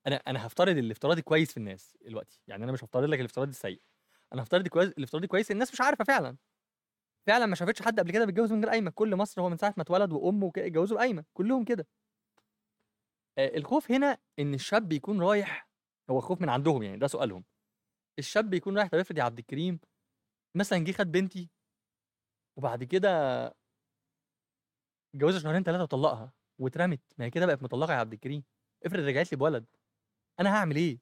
[SPEAKER 2] أنا أنا هفترض الافتراضي كويس في الناس دلوقتي يعني أنا مش هفترض لك الافتراضي السيء. أنا هفترض كويس الافتراضي كويس الناس مش عارفة فعلا. فعلا ما شافتش حد قبل كده بيتجوز من غير قايمة. كل مصر هو من ساعة ما اتولد وأمه وكده اتجوزوا بقايمة. كلهم كده. آه الخوف هنا إن الشاب يكون رايح هو خوف من عندهم يعني ده سؤالهم. الشاب يكون رايح طب افرض يا عبد الكريم مثلا جه خد بنتي وبعد كده اتجوزها شهرين ثلاثة وطلقها واترمت ما هي كده بقت مطلقة يا عبد الكريم. افرض رجعت لي بولد. أنا هعمل إيه؟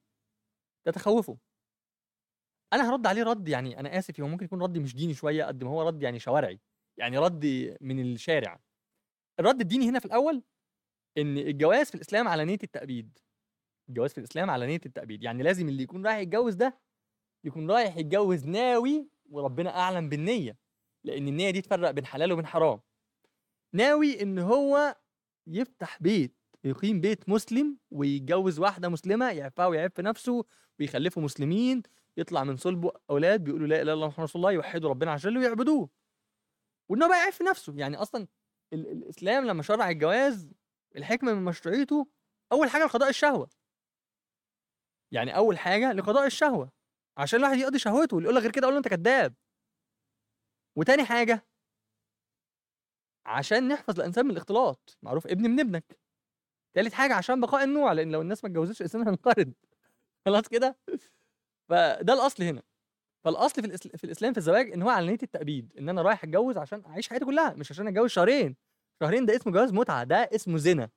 [SPEAKER 2] ده تخوفه. أنا هرد عليه رد يعني أنا آسف هو ممكن يكون رد مش ديني شوية قد ما هو رد يعني شوارعي يعني رد من الشارع. الرد الديني هنا في الأول إن الجواز في الإسلام على نية التأبيد. الجواز في الإسلام على نية التأبيد. يعني لازم اللي يكون رايح يتجوز ده يكون رايح يتجوز ناوي وربنا أعلم بالنية لأن النية دي تفرق بين حلال وبين حرام. ناوي إن هو يفتح بيت يقيم بيت مسلم ويتجوز واحدة مسلمة يعفها ويعف نفسه ويخلفوا مسلمين يطلع من صلبه أولاد بيقولوا لا إله إلا الله محمد رسول الله يوحدوا ربنا عز وجل ويعبدوه. وإن هو بقى يعف نفسه يعني أصلا ال- الإسلام لما شرع الجواز الحكمة من مشروعيته أول حاجة لقضاء الشهوة. يعني أول حاجة لقضاء الشهوة عشان الواحد يقضي شهوته واللي يقول لك غير كده أقول له أنت كذاب. وتاني حاجة عشان نحفظ الإنسان من الاختلاط. معروف ابن من ابنك. تالت حاجة عشان بقاء النوع لأن لو الناس ما اتجوزتش الإنسان هينقرض. خلاص كده؟ فده الأصل هنا. فالأصل في, الإسل... في الإسلام في الزواج إن هو على نية التأبيد. إن أنا رايح أتجوز عشان أعيش حياتي كلها مش عشان أتجوز شهرين. شهرين ده اسمه جواز متعة ده اسمه زنا.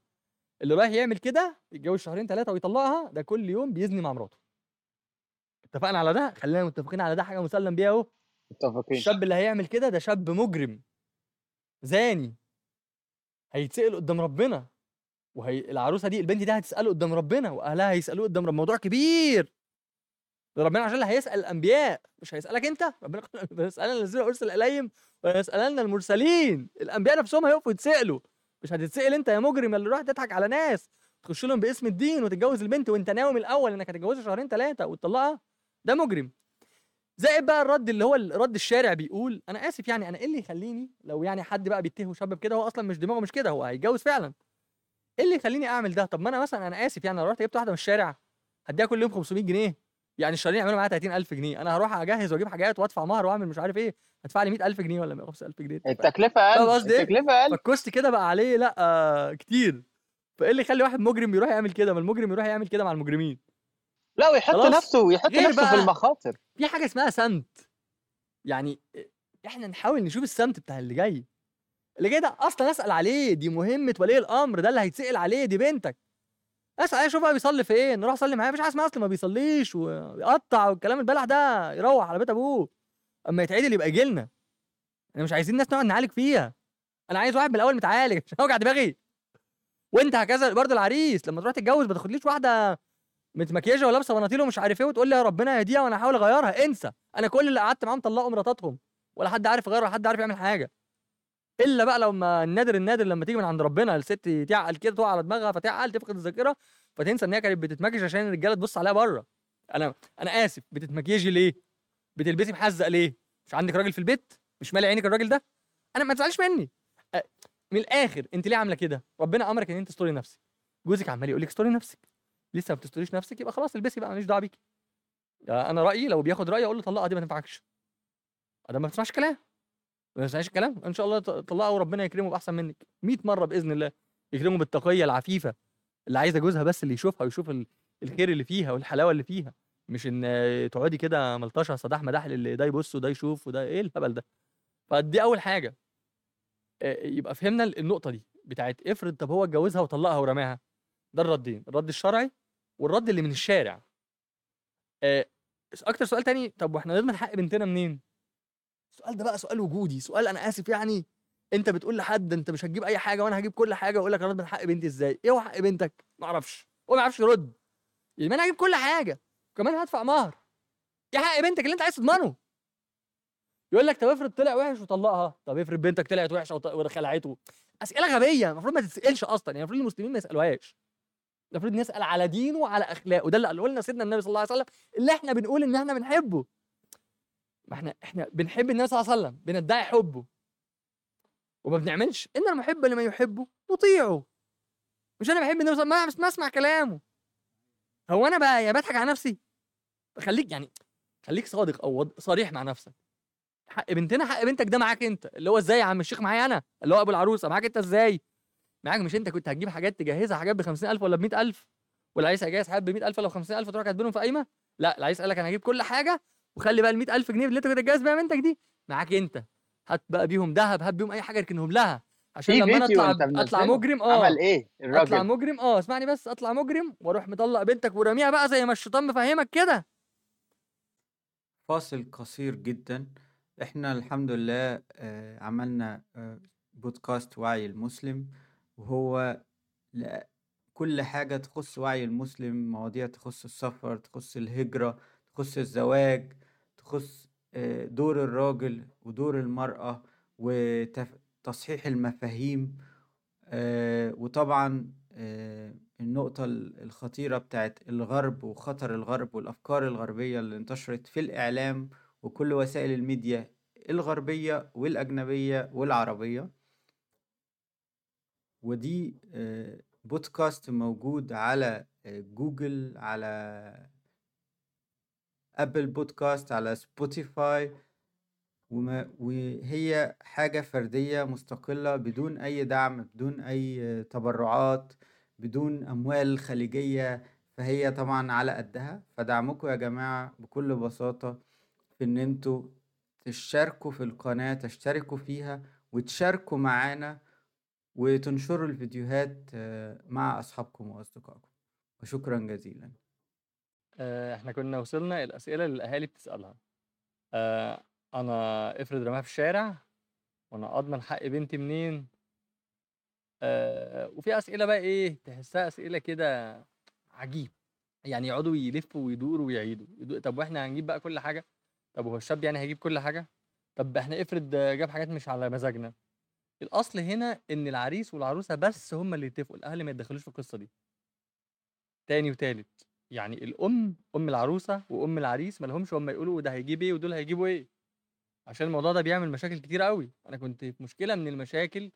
[SPEAKER 2] اللي رايح يعمل كده يتجوز شهرين ثلاثة ويطلقها ده كل يوم بيزني مع مراته. اتفقنا على ده؟ خلينا متفقين على ده حاجة مسلم بيها أهو.
[SPEAKER 1] متفقين.
[SPEAKER 2] الشاب اللي هيعمل كده ده شاب مجرم. زاني. هيتسأل قدام ربنا. وهي العروسة دي البنت دي هتسأله قدام ربنا وأهلها هيسألوه قدام ربنا موضوع كبير. ربنا عشان اللي هيسأل الأنبياء مش هيسألك أنت. ربنا قال يسألنا الذين أرسل إليهم ويسألنا المرسلين. الأنبياء نفسهم هيقفوا يتسألوا. مش هتتسأل أنت يا مجرم اللي راح تضحك على ناس. تخش لهم باسم الدين وتتجوز البنت وأنت ناوي من الأول إنك هتتجوزها شهرين ثلاثة وتطلقها؟ ده مجرم. زائد بقى الرد اللي هو الرد الشارع بيقول أنا آسف يعني أنا إيه اللي يخليني لو يعني حد بقى بيتهمه شاب بكده هو أصلا مش دماغه مش كده هو هيتجوز فعلا. إيه اللي يخليني أعمل ده؟ طب ما أنا مثلا أنا آسف يعني لو رحت جبت واحدة من الشارع هديها كل يوم 500 جنيه يعني الشهرين يعملوا معايا 30000 جنيه أنا هروح أجهز وأجيب حاجات وأدفع مهر وأعمل مش عارف إيه هدفع لي 100000 جنيه ولا 105000 جنيه؟
[SPEAKER 1] التكلفة
[SPEAKER 2] أقل إيه؟
[SPEAKER 1] التكلفة أقل.
[SPEAKER 2] فالكوست كده بقى عليه لأ آه كتير. فإيه اللي يخلي واحد مجرم يروح يعمل كده؟ ما المجرم يروح يعمل كده مع المجرمين.
[SPEAKER 1] لا ويحط. نفسه ويحط
[SPEAKER 2] غير
[SPEAKER 1] نفسه في المخاطر.
[SPEAKER 2] في حاجة اسمها سمت يعني إحنا نحاول نشوف السمت بتاع اللي جاي. اللي جاي ده أصلا أسأل عليه دي مهمة ولي الأمر ده اللي هيتسأل عليه دي بنتك. أسأل عليه شوف بقى بيصلي فين نروح صلي معاه مفيش حاجة اسمها أصل ما بيصليش ويقطع والكلام البلح ده يروح على بيت أبوه. أما يتعدل يبقى يجي لنا إحنا مش عايزين ناس نقعد نعالج فيها. أنا عايز واحد من الأول متعالج. عشان أوجع دماغي. وأنت هكذا برضه العريس لما تروح تتجوز ما تاخدليش واحدة متمكيجه ولابسه بناطيل ومش عارف إيه وتقول لي يا ربنا يهديها وأنا احاول اغيرها. انسى. أنا كل اللي قعدت معاهم طلقوا مراتاتهم ولا حد عارف يغير ولا حد عارف يعمل حاجة. إلا بقى لو ما النادر النادر لما تيجي من عند ربنا الست تعقل كده تقع على دماغها فتعقل تفقد الذاكرة فتنسى إن هي كانت بتتمكيج عشان الرجالة تبص عليها بره. أنا أنا آسف. بتتمكيجي ليه؟ بتلبسي محزق ليه؟ مش عندك راجل في البيت؟ مش مالي عينك الراجل ده؟ أنا ما تزعلش مني. من الآخر أنت ليه عاملة كده؟ ربنا أمرك إن أنت تستوري نفسك. جوزك عمال يقول لك استوري نفسك. لسه ما بتستوريش نفسك يبقى خلاص البسي بقى ماليش دعوة بيكي. يا أنا رأيي لو بياخد رأيي أقول له طلقها دي ما تنفعكش. ده ما بتسمعش كلام. ما بتسمعش كلام. إن شاء الله طلقها وربنا يكرمه بأحسن منك. 100 مرة بإذن الله يكرمه بالتقيه العفيفة اللي عايزة جوزها بس اللي يشوفها ويشوف ال- الخير اللي فيها والحلاوة اللي فيها. مش إن تقعدي كده ملطشة صداح مداح اللي ده يبص وده يشوف وده إيه الهبل ده؟ فدي أول حاجة. يبقى فهمنا النقطة دي بتاعت افرض طب هو اتجوزها وطلقها ورماها. ده الردين الرد الشرعي والرد اللي من الشارع. آه، أكتر سؤال تاني طب وإحنا نضمن حق بنتنا منين؟ السؤال ده بقى سؤال وجودي سؤال أنا آسف يعني. أنت بتقول لحد أنت مش هتجيب أي حاجة وأنا هجيب كل حاجة وأقول لك أنا اضمن حق بنتي إزاي؟ إيه هو حق بنتك؟ ما أعرفش. هو ما يعرفش يرد. يعني أنا هجيب كل حاجة كمان هدفع مهر. إيه حق بنتك اللي أنت عايز تضمنه. يقول لك طب افرض طلع وحش وطلقها. طب افرض بنتك طلعت وحشة وخلعته. أسئلة غبية المفروض ما تتسألش أصلا يعني المفروض المسلمين ما يسألوهاش. المفروض نسال على دينه وعلى أخلاقه. ده اللي قاله لنا سيدنا النبي صلى الله عليه وسلم اللي إحنا بنقول إن إحنا بنحبه. ما إحنا إحنا بنحب النبي صلى الله عليه وسلم بندعي حبه. وما بنعملش إن المحب لمن يحبه نطيعه. مش أنا بحب النبي صلى الله عليه وسلم ما أسمع كلامه. هو أنا بقى يا بضحك على نفسي؟ خليك يعني خليك صادق أو صريح مع نفسك. حق بنتنا حق بنتك ده معاك أنت. اللي هو إزاي يا عم الشيخ معايا أنا؟ اللي هو أبو العروسة معاك أنت إزاي؟ معاك؟ مش انت كنت هتجيب حاجات تجهزها حاجات ب 50000 ولا ب 100000 والعريس هيجهز حاجات ب 100000 ولا ب 50000 تروح كاتبينهم في قايمة؟ لا العريس قال لك أنا هجيب كل حاجة وخلي بقى ال 100000 جنيه اللي انت كنت هتجهز بيها بنتك دي معاك انت. هات بقى بيهم ذهب هات بيهم اي حاجة اركنهم لها. عشان لما
[SPEAKER 1] أنا
[SPEAKER 2] أطلع
[SPEAKER 1] أطلع
[SPEAKER 2] مجرم آه.
[SPEAKER 1] عمل إيه؟
[SPEAKER 2] أطلع
[SPEAKER 1] الراجل
[SPEAKER 2] مجرم آه. اسمعني بس أطلع مجرم وأروح مطلق بنتك وراميها بقى زي ما الشيطان مفهمك كده.
[SPEAKER 3] فاصل قصير جدا. إحنا الحمد لله آه، عملنا آه، بودكاست وعي المسلم. وهو كل حاجة تخص وعي المسلم مواضيع تخص السفر تخص الهجرة تخص الزواج تخص آه، دور الراجل ودور المرأة وتصحيح المفاهيم آه، وطبعا آه، النقطة ال- الخطيرة بتاعت الغرب وخطر الغرب والأفكار الغربية اللي انتشرت في الإعلام وكل وسائل الميديا الغربية والأجنبية والعربية. ودي آه، بودكاست موجود على آه، جوجل على Apple Podcast على Spotify وما وهي حاجة فردية مستقلة بدون أي دعم بدون أي تبرعات بدون أموال خليجية فهي طبعا على قدها. فدعمكم يا جماعة بكل بساطة في إن أنتوا تشتركوا في القناة تشتركوا فيها وتشاركوا معانا وتنشروا الفيديوهات آه، مع أصحابكم وأصدقائكم. وشكرا جزيلا.
[SPEAKER 2] آه، إحنا كنا وصلنا الأسئلة اللي الأهالي بتسألها. آه، أنا افرض رماها في الشارع وأنا اضمن حق بنتي منين؟ آه، وفي أسئلة بقى إيه تحسها أسئلة كده عجيب. يعني يقعدوا يلفوا ويدوروا ويعيدوا. يدو- طب وإحنا هنجيب بقى كل حاجة؟ طب هو الشاب يعني هيجيب كل حاجة؟ طب إحنا افرض جاب حاجات مش على مزاجنا؟ الأصل هنا إن العريس والعروسة بس هم اللي يتفقوا الأهل ما يتدخلوش في القصة دي. تاني وتالت يعني الأم أم العروسة وأم العريس ما لهمش هم يقولوا ده هيجيب إيه ودول هيجيبوا إيه. عشان الموضوع ده بيعمل مشاكل كتير قوي أنا كنت في مشكلة من المشاكل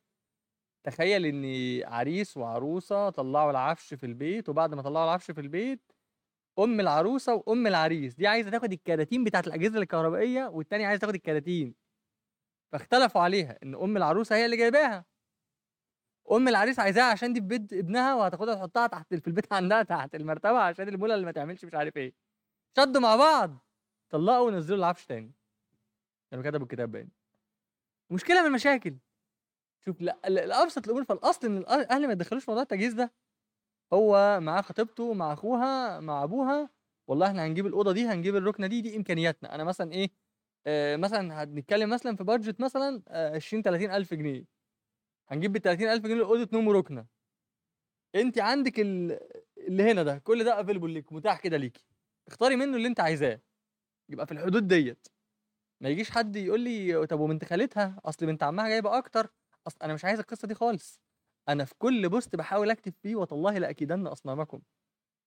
[SPEAKER 2] تخيل إن عريس وعروسة طلعوا العفش في البيت وبعد ما طلعوا العفش في البيت أم العروسة وأم العريس دي عايزة تاخد الكراتين بتاعت الأجهزة الكهربائية والتانية عايزة تاخد الكراتين. فاختلفوا عليها إن أم العروسة هي اللي جايباها. أم العريس عايزاها عشان دي في بيت ابنها وهتاخدها تحطها تحت في البيت عندها تحت المرتبة عشان المولى اللي ما تعملش مش عارف إيه. شدوا مع بعض طلقوا ونزلوا العفش تاني. كانوا كتبوا الكتاب باين مشكلة من المشاكل شوف لا ال- الأبسط الأمور فالأصل إن الاهل ما يدخلوش موضوع التجهيز ده. هو مع خطيبته مع أخوها مع أبوها والله إحنا هنجيب الأوضة دي هنجيب الركنة دي دي إمكانياتنا. أنا مثلا إيه مثلا هنتكلم مثلا في بادجت مثلا آه 20 30 ألف جنيه. هنجيب بال 30 ألف جنيه اوضه نوم وركنة. انت عندك ال- اللي هنا ده كل ده available ليك متاح كده ليكي. اختاري منه اللي انت عايزاه. يبقى في الحدود ديت. ما يجيش حد يقول لي طب وبنت خالتها؟ أصل بنت عمها جايبة أكتر. أصل أنا مش عايز القصة دي خالص. أنا في كل post بحاول أكتب فيه وتالله لاكيدن أصنامكم.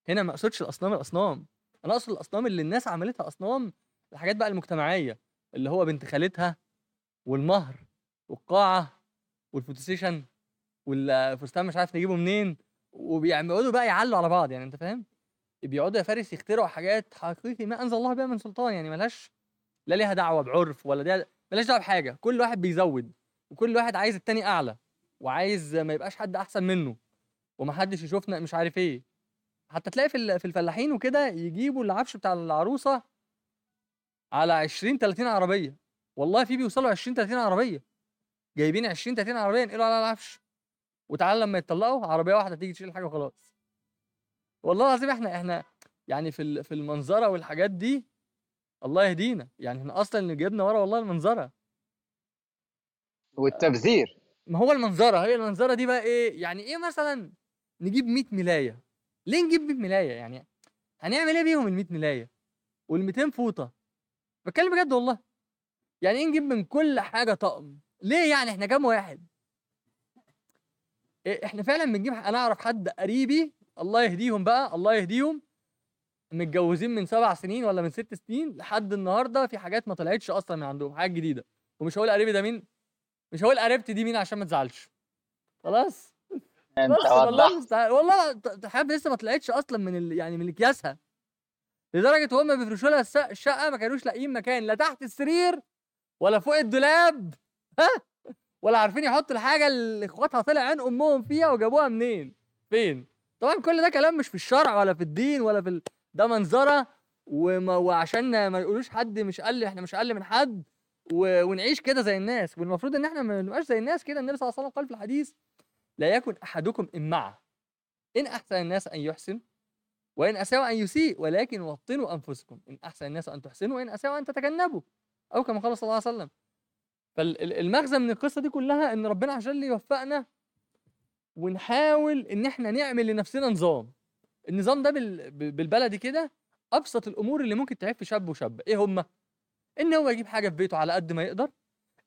[SPEAKER 2] هنا ما أقصدش الأصنام الأصنام. أنا أقصد الأصنام اللي الناس عملتها أصنام الحاجات بقى المجتمعية اللي هو بنت خالتها والمهر والقاعة والفوتوسيشن والفستان مش عارف نجيبه منين وبيقعدوا بقى يعلوا على بعض يعني انت فاهم؟ بيقعدوا يا فارس يخترعوا حاجات حقيقي ما أنزل الله بها من سلطان يعني ملهاش لا ليها دعوة بعرف ولا دي ملهاش دعوة بحاجة كل واحد بيزود وكل واحد عايز التاني أعلى وعايز ما يبقاش حد أحسن منه ومحدش يشوفنا مش عارف إيه. حتى تلاقي في الفلاحين وكده يجيبوا العفش بتاع العروسة على 20 30 عربية. والله في بيوصلوا 20 30 عربية. جايبين 20 30 عربية ينقلوا على العفش. وتعالى لما يتطلقوا عربية واحدة تيجي تشيل الحاجة وخلاص. والله العظيم إحنا إحنا يعني في في المنظرة والحاجات دي الله يهدينا. يعني إحنا أصلا اللي جبنا ورا والله المنظرة.
[SPEAKER 1] والتبذير.
[SPEAKER 2] ما هو المنظرة هي المنظرة دي بقى إيه؟ يعني إيه مثلا نجيب 100 ملاية؟ ليه نجيب 100 ملاية؟ يعني هنعمل إيه بيهم ال 100 ملاية؟ وال200 فوطة؟ بتكلم بجد والله. يعني إيه نجيب من كل حاجة طقم؟ ليه يعني؟ إحنا كام واحد؟ إحنا فعلا بنجيب أنا أعرف حد قريبي الله يهديهم بقى الله يهديهم. متجوزين من سبع سنين ولا من ست سنين لحد النهارده في حاجات ما طلعتش أصلا من عندهم حاجات جديدة. ومش هقول قريبي ده مين مش هقول قريبتي دي مين عشان ما تزعلش. خلاص. أنت والله والله حاجات لسه ما طلعتش أصلا من ال... يعني من اكياسها لدرجة وهم بيفرشوا لها الشقة ما كانوش لاقيين مكان لا تحت السرير ولا فوق الدولاب. ها؟ ولا عارفين يحطوا الحاجة اللي اخواتها طلع عين أمهم فيها وجابوها منين؟ فين؟ طبعا كل ده كلام مش في الشرع ولا في الدين ولا في ال... ده منظرة. وما... وعشان ما يقولوش حد مش أقل إحنا مش أقل من حد. و... ونعيش كده زي الناس. والمفروض إن إحنا ما نبقاش زي الناس كده. النبي صلى الله عليه وسلم قال في الحديث لا يكن أحدكم امعه إن أحسن الناس أن يحسن وإن أساءوا أن يسيء ولكن وطنوا أنفسكم. إن أحسن الناس أن تحسنوا وإن أساءوا أن تتجنبوا. أو كما قال صلى الله عليه وسلم. فالمغزى من القصة دي كلها إن ربنا عز وجل يوفقنا ونحاول إن إحنا نعمل لنفسنا نظام. النظام ده بالبلدي كده أبسط الأمور اللي ممكن تعيب في شاب وشابة. إيه هما؟ إن هو يجيب حاجة في بيته على قد ما يقدر.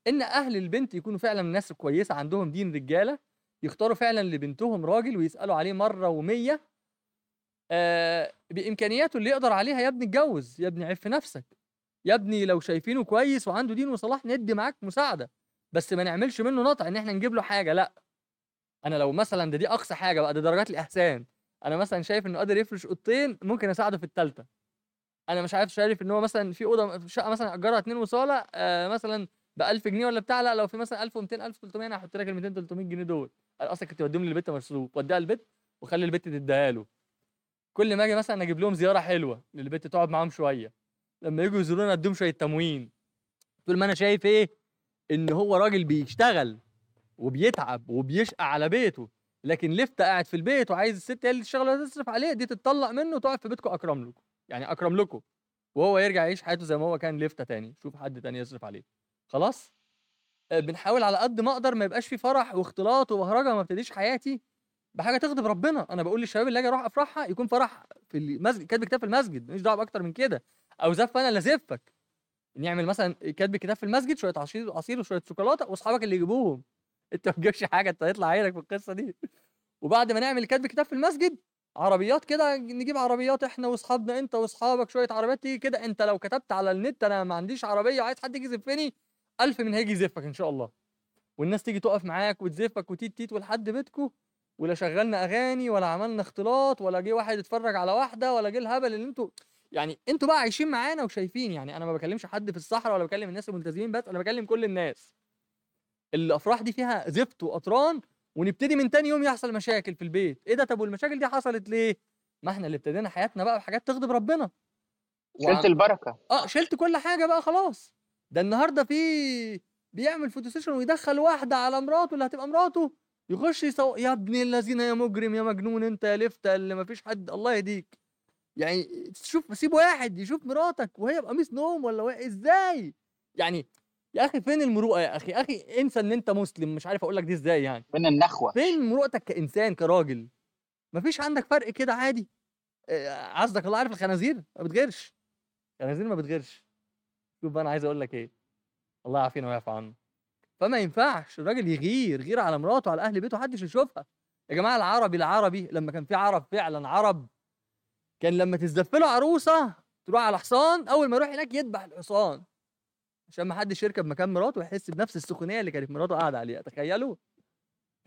[SPEAKER 2] إن أهل البنت يكونوا فعلا ناس كويسة عندهم دين رجالة يختاروا فعلا لبنتهم راجل ويسألوا عليه مرة ومية آه بإمكانياته اللي يقدر عليها. يا ابني اتجوز يا ابني في نفسك. يا ابني لو شايفينه كويس وعنده دين وصلاح ندي معاك مساعدة. بس ما نعملش منه نطع إن إحنا نجيب له حاجة لأ. أنا لو مثلا ده دي أقصى حاجة بقى ده درجات الإحسان. أنا مثلا شايف إنه قادر يفرش أوضتين ممكن أساعده في الثالثه أنا مش عارف شايف إن هو مثلا في أوضة في شقة مثلا أجرها اتنين وصالة آه مثلا ب 1000 جنيه ولا بتاع لأ لو في مثلا 1200 1300 أنا هحط لك ال 200 300 جنيه دول. أنا أصلا كنت بديهم للبيت مصروف وديها البيت وخلي البيت تديها له. كل ما أجي مثلا أجيب لهم زيارة حلوة للبيت تقعد معاهم شوية لما يجوا يزورونا أديهم شوية تموين. طول ما أنا شايف إيه؟ إن هو راجل بيشتغل وبيتعب وبيشقى على بيته لكن لفته قاعد في البيت وعايز الست هي اللي تشتغل وتصرف عليه دي تتطلق منه وتقعد في بيتكم أكرم لكم. يعني أكرم لكم. وهو يرجع يعيش حياته زي ما هو كان لفته تاني شوف حد تاني يصرف عليه. خلاص؟ آه، بنحاول على قد ما أقدر ما يبقاش في فرح واختلاط وبهرجة ما ابتديش حياتي. بحاجة تغضب ربنا. أنا بقول للشباب اللي أجي أروح أفرحها يكون فرح في المسجد كاتب كتاب في المسجد. ماليش دعوة بأكتر من كده. أو زف أنا اللي أزفك. نعمل مثلا كاتب كتاب في المسجد شوية عصير عصير وشوية شوكولاتة وأصحابك اللي يجيبوهم. أنت ما تجيبش حاجة أنت هيطلع عينك في القصة دي. وبعد ما نعمل كاتب كتاب في المسجد عربيات كده نجيب عربيات إحنا وأصحابنا أنت وأصحابك شوية عربيات تيجي كده. أنت لو كتبت على النت أنا ما عنديش عربية وعايز حد يجي يزفني ألف من هيجي يزفك إن شاء الله. والناس تيجي تقف معاك وتزفك وتيت تيت ولحد بيتكو ولا شغلنا أغاني ولا عملنا اختلاط ولا جه واحد يتفرج على واحدة ولا جه الهبل اللي أنتوا يعني أنتوا بقى عايشين معانا وشايفين. يعني أنا ما بكلمش حد في الصحراء ولا بكلم الناس الملتزمين بس أنا بكلم كل الناس. الأفراح دي فيها زفت وأطران ونبتدي من تاني يوم يحصل مشاكل في البيت. إيه ده؟ طب والمشاكل دي حصلت ليه؟ ما إحنا اللي ابتدينا حياتنا بقى بحاجات تغضب ربنا.
[SPEAKER 1] شلت البركة.
[SPEAKER 2] آه شلت كل حاجة بقى خلاص. ده النهارده في بيعمل photo session ويدخل واحد على مراته اللي هتبقى مراته. يخش يصور يا ابن الذين يا مجرم يا مجنون انت يا لفته اللي ما فيش حد الله يهديك. يعني شوف سيب واحد يشوف مراتك وهي بقميص نوم ولا وهي إزاي؟ يعني يا أخي فين المروءة يا أخي؟ أخي انسى إن أنت مسلم مش عارف أقول لك دي إزاي يعني.
[SPEAKER 1] من النخوة؟
[SPEAKER 2] فين مروءتك كإنسان كراجل؟ مفيش عندك فرق كده عادي. آه، عزك الله عارف الخنازير؟ ما بتغيرش. الخنازير ما بتغيرش. شوف بقى أنا عايز أقول لك إيه. الله يعافينا ويعفو عنا فما ينفعش الراجل يغير غير على مراته على أهل بيته محدش يشوفها. يا جماعة العربي العربي لما كان في عرب فعلا عرب. كان لما تزدف له عروسة تروح على حصان أول ما يروح هناك يذبح الحصان. عشان ما حدش يركب مكان مراته ويحس بنفس السخونية اللي كانت مراته قاعدة عليها. تخيلوا.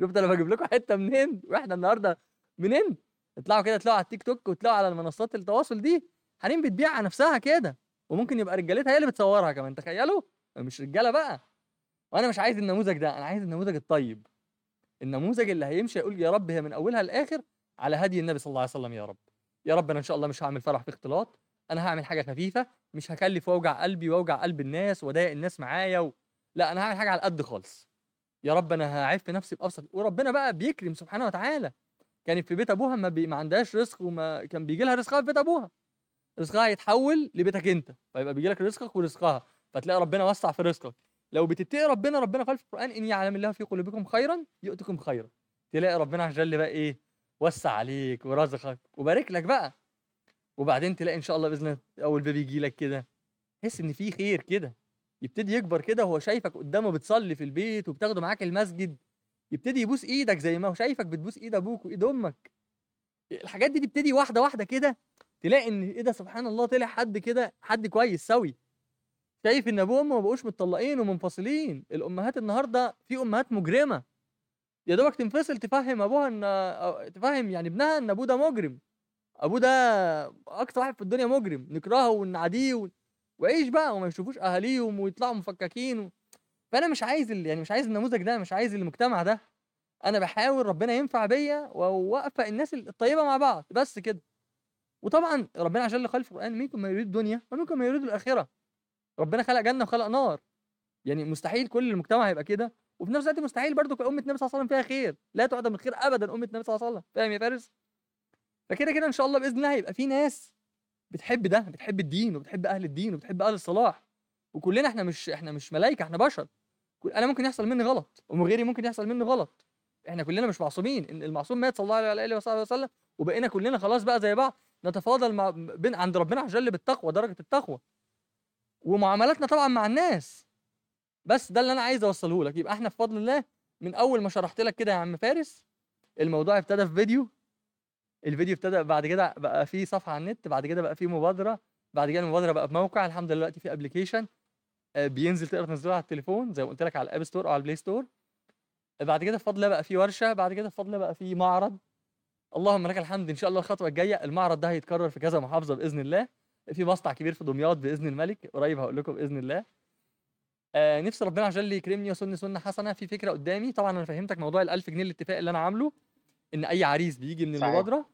[SPEAKER 2] شفت أنا بجيب لكم حتة منين؟ وإحنا النهارده منين؟ اطلعوا كده تلاقوا على التيك توك وتلاقوا على المنصات التواصل دي. حريم بتبيع على نفسها كده. وممكن يبقى رجالتها هي اللي بتصورها كمان. تخيلوا؟ مش رجالة بقى. وأنا مش عايز النموذج ده أنا عايز النموذج الطيب. النموذج اللي هيمشي يقول يا رب هي من أولها لآخر على هدي النبي صلى الله عليه وسلم يا رب. يا رب أنا إن شاء الله مش هعمل فرح في اختلاط أنا هعمل حاجة خفيفة مش هكلف وأوجع قلبي وأوجع قلب الناس وأضايق الناس معايا و... لا أنا هعمل حاجة على قد خالص. يا رب أنا هعف نفسي بأبسط وربنا بقى بيكرم سبحانه وتعالى. كانت في بيت أبوها ما, بي... ما عندهاش رزق وما كان بيجي لها رزقها في بيت أبوها. رزقها يتحول لبيتك أنت فيبقى بيجي لك رزقك ورزقها فتلاقي ربنا وسع في رزقك. لو بتتقي ربنا ربنا قال في القرآن إن يعلم الله في قلوبكم خيرا يؤتكم خيرا. تلاقي ربنا عز وجل بقى إيه؟ وسع عليك ورزقك وبارك لك بقى. وبعدين تلاقي إن شاء الله بإذن الله أول بيبي يجي لك كده. تحس إن في خير كده. يبتدي يكبر كده وهو شايفك قدامه بتصلي في البيت وبتاخده معاك المسجد. يبتدي يبوس إيدك زي ما هو شايفك بتبوس إيد أبوك وإيد أمك. الحاجات دي تبتدي واحدة واحدة كده. تلاقي إن إيه ده؟ سبحان الله طلع حد كده حد كويس سوي. شايف إن أبوه وأمه ما بقوش متطلقين ومنفصلين. الأمهات النهارده في أمهات مجرمة. يا دوبك تنفصل تفهم أبوها إن تفهم يعني ابنها إن أبوه ده مجرم. أبوه ده أكتر واحد في الدنيا مجرم. نكرهه ونعاديه و... وعيش بقى وما يشوفوش أهاليهم ويطلعوا مفككين و... فأنا مش عايز ال... يعني مش عايز النموذج ده مش عايز المجتمع ده. أنا بحاول ربنا ينفع بيا ووقف الناس الطيبة مع بعض. بس كده. وطبعا ربنا عشان قال في القرآن منكم ما يريد الدنيا ومنكم ما يريد الآخرة. ربنا خلق جنة وخلق نار. يعني مستحيل كل المجتمع يبقى كده. وفي نفس الوقت مستحيل برضو أمة النبي صلى الله عليه وسلم فيها خير. لا تعدم الخير ابدا أمة النبي صلى الله عليه وسلم. فاهم يا فارس؟ فكده كده إن شاء الله بإذن الله هيبقى في ناس بتحب ده بتحب الدين وبتحب أهل الدين وبتحب أهل الصلاح. وكلنا إحنا مش إحنا مش ملائكه إحنا بشر. أنا ممكن يحصل مني غلط وغيري ممكن يحصل مني غلط. إحنا كلنا مش معصومين. المعصوم مات صلى الله عليه وصحبه وسلم وبقينا كلنا خلاص بقى زي بعض. نتفاضل مع بين عند ربنا وجل بالتقوى درجة التقوى. ومعاملاتنا طبعا مع الناس. بس ده اللي أنا عايز أوصله لك. يبقى إحنا بفضل الله من أول ما شرحت لك كده يا عم فارس الموضوع ابتدى في فيديو. الفيديو ابتدى بعد كده بقى فيه صفحة على النت بعد كده بقى فيه مبادرة بعد كده المبادرة بقى بموقع الحمد لله دلوقتي في application بينزل تقدر تنزله على التليفون زي ما قلت لك على ال App Store أو على ال Play Store بعد كده بفضل الله بقى في ورشة بعد كده بفضل الله بقى في معرض. اللهم لك الحمد إن شاء الله الخطوة الجاية المعرض ده هيتكرر في كذا محافظة بإذن الله. في مصنع كبير في دمياط بإذن الملك قريب هقول لكم بإذن الله. آه نفسي ربنا عشان اللي يكرمني ويسن سنة حسنة. في فكرة قدامي طبعا أنا فهمتك موضوع ال 1000 جنيه الاتفاق اللي أنا عامله إن أي عريس بيجي من
[SPEAKER 1] صحيح.
[SPEAKER 2] المبادرة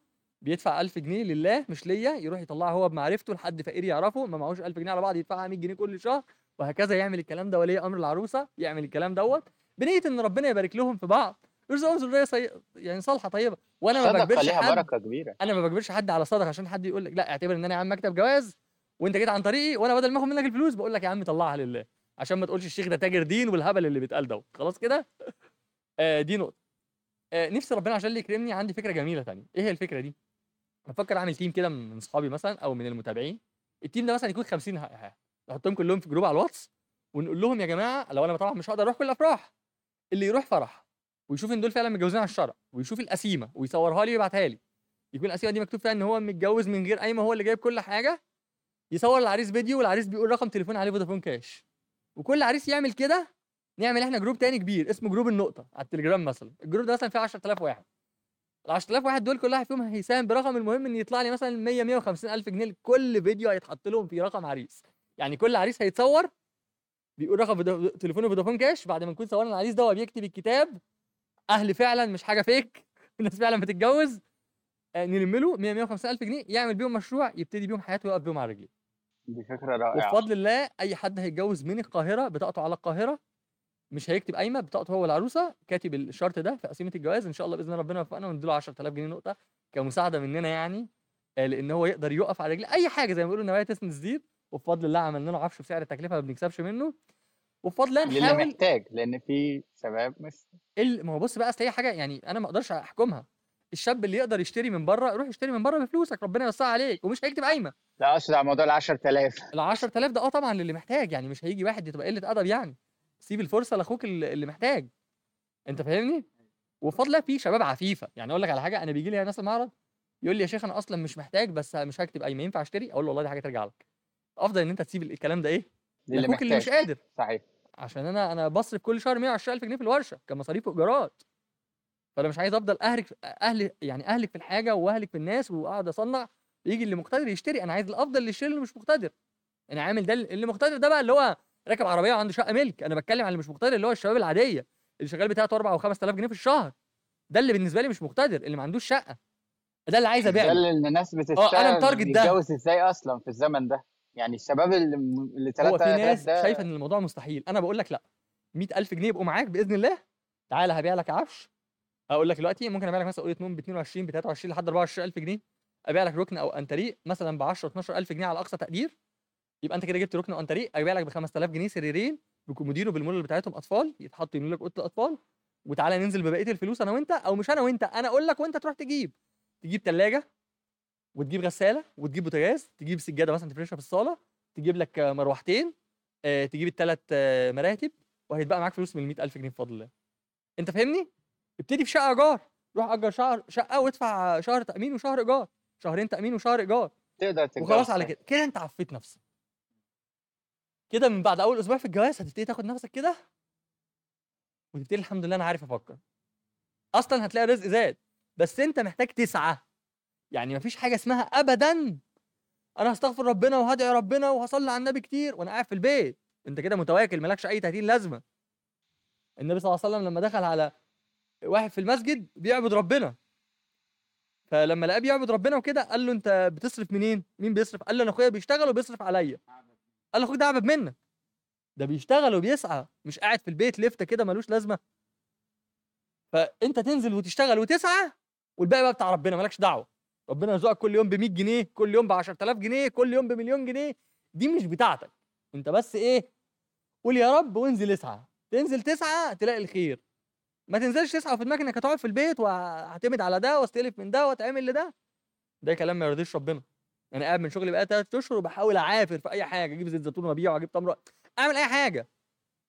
[SPEAKER 2] بيدفع 1000 جنيه لله مش ليا يروح يطلعها هو بمعرفته لحد فقير يعرفه ما معهوش 1000 جنيه على بعض يدفعها 100 جنيه كل شهر وهكذا يعمل الكلام ده ولي أمر العروسة يعمل الكلام دوت. بنية إن ربنا يبارك لهم في بعض. يرزقهم ذريه صي... يعني صالحة طيبة. وأنا ما بجبرش حد
[SPEAKER 1] بركة كبيرة.
[SPEAKER 2] أنا ما بجبرش حد على صدقة عشان حد يقول لك لا اعتبر إن أنا يا عم مكتب جواز وأنت جيت عن طريقي وأنا بدل ما آخد منك الفلوس بقول لك يا عم طلعها لله. عشان ما تقولش الشيخ ده تاجر دين والهبل اللي بيتقال دوت. خلاص كده؟ آه دي نقطة. آه نفسي ربنا عشان اللي يكرمني عندي فكرة جميلة تانية. إيه هي الفكرة دي؟ بفكر أعمل team كده من اصحابي مثلا أو من المتابعين. ال team ده مثلا يكون 50 ه- ه- نحطهم كلهم في group على الواتس ونقول لهم يا جماعة لو أنا طبعا مش هقدر أروح كل الأفراح اللي يروح فرح. ويشوف إن دول فعلا متجوزين على الشرع ويشوف القسيمة ويصورها لي ويبعتها لي. يكون القسيمة دي مكتوب فيها إن هو متجوز من غير قايمه هو اللي جايب كل حاجة يصور العريس فيديو والعريس بيقول رقم تليفون عليه Vodafone Cash. وكل عريس يعمل كده نعمل إحنا group تاني كبير اسمه group النقطة على التليجرام مثلا. ال group ده مثلا فيه 10000 واحد. ال 10000 واحد دول كل واحد فيهم هيساهم برقم المهم إن يطلع لي مثلا 100 150 ألف جنيه لكل فيديو هيتحط لهم فيه رقم عريس. يعني كل عريس هيتصور بيقول رقم تليفونه Vodafone Cash بعد ما نكون صورنا العريس ده هو بيكتب الكتاب أهل فعلا مش حاجة فيك الناس فعلا بتتجوز آه، نلم له 100 150 ألف جنيه يعمل بيهم مشروع يبتدي بيهم حياته ويقف بيهم على رجليه.
[SPEAKER 1] دي فكرة رائعة.
[SPEAKER 2] وبفضل الله أي حد هيتجوز من القاهرة بطاقته على القاهرة مش هيكتب قايمة بطاقته هو والعروسة كاتب الشرط ده في قسيمة الجواز إن شاء الله بإذن ربنا يوفقنا ونديله 10000 جنيه نقطة كمساعدة مننا يعني آه، لإن هو يقدر يقف على رجليه. أي حاجة زي ما بيقولوا النوايا تسند تزيد وبفضل الله عملنا له عفش بسعر التكلفة ما بنكسبش منه. وبفضل الله
[SPEAKER 1] للي
[SPEAKER 2] نحاول
[SPEAKER 1] محتاج لأن في شباب مش
[SPEAKER 2] ما هو بص بقى أصل هي حاجة يعني أنا ما أقدرش أحكمها. الشاب اللي يقدر يشتري من بره يروح يشتري من بره بفلوسك ربنا يوسعها عليك ومش هيكتب قايمة.
[SPEAKER 1] لا أقصد على موضوع ال 10000
[SPEAKER 2] ال 10000 ده آه طبعا للي محتاج يعني مش هيجي واحد تبقى قلة أدب يعني. سيب الفرصة لأخوك اللي اللي محتاج. أنت فاهمني؟ وبفضل الله في شباب عفيفة. يعني أقول لك على حاجة أنا بيجي لي ناس المعرض يقول لي يا شيخ أنا أصلا مش محتاج بس مش هكتب قايمة ينفع أشتري؟ أقول له والله دي حاجة ترجع لك. أفضل إن أنت تسيب الكلام ده إيه؟
[SPEAKER 1] للي
[SPEAKER 2] لأخوك اللي مش قادر.
[SPEAKER 1] صحيح.
[SPEAKER 2] عشان أنا أنا بصرف كل شهر 120000 جنيه في الورشة كمصاريف وإيجارات. فأنا مش عايز أفضل أهلك أهل يعني أهلك في الحاجة وأهلك في الناس وأقعد أصنع يجي اللي مقتدر يشتري. أنا عايز الأفضل اللي يشتري اللي مش مقتدر. أنا عامل ده اللي مقتدر ده بقى اللي هو راكب عربية وعنده شقة ملك. أنا بتكلم على اللي مش مقتدر اللي هو الشباب العادية اللي شغال بتاعته 4 أو 5000 جنيه في الشهر. ده اللي بالنسبة لي مش مقتدر. اللي ما عندوش شقة. ده اللي عايز
[SPEAKER 1] ده
[SPEAKER 2] ابيع له
[SPEAKER 1] اللي الناس
[SPEAKER 2] أه أنا
[SPEAKER 1] بتشتغل
[SPEAKER 2] متارجت ده.
[SPEAKER 1] بيتجوز إزاي أصلا في الزمن ده؟ يعني الشباب اللي اللي
[SPEAKER 2] هو
[SPEAKER 1] 3000
[SPEAKER 2] في ناس
[SPEAKER 1] ده
[SPEAKER 2] شايفة إن الموضوع مستحيل. أنا بقول لك لأ. 100000 جنيه يبقوا معاك بإذن الله. تعالى هبيع لك عفش. أقول لك دلوقتي ممكن أبيع لك مثلا أوضة نوم ب 22 ب 23 لحد 24000 جنيه. أبيع لك ركن أو أنتريه مثلا ب 10 12000 جنيه على أقصى تقدير. يبقى أنت كده جبت ركن أو أنتريه. أبيع لك ب 5000 جنيه سريرين بكومودينو بالمول بتاعتهم أطفال. يتحطوا يملوا لك أوضة الأطفال. وتعالى ننزل ببقية الفلوس أنا وأنت. أو مش أنا وأنت. أنا أقول لك وأنت تروح تجيب. تجيب ثلاجه وتجيب غسالة وتجيب بوتاجاز تجيب سجادة مثلا تفرشها في الصالة تجيب لك آه، مروحتين آه، تجيب الثلاث مراتب وهيتبقى معاك فلوس من 100000 جنيه بفضل الله. أنت فاهمني؟ ابتدي في شقة إيجار. روح أجر شهر شقة وادفع شهر تأمين وشهر إيجار. شهرين تأمين وشهر إيجار.
[SPEAKER 1] تقدر تتجوز
[SPEAKER 2] وخلاص على. كده. كده أنت عفيت نفسك. كده من بعد أول أسبوع في الجواز هتبتدي تاخد نفسك كده؟ وتبتدي الحمد لله أنا عارف أفكر. أصلا هتلاقي الرزق زاد بس أنت محتاج تسعى. يعني مفيش حاجة اسمها ابدا. أنا هستغفر ربنا وهدعي ربنا وهصلي على النبي كتير وأنا قاعد في البيت. أنت كده متواكل مالكش أي 30 لازمة. النبي صلى الله عليه وسلم لما دخل على واحد في المسجد بيعبد ربنا. فلما لقاه بيعبد ربنا وكده قال له أنت بتصرف منين؟ مين بيصرف؟ قال له أنا أخويا بيشتغل وبيصرف عليا. قال له أخوك ده اعبد منك. ده بيشتغل وبيسعى مش قاعد في البيت لفته كده ملوش لازمة. فأنت تنزل وتشتغل وتسعى والباقي بقى بتاع ربنا مالكش دعوة. ربنا يرزقك كل يوم ب 100 جنيه كل يوم ب 10000 جنيه كل يوم بمليون جنيه. دي مش بتاعتك. انت بس إيه قول يا رب وانزل اسعى. تنزل تسعى تلاقي الخير. ما تنزلش تسعى في دماغك انك هتقعد في البيت وهعتمد على ده واستلف من ده واتعمل لده. ده كلام ما يرضيش ربنا. أنا قاعد من شغلي بقى ثلاث أشهر وبحاول اعافر في اي حاجة. أجيب زيت زيتون وابيعه واجيب تمر اعمل اي حاجة.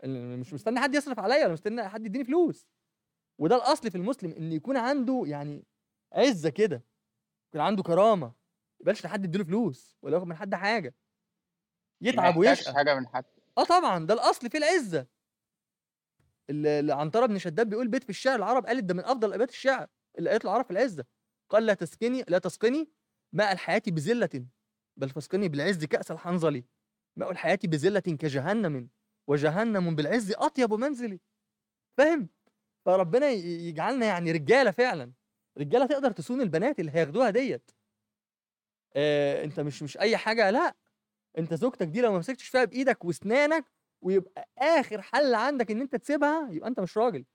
[SPEAKER 2] مش مستني حد يصرف عليا ولا مستني حد يديني فلوس. وده الأصل في المسلم إن يكون عنده يعني عزة كده. يكون عنده كرامة ما يبقاش لحد يديله فلوس ولا ياخد من حد
[SPEAKER 1] حاجة.
[SPEAKER 2] يتعب ويشقى.
[SPEAKER 1] حاجة من حد.
[SPEAKER 2] آه طبعا ده الأصل في العزة. ال- ال- عنترة بن شداد بيقول بيت في الشعر العرب قالت ده من أفضل ابيات الشعر اللي قالت العرب في العزة. قال لا تسقني لا تسقني ماء الحياة بذلة بل فاسقني بالعز كأس الحنظل ماء الحياة بذلة كجهنم وجهنم بالعز أطيب منزلي. فاهم؟ فربنا يجعلنا يعني رجالة فعلا. رجالة تقدر تصون البنات اللي هياخدوها ديت. آه انت مش مش أي حاجة لا انت زوجتك دي لو ما مسكتش فيها بإيدك واسنانك ويبقى آخر حل عندك إن أنت تسيبها يبقى أنت مش راجل.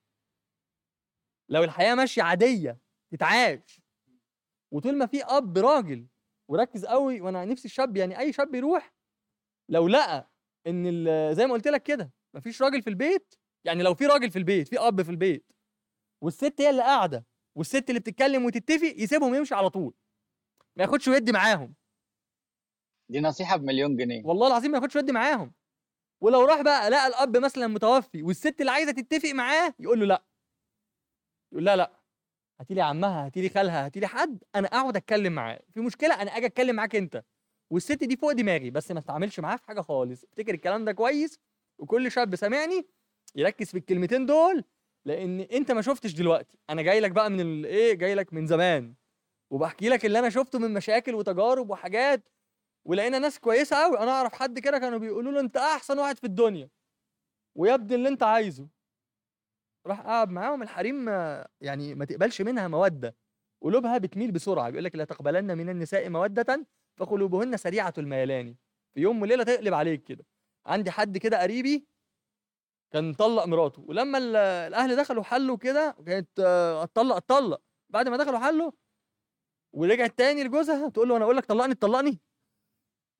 [SPEAKER 2] لو الحياة ماشية عادية تتعاش وطول ما في أب راجل وركز قوي وأنا نفسي الشاب يعني أي شاب يروح لو لقى إن زي ما قلت لك كده مفيش راجل في البيت يعني لو في راجل في البيت في أب في البيت والست هي اللي قاعدة والست اللي بتتكلم وتتفق يسيبهم يمشي على طول. ما ياخدش ويدي معاهم.
[SPEAKER 1] دي نصيحة بمليون جنيه.
[SPEAKER 2] والله العظيم ما ياخدش ودي معاهم. ولو راح بقى لقى الأب مثلا متوفي والست اللي عايزة تتفق معاه يقول له لا. يقول لا لا. هاتي لي عمها هاتي لي خالها هاتي لي حد أنا أقعد أتكلم معاه. في مشكلة أنا أجي أتكلم معاك أنت. والست دي فوق دماغي بس ما تتعاملش معاها في حاجة خالص. افتكر الكلام ده كويس وكل شاب سامعني يركز في الكلمتين دول لأن أنت ما شفتش دلوقتي. أنا جاي لك بقى من الايه جاي لك من زمان. وبحكي لك اللي أنا شفته من مشاكل وتجارب وحاجات ولقينا ناس كويسة قوي أنا أعرف حد كده كانوا بيقولوا له أنت أحسن واحد في الدنيا. ويا ابني اللي أنت عايزه. راح قعد معاهم. الحريم ما يعني ما تقبلش منها مودة. قلوبها بتميل بسرعة. بيقول لك لا تقبلن من النساء مودة فقلوبهن سريعة الميلان. في يوم وليلة تقلب عليك كده. عندي حد كده قريبي كان مطلق مراته. ولما ال- الأهل دخلوا حلوا كده كانت آه، اتطلق اتطلق بعد ما دخلوا حلوا ورجعت تاني لجوزها تقول له أنا أقول لك طلقني تطلقني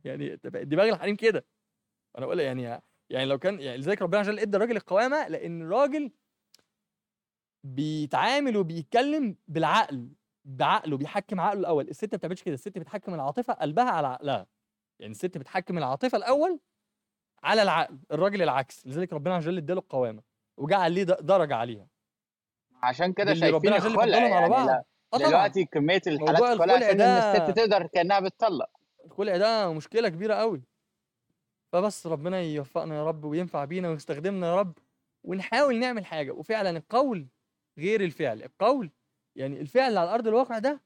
[SPEAKER 2] يعني دماغ الحريم كده. أنا بقول يعني يعني لو كان يعني لذلك ربنا وجل إدى الراجل القوامة لأن الراجل بيتعامل وبيتكلم بالعقل بعقله بيحكم عقله الأول. الست ما بتعملش كده. الست بتحكم العاطفة قلبها على عقلها. يعني الست بتحكم العاطفة الأول على العقل الراجل العكس لذلك ربنا عز وجل اداله القوامة وجعل ليه درجة عليها
[SPEAKER 1] عشان كده شايفين
[SPEAKER 2] عز وجل
[SPEAKER 1] الخلع يعني
[SPEAKER 2] طبعا.
[SPEAKER 1] دلوقتي كمية الحالات الخلع عشان ان الست
[SPEAKER 2] ده
[SPEAKER 1] تقدر كأنها بتطلق.
[SPEAKER 2] الخلع ده مشكلة كبيرة قوي. فبس ربنا يوفقنا يا رب وينفع بينا ويستخدمنا يا رب ونحاول نعمل حاجة. وفعلا القول غير الفعل. القول يعني الفعل على أرض الواقع ده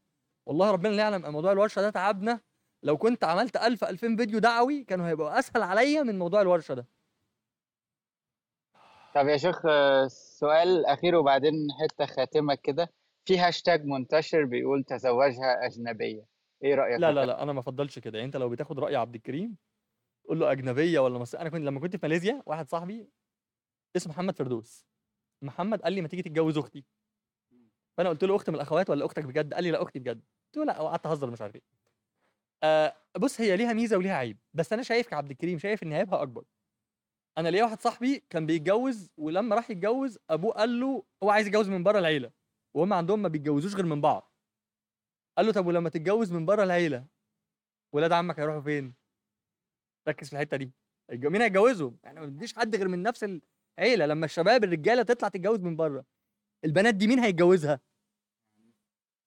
[SPEAKER 2] والله ربنا لا يعلم موضوع الورشة ده تعبنا لو كنت عملت 1000 2000 فيديو دعوي كانوا هيبقوا أسهل عليا من موضوع الورشة ده.
[SPEAKER 1] طب يا شيخ سؤال أخير وبعدين حتة خاتمة كده. في هاشتاج منتشر بيقول تزوجها أجنبية. إيه رأيك؟
[SPEAKER 2] لا لا؟ لا أنا ما أفضلش كده. يعني أنت لو بتاخد رأي عبد الكريم قول له أجنبية ولا مصرية. أنا كنت لما كنت في ماليزيا واحد صاحبي اسمه محمد فردوس. محمد قال لي ما تيجي تتجوز أختي. فأنا قلت له اخت من الأخوات ولا أختك بجد؟ قال لي لا أختي بجد. قلت له لا وقعدت أهزر مش عارف إيه. آه بص هي ليها ميزة وليها عيب بس أنا شايف كعبد الكريم شايف إن عيبها أكبر. أنا ليا واحد صاحبي كان بيتجوز ولما راح يتجوز أبوه قال له هو عايز يتجوز من بره العيلة وهم عندهم ما بيتجوزوش غير من بعض. قال له طب ولما تتجوز من بره العيلة ولاد عمك هيروحوا فين؟ ركز في الحتة دي. مين هيتجوزهم؟ يعني ما بديش حد غير من نفس العيله لما الشباب الرجالة تطلع تتجوز من بره البنات دي مين هيتجوزها؟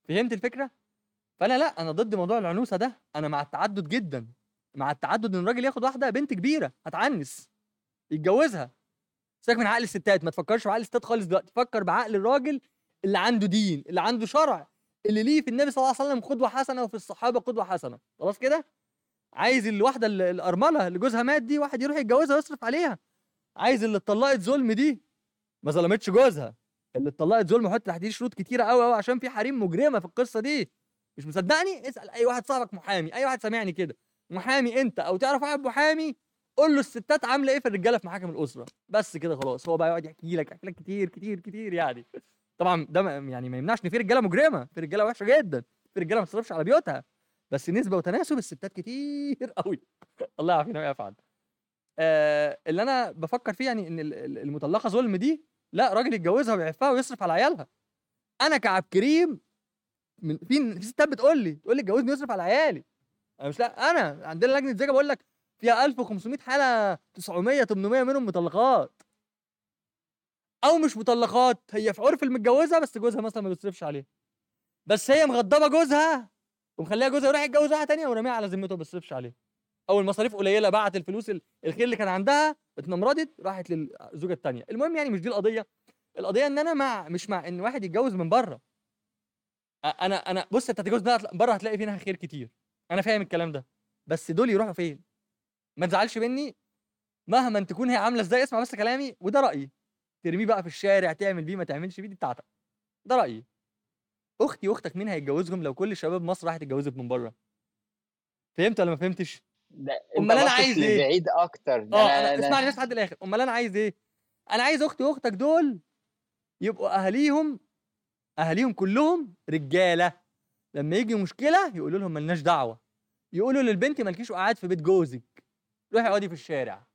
[SPEAKER 2] فهمت الفكرة؟ فانا لا أنا ضد موضوع العنوسه ده. أنا مع التعدد جدا. مع التعدد ان الراجل ياخد واحدة بنت كبيرة هتعنس. يتجوزها. سيبك من عقل الستات ما تفكرش بعقل الستات خالص دلوقتي. فكر بعقل الراجل اللي عنده دين اللي عنده شرع اللي ليه في النبي صلى الله عليه وسلم قدوة حسنة وفي الصحابة قدوة حسنة. خلاص كده؟ عايز الواحده ال- الأرملة اللي جوزها مات دي واحد يروح يتجوزها ويصرف عليها. عايز اللي اتطلقت ظلم دي ما ظلمتش جوزها. اللي اتطلقت ظلم حط دي شروط كتيرة قوي قوي عشان في حريم مجرمة في القصة دي. مش مصدقني؟ اسأل. أي واحد صاحبك محامي. أي واحد سامعني كده. محامي أنت أو تعرف واحد محامي قول له الستات عاملة إيه في الرجالة في محاكم الأسرة. بس كده خلاص. هو بقى يقعد يحكي لك يحكي لك كتير كتير كتير يعني. طبعا ده يعني ما يمنعش إن في رجالة مجرمة. في رجالة وحشة جدا. في رجالة ما بتصرفش على بيوتها. بس نسبة وتناسب الستات كتير قوي الله يعافينا ويعفو عنا آه اللي أنا بفكر فيه يعني إن ال- ال- المطلقة ظلم دي لا راجل يتجوزها ويعفها ويصرف على عيالها. أنا كعب كريم من في في ستات بتقول لي تقول لي اتجوزني ويصرف على عيالي. أنا مش لا انا عندنا لجنة زيجة بقول لك فيها 1500 حالة 900 800 منهم مطلقات. أو مش مطلقات هي في عرف المتجوزة بس جوزها مثلا ما بيصرفش عليها. بس هي مغضبة جوزها ومخليها جوزها يروح يتجوز واحدة تانية وراميها على ذمته ما بيصرفش عليها. أو المصاريف قليلة بعت الفلوس ال- الخير اللي كان عندها اتنمرضت راحت للزوجة التانية. المهم يعني مش دي القضية. القضية إن أنا مع مش مع إن واحد يتجوز من بره. أنا أنا بص أنت هتتجوز بره هتلاقي فيها خير كتير. أنا فاهم الكلام ده. بس دول يروحوا فين؟ ما تزعلش مني. مهما تكون هي عاملة إزاي اسمع بس كلامي وده رأيي. ترميه بقى في الشارع تعمل بيه ما تعملش بيه دي بتاعتك. ده رأيي. أختي وأختك مين هيتجوزهم لو كل شباب مصر راحت اتجوزت من بره؟ فهمت ولا ما فهمتش؟
[SPEAKER 1] ده
[SPEAKER 2] أنا
[SPEAKER 1] باصص
[SPEAKER 2] عايز إيه؟
[SPEAKER 1] لبعيد أكتر. ده
[SPEAKER 2] آه
[SPEAKER 1] أنا-
[SPEAKER 2] أنا
[SPEAKER 1] أنا-
[SPEAKER 2] اسمعني بس لحد الآخر. أمال أنا عايز إيه؟ أنا عايز أختي وأختك دول يبقوا أهاليهم أهاليهم كلهم رجالة. لما يجي مشكلة يقولوا لهم ملناش دعوة. يقولوا للبنت مالكيش قاعد في بيت جوزك. روحي اقعدي في الشارع.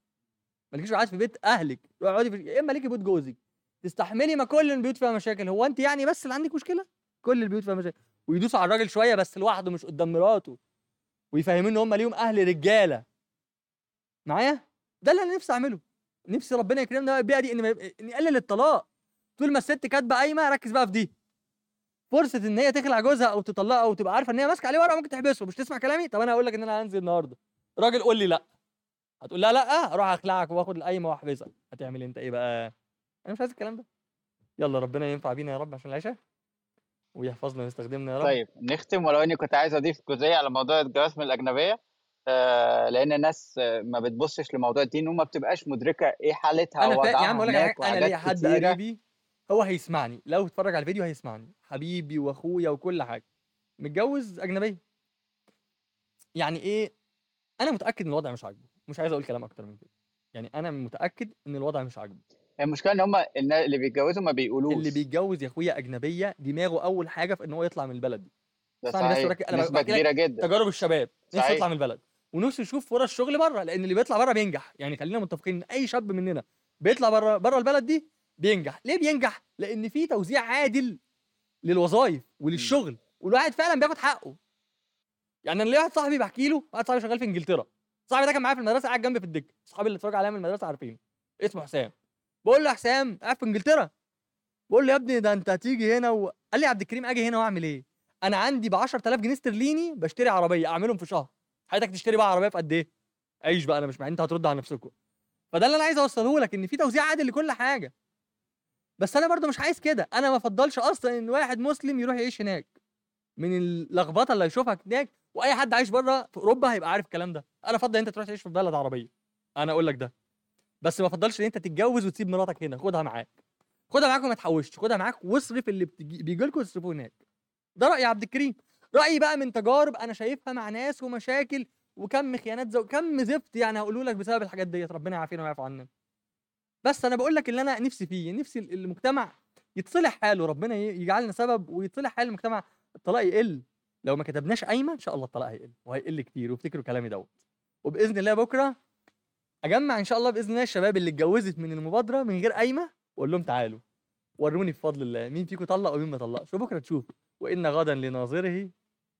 [SPEAKER 2] مالكيش قاعد في بيت أهلك. روحي اقعدي في يا إما ليكي بيت جوزك. تستحملي ما كل البيوت فيها مشاكل. هو أنت يعني بس اللي عندك مشكلة؟ كل البيوت فيها مشاكل. ويدوسوا على الراجل شوية بس لوحده مش قدام مراته. ويفهموا إن هم ليهم أهل رجالة. معايا؟ ده اللي أنا نفسي أعمله. نفسي ربنا يكرمنا البيئه دي إن يقلل الطلاق. طول ما الست كاتبة قايمة ركز بقى في دي. فرصة إن هي تخلع جوزها أو تطلقها أو تبقى عارفة إن هي ماسكة عليه ورقة ممكن تحبسه. مش تسمع كلامي؟ طب أنا هقول لك إن أنا هنزل النهارده. راجل قول لي لأ. هتقول لا لأ أروح أخلعك وآخد القايمه واحبسك هتعمل أنت إيه بقى؟ أنا مش عايز الكلام ده. يلا ربنا ينفع بينا يا رب عشان العشاء. ويحفظنا ويستخدمنا يا رب.
[SPEAKER 1] طيب نختم ولو إني كنت عايز أضيف جزئية على موضوع الجواز من الأجنبية. آه لأن الناس آه، ما بتبصش لموضوع الدين وما بتبقاش مدركة إيه حالتها
[SPEAKER 2] أنا فا... يا عم أقول لك
[SPEAKER 1] أنا
[SPEAKER 2] ليا حد قريبي هو هيسمعني لو اتفرج على الفيديو هيسمعني حبيبي واخويا وكل حاجة. متجوز أجنبية. يعني إيه؟ أنا متأكد إن الوضع مش عاجبه مش عايز أقول كلام أكتر من كده. يعني أنا متأكد إن الوضع مش عاجبه.
[SPEAKER 1] المشكلة إن هم اللي بيتجوزوا ما بيقولوش.
[SPEAKER 2] اللي بيتجوز يا أخويا أجنبية دماغه أول حاجة في إن هو يطلع من البلد دي.
[SPEAKER 1] ده صحيح.
[SPEAKER 2] أنا نسبة
[SPEAKER 1] كبيرة جدا.
[SPEAKER 2] تجارب الشباب نفسه. يطلع من البلد. ونفسه يشوف فرص شغل بره لأن اللي بيطلع بره بينجح. يعني خلينا متفقين إن أي شاب مننا بيطلع بره بره البلد دي بينجح. ليه بينجح؟ لأن في توزيع عادل للوظائف وللشغل والواحد فعلا بياخد حقه. يعني أنا ليا واحد صاحبي بحكي له واحد صاحبي شغال في إنجلترا. صاحبي ده كان معايا في المدرسة قاعد جنبي في الدكة. اصحابي اللي اتفرجوا عليا من المدرسة عارفين اسمه حسام. بقول له يا حسام قاعد في إنجلترا. بقول له يا ابني ده أنت هتيجي هنا و... قال لي يا عبد الكريم أجي هنا وأعمل إيه؟ أنا عندي ب 10000 جنيه استرليني بشتري عربية أعملهم في شهر. حضرتك تشتري بقى عربية في قد إيه؟ عيش بقى أنا مش مع أنت هترد على نفسكم. فده اللي أنا عايز أوصله لك إن في توزيع عادل لكل حاجة. بس أنا برضو مش عايز كده. أنا ما أفضلش أصلا إن واحد مسلم يروح يعيش هناك من اللخبطة اللي هيشوفها هناك وأي حد عايش بره في أوروبا هيبقى عارف الكلام ده. أنا أفضل أنت تروح تعيش في بلد عربية. أنا أقول لك ده. بس ما أفضلش إن أنت تتجوز وتسيب مراتك هنا. خدها معاك. خدها معاك وما تحوشش. خدها معاك واصرف اللي بتجي... بيجي لكم اصرفوه هناك. ده راي عبد الكريم. رأيي بقى من تجارب أنا شايفها مع ناس ومشاكل وكم خيانات زو كم زفت يعني هقوله لك بسبب الحاجات ديت. ربنا يعافينا ويعفو عنا بس أنا بقول لك اللي أنا نفسي فيه نفسي ال- المجتمع يتصلح حاله ربنا يجعلنا سبب ويتصلح حال المجتمع. الطلاق يقل. لو ما كتبناش قايمة إن شاء الله الطلاق هيقل وهيقل كتير وافتكروا كلامي دوت. وبإذن الله بكرة أجمع إن شاء الله بإذن الله الشباب اللي اتجوزت من المبادرة من غير قايمة وأقول لهم تعالوا وروني بفضل الله مين فيكم طلق ومين ما طلقش. وبكرة تشوف. وإن غدا لناظره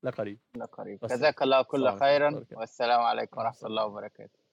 [SPEAKER 2] لا قريب
[SPEAKER 1] لا قريب
[SPEAKER 2] والسلام.
[SPEAKER 1] جزاك الله كل خيرا. والسلام عليكم
[SPEAKER 2] ورحمة
[SPEAKER 1] ورحمة الله وبركاته.